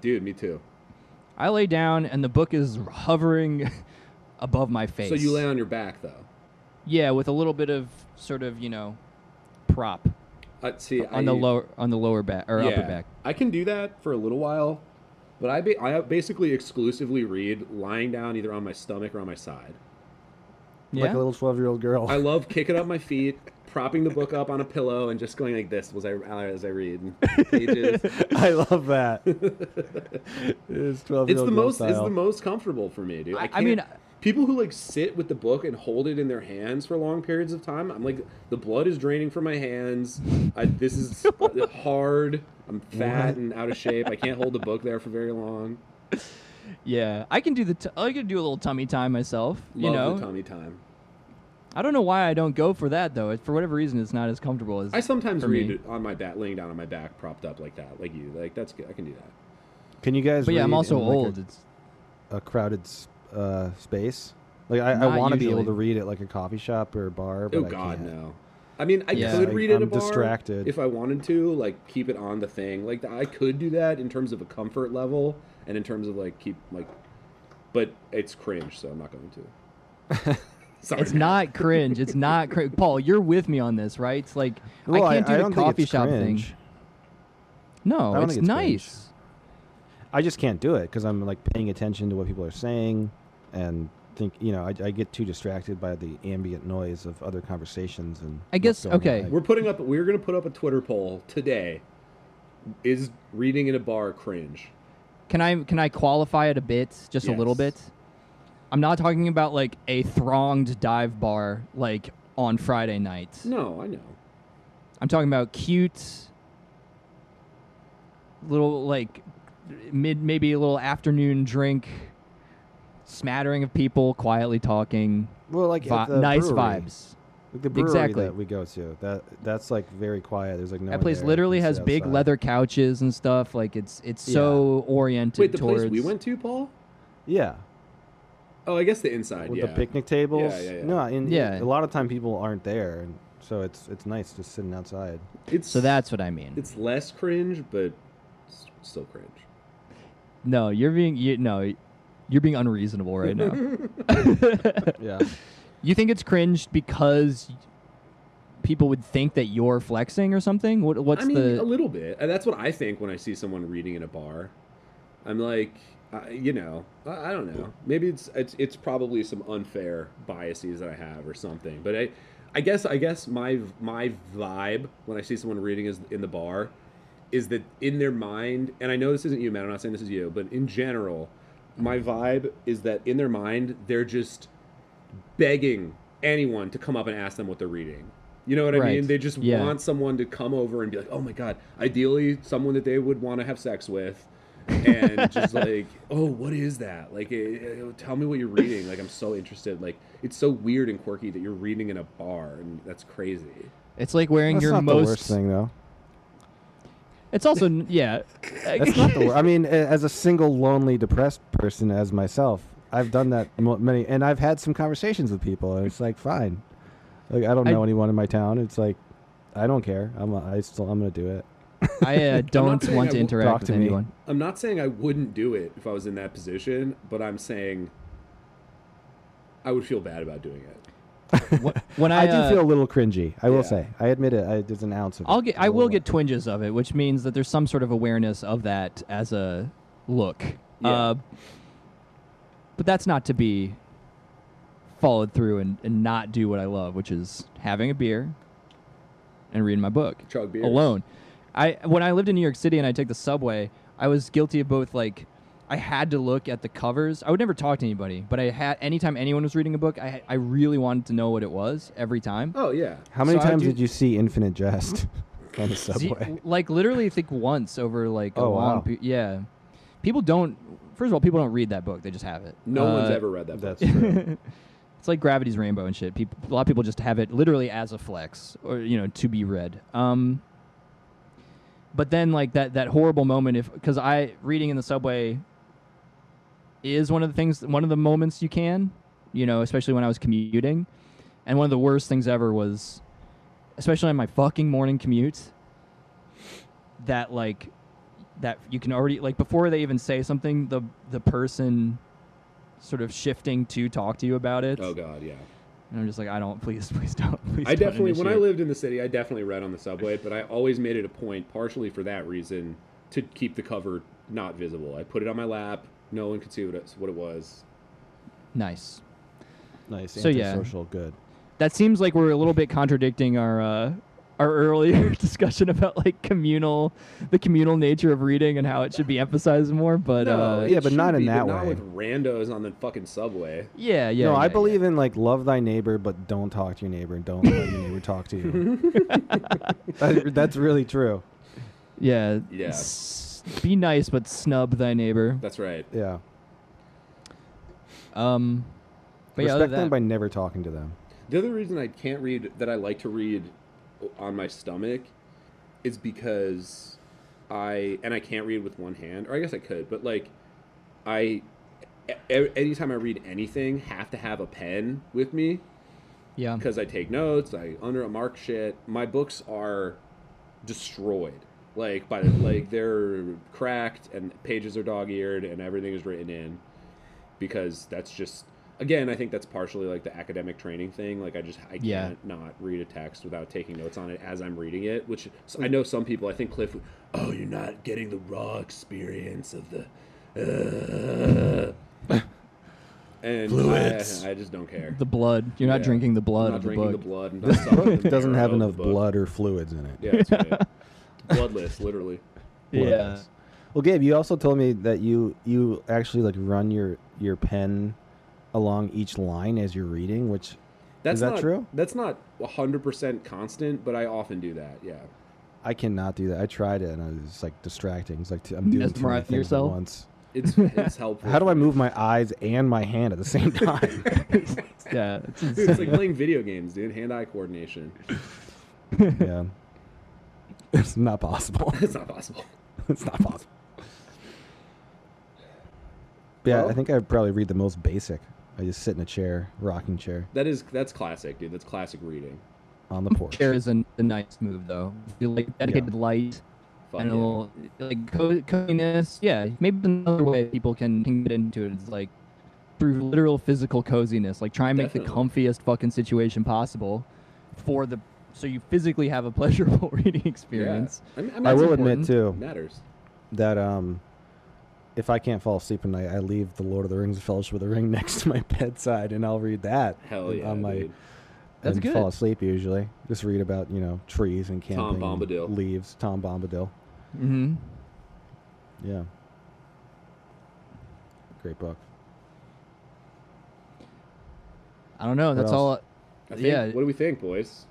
Dude, me too. I lay down and the book is hovering above my face. So you lay on your back though. Yeah, with a little bit of sort of you know prop Uh, see, on I, the lower on the lower back or yeah, upper back. I can do that for a little while, but I ba- I basically exclusively read lying down either on my stomach or on my side. Yeah. Like a little 12 year old girl. I love kicking up my feet, propping the book up on a pillow, and just going like this was I as I read pages. I love that. it's 12 It's the most it's the most comfortable for me, dude. I, I- mean- people who like sit with the book and hold it in their hands for long periods of time. I'm like, the blood is draining from my hands. I, this is hard. I'm fat and out of shape. I can't hold the book there for very long. Yeah, I can do the. T- I can do a little tummy time myself. you Love know, the tummy time. I don't know why I don't go for that though. It, for whatever reason, it's not as comfortable as. I sometimes for read me. it on my back, laying down on my back, propped up like that, like you. Like that's good. I can do that. Can you guys But yeah, I'm also in, like, old. A, it's a crowded uh, space? Like, I, I want to be able to read at like a coffee shop or a bar, but oh I God, can't. no. I mean, I Yeah. could Like, read at a I'm bar distracted. if I wanted to, like keep it on the thing. Like I could do that in terms of a comfort level and in terms of like keep like, but it's cringe, so I'm not going to. Sorry, it's not cringe. It's not cringe. Paul, you're with me on this, right? It's like Well, I can't do don't the coffee it's shop cringe. thing. No, I don't it's think it's cringe. nice. I just can't do it because I'm like paying attention to what people are saying and think, you know, I, I get too distracted by the ambient noise of other conversations and. I guess- okay. on. We're putting up. We're gonna put up a Twitter poll today. Is reading in a bar cringe? Can I can I qualify it a bit, just a little bit? I'm not talking about like a thronged dive bar like on Friday nights. No, I know. I'm talking about cute, little like mid maybe a little afternoon drink, smattering of people quietly talking, Well, like vi- at the nice brewery. vibes. Like the brewery Exactly. that we go to. That that's like very quiet. There's like no. that place there. literally has sit big leather couches and stuff. Like it's it's so oriented Wait, the towards. place we went to, Paul? Yeah, Oh, I guess the inside. with yeah. the picnic tables. Yeah, yeah, yeah. No, and Yeah. a lot of time people aren't there, and so it's it's nice just sitting outside. It's So that's what I mean. it's less cringe, but still cringe. No, you're being you no, you're being unreasonable right now. Yeah. you think it's cringe because people would think that you're flexing or something? What what's I mean, the a little bit. And that's what I think when I see someone reading in a bar. I'm like, uh, you know, I, I don't know. Maybe it's it's it's probably some unfair biases that I have or something. But I, I guess I guess my my vibe when I see someone reading is in the bar, is that in their mind, and I know this isn't you, man. I'm not saying this is you, but in general, my vibe is that in their mind they're just begging anyone to come up and ask them what they're reading. You know what I Right. mean? They just Yeah. want someone to come over and be like, "Oh my god!" Ideally, someone that they would want to have sex with, and just like, "Oh, what is that?" Like, eh, eh, tell me what you're reading. Like, I'm so interested. Like, it's so weird and quirky that you're reading in a bar, and that's crazy. it's like wearing That's your not most the worst thing though. It's also yeah. That's not the worst. I mean, as a single, lonely, depressed person, as myself, I've done that many, and I've had some conversations with people, and it's like fine. Like I don't I- know anyone in my town. It's like I don't care. I'm I still I'm gonna do it. I uh, don't want I to interact talk with to me. anyone. I'm not saying I wouldn't do it if I was in that position, but I'm saying I would feel bad about doing it. Wh- when I, I, do uh, feel a little cringy. I will say. I admit it. I, there's an ounce of. I'll it. get A I will get twinges of it, which means that there's some sort of awareness of that as a look. Yeah. Uh, but that's not to be followed through and, and not do what I love, which is having a beer and reading my book Chug beers. alone. I when I lived in New York City and I take the subway, I was guilty of both like I had to look at the covers. I would never talk to anybody, but I had anytime anyone was reading a book, I I really wanted to know what it was every time. Oh yeah. How many So I times do- did you see Infinite Jest on the See, subway? like literally, I think once over like a Oh, long. wow. pe- yeah, people don't. First of all, people don't read that book; they just have it. No one's Uh, ever read that. Book. That's true. It's like Gravity's Rainbow and shit. People, a lot of people just have it literally as a flex, or you know, to be read. Um, but then like that that horrible moment, if because I reading in the subway is one of the things, one of the moments you can, you know, especially when I was commuting, and one of the worst things ever was, especially on my fucking morning commute, that like that you can already like before they even say something, the the person sort of shifting to talk to you about it. Oh god, yeah. And I'm just like, I don't, please, please don't. Please I don't definitely, when I lived in the city, I definitely read on the subway, but I always made it a point, partially for that reason, to keep the cover not visible. I put it on my lap. No one could see what it, what it was. Nice. nice. So, yeah. Antisocial. Good. That seems like we're a little bit contradicting our uh, our earlier discussion about like communal, the communal nature of reading and how it should be emphasized more. But no, uh, Yeah, but should not in be, that but Not way. with randos on the fucking subway. yeah, yeah. no, I believe yeah. in like love thy neighbor, but don't talk to your neighbor, and don't let your neighbor talk to you. That- that's really true. Yeah. Yeah. S- be nice, but snub thy neighbor. That's right. Yeah. Um, but Respect than them that, by never talking to them. The other reason I can't read that I like to read on my stomach is because I and I can't read with one hand, or I guess I could, but like I anytime I read anything, have to have a pen with me yeah, because I take notes, I under mark shit. My books are destroyed. Like by the like they're cracked and pages are dog eared and everything is written in because that's just again I think that's partially like the academic training thing. Like I just I can't not read a text without taking notes on it as I'm reading it. Which so I know some people. I think Cliff. Oh, you're not getting the raw experience of the. Uh, and Fluids. I, I just don't care. the blood. You're not Yeah. drinking the blood I'm not of the drinking book. the blood. And This sucking doesn't have enough blood or fluids in it. Yeah, that's right. Bloodless, literally. yeah. Well, Gabe, you also told me that you you actually like run your your pen along each line as you're reading, which That's that not, true? That's not 100% constant, but I often do that. Yeah. I cannot do that. I tried it and I was like distracting. It's like t- I'm doing too many things yourself? at once. It's it's helpful. How do I move my eyes and my hand at the same time? yeah, it's it's like playing video games, dude. Hand-eye coordination. yeah, it's not possible. It's not possible. it's not possible. But yeah, I think I probably read the most basic. I just sit in a chair, rocking chair, That is that's classic, dude. That's classic reading. on the porch. chair is a, a nice move though. If you like dedicated light Fuck and a yeah. little like co- coziness. Yeah, maybe another way people can, can get into it is like through literal physical coziness. Like try and make the comfiest fucking situation possible for the so you physically have a pleasurable reading experience. Yeah. I, mean, I, mean, I it's will important. admit too It matters. that um, if I can't fall asleep at night, I leave the Lord of the Rings: Fellowship of the Ring next to my bedside, and I'll read that. Hell yeah, on my dude. That's and good. Fall asleep usually. Just read about you know trees and camping, Tom and leaves. Tom Bombadil. Mm-hmm. Yeah. Great book. I don't know. What That's else? all. I think, Yeah. What do we think, boys?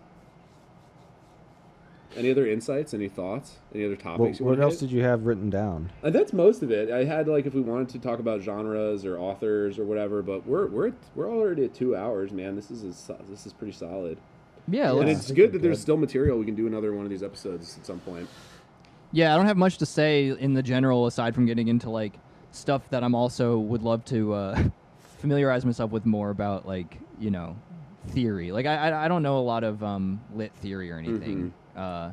Any other insights? Any thoughts? Any other What, topics? you what else hit? did you have written down? Uh, that's most of it. I had like if we wanted to talk about genres or authors or whatever, but we're we're at, we're already at two hours, man. This is a, this is pretty solid, Yeah, and it's good we're that there's good. still material. We can do another one of these episodes at some point. Yeah, I don't have much to say in the general aside from getting into like stuff that I'm also would love to uh, familiarize myself with more about like you know theory. Like I I, I don't know a lot of um, lit theory or anything. Mm-hmm. Uh,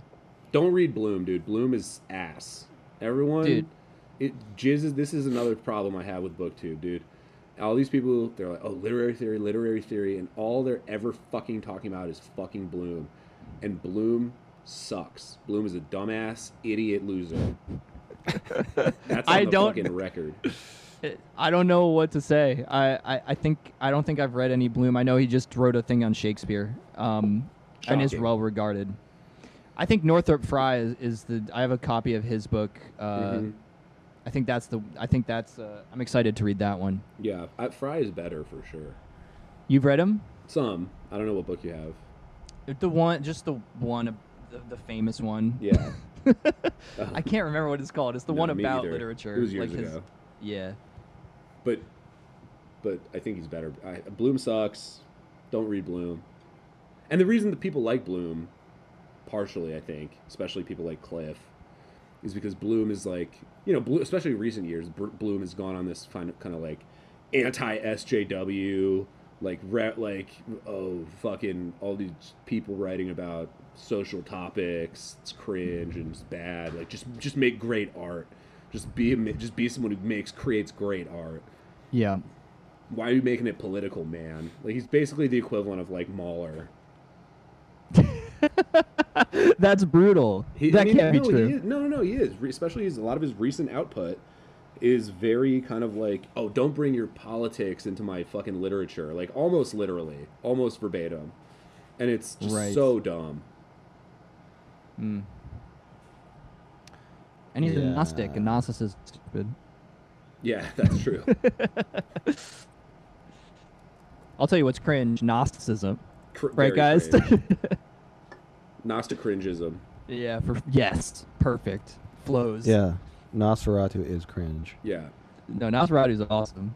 Don't read Bloom, dude. Bloom is ass. Everyone, Dude. it jizzes. This is another problem I have with BookTube, dude. All these people, they're like, oh, literary theory, literary theory, and all they're ever fucking talking about is fucking Bloom, and Bloom sucks. Bloom is a dumbass, idiot loser. That's on I the don't- fucking record. I don't know what to say. I, I, I think I don't think I've read any Bloom. I know he just wrote a thing on Shakespeare, um, and is well regarded. I think Northrop Frye is, is the. I have a copy of his book. Uh, Mhm. I think that's the. I think that's. Uh, I'm excited to read that one. Yeah, I, Frye is better for sure. You've read him? Some. I don't know what book you have. The one, just the one, the, the famous one. Yeah. I can't remember what it's called. It's the No, one about either. literature. It was years like his, ago. Yeah. But but I think he's better. I, Bloom sucks. Don't read Bloom. And the reason that people like Bloom, partially, I think, especially people like Cliff, is because Bloom is like you know, Bloom, especially recent years, Bloom has gone on this kind of kind of like anti SJW, like re- like oh fucking all these people writing about social topics. It's cringe and it's bad. Like just just make great art. Just be a, just be someone who makes creates great art Yeah. why are you making it political, man? Like he's basically the equivalent of like Maher. That's brutal. He, that I mean, can't no, be true. Is, no, no, no, he is. Especially his, a lot of his recent output is very kind of like, oh, don't bring your politics into my fucking literature, like almost literally, almost verbatim, and it's just Right. so dumb. Mm. And he's a Gnostic, and Gnosis is stupid. Yeah, that's true. I'll tell you what's cringe: Gnosticism. Cr- Right, guys? Cringe. Gnostic cringism. yeah. For yes, perfect flows. Yeah, Nosferatu is cringe. Yeah, No, Nosferatu's awesome.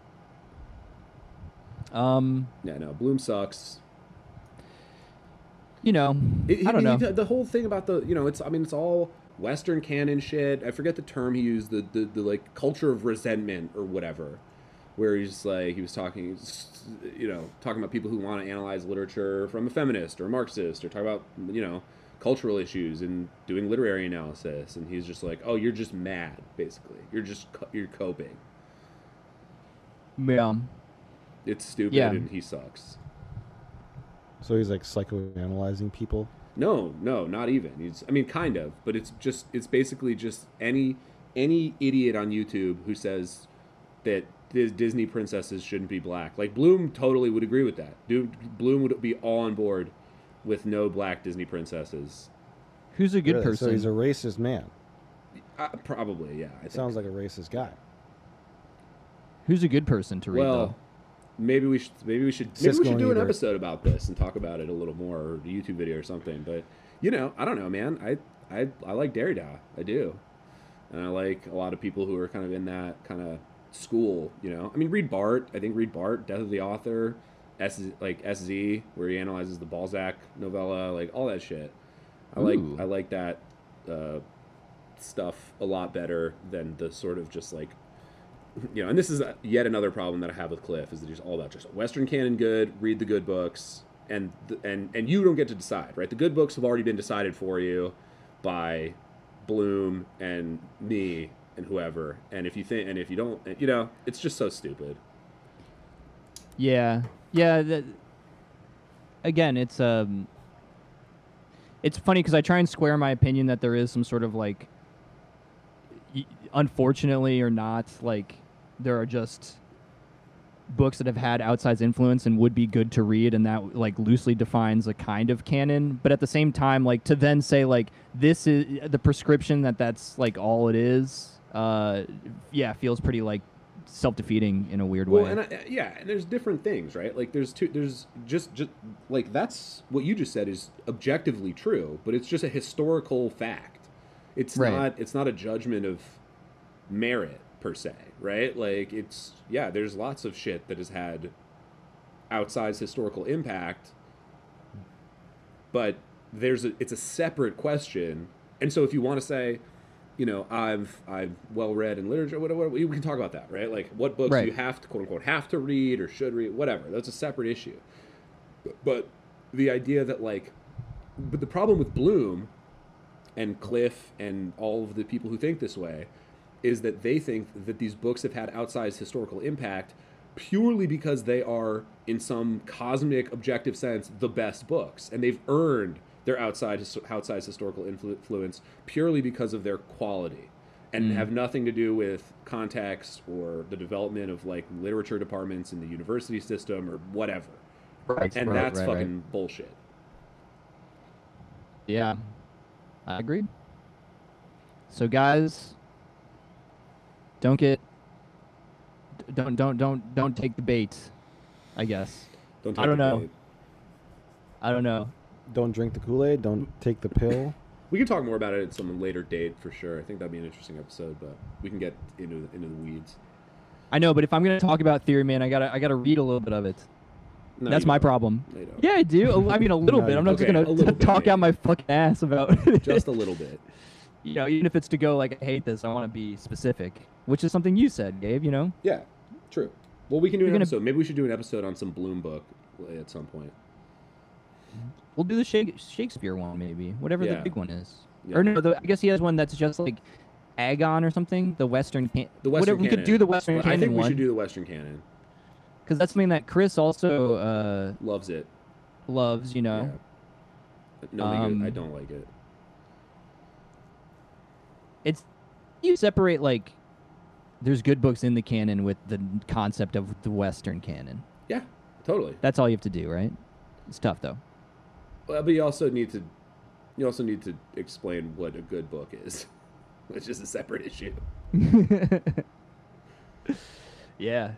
Um, yeah, no, Bloom sucks. you know, It- I don't know. he- The whole thing about the, you know, it's, I mean, it's all Western canon shit. I forget the term he used, the, the, the like culture of resentment or whatever, where he's like, he was talking, you know, talking about people who want to analyze literature from a feminist or a Marxist or talk about, you know, cultural issues and doing literary analysis. And he's just like, oh, you're just mad, basically. You're just, you're coping. yeah. It's stupid Yeah. and he sucks. So he's like psychoanalyzing people. No, no, not even. He's, I mean, kind of, but it's just, it's basically just any, any idiot on YouTube who says that Dis- Disney princesses shouldn't be black. Like Bloom totally would agree with that. Dude, Bloom would be all on board with no black Disney princesses. Who's a good Really? person? So he's a racist man. Uh, probably, yeah. I think. Sounds like a racist guy. Who's a good person to read well. though? Maybe we should maybe we should maybe Siskel we should do an Ebert. episode about this and talk about it a little more or a YouTube video or something. But you know, I don't know, man. I I I like Derrida. I do. And I like a lot of people who are kind of in that kind of school, you know. I mean, read Barthes. I think read Barthes, Death of the Author, S like SZ, where he analyzes the Balzac novella, like all that shit. I like Ooh. I like that uh, stuff a lot better than the sort of just like you know, and this is yet another problem that I have with Cliff is that he's all about just Western canon good, read the good books, and th- and and you don't get to decide, right? The good books have already been decided for you by Bloom and me and whoever, and if you think and if you don't, you know, it's just so stupid. Yeah, yeah. That, again, it's um, it's funny because I try and square my opinion that there is some sort of like, unfortunately or not, like there are just books that have had outsized influence and would be good to read, and that like loosely defines a kind of canon. But at the same time, like to then say like this is the prescription that that's like all it is. Uh, yeah, feels pretty like self-defeating in a weird Well, way. and I, yeah, and there's different things, right? Like there's two, there's just just like that's what you just said is objectively true, but it's just a historical fact. It's Right. not it's not a judgment of merit per se, right? Like it's yeah, there's lots of shit that has had outsized historical impact, but there's a it's a separate question. And so if you want to say, you know, I've I've well read in literature, whatever, we can talk about that, right? Like what books Right. you have to quote unquote have to read or should read, whatever. That's a separate issue. But the idea that like, but the problem with Bloom and Cliff and all of the people who think this way is that they think that these books have had outsized historical impact purely because they are, in some cosmic objective sense, the best books, and they've earned their outside his- outside historical influence purely because of their quality, and mm. have nothing to do with context or the development of like literature departments in the university system or whatever. Right. And right, that's right, right. fucking bullshit. Yeah, I agree. So guys, don't get, don't don't don't don't take the bait. I guess Don't I don't the know. bait. I don't know. Don't drink the Kool Aid. Don't take the pill. We can talk more about it at some later date for sure. I think that'd be an interesting episode, but we can get into into the weeds. I know, but if I'm gonna talk about Theory Man, I gotta I gotta read a little bit of it. No, That's my don't. problem. No. Yeah, I do. I mean, a little No, bit. I'm not don't. just gonna little bit, talk out maybe. my fucking ass about. just a little bit. you know, even if it's to go like I hate this, I want to be specific, which is something you said, Gabe. You know. Yeah, true. Well, we can do You're an gonna- episode. Maybe we should do an episode on some Bloom book uh, at some point. Mm-hmm. We'll do the Shake- Shakespeare one, maybe. Whatever Yeah. the big one is. Yeah. Or no, the, I guess he has one that's just like Agon or something. The Western can. The Western Whatever, we could canon. do the Western Well, canon I think we one should do the Western canon. because that's something that Chris also uh, Loves it. loves. You know. Yeah. No, good. I Um, don't like it. It's you separate like there's good books in the canon with the concept of the Western canon. Yeah, totally. That's all you have to do, right? It's tough though. Well, but you also need to, you also need to explain what a good book is, which is a separate issue. yeah.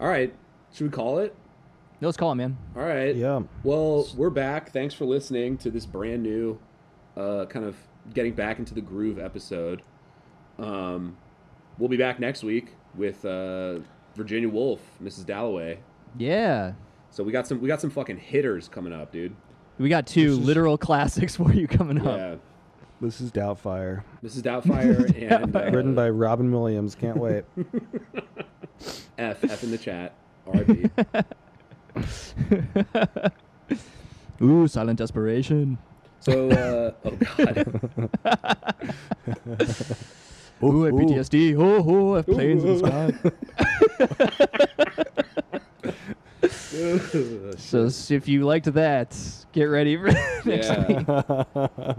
All right, should we call it? No, let's call it, man. All right. yeah. Well, we're back. Thanks for listening to this brand new, uh, kind of getting back into the groove episode. Um, we'll be back next week with uh, Virginia Woolf, Mrs. Dalloway. Yeah. So we got some we got some fucking hitters coming up, dude. We got two is- literal classics for you coming up. Yeah, This is Doubtfire. This is Doubtfire and uh, Written by Robin Williams. Can't wait. F F in the chat. R.I.P. Ooh, silent desperation. So uh, oh god, Ooh, I PTSD. Oh, oh, I have planes in the sky. So if you liked that, get ready for next yeah. week. uh,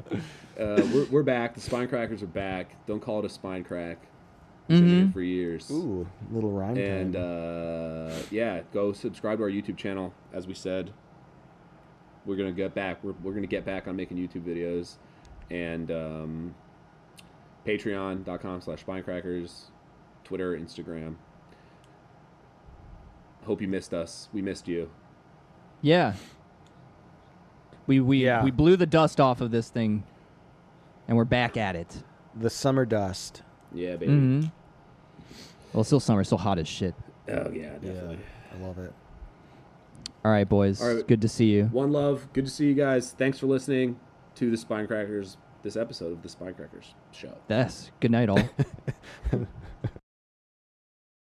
we're we're back. The spine crackers are back. Don't call it a spine crack. It's been here Mhm. for years. Ooh, little rhyme. And time. uh, yeah, go subscribe to our YouTube channel. As we said, we're gonna get back. We're, we're gonna get back on making YouTube videos, and um, Patreon.com/slash Spinecrackers, Twitter, Instagram. Hope you missed us. We missed you. Yeah. We we Yeah. we blew the dust off of this thing, and we're back at it. the summer dust. Yeah, baby. hmm Well, it's still summer, it's still hot as shit. Oh yeah, definitely. Yeah, I love it. All right, boys. All right. Good to see you. One love. Good to see you guys. Thanks for listening to the Spinecrackers. This episode of the Spinecrackers show. Yes. Good night, all.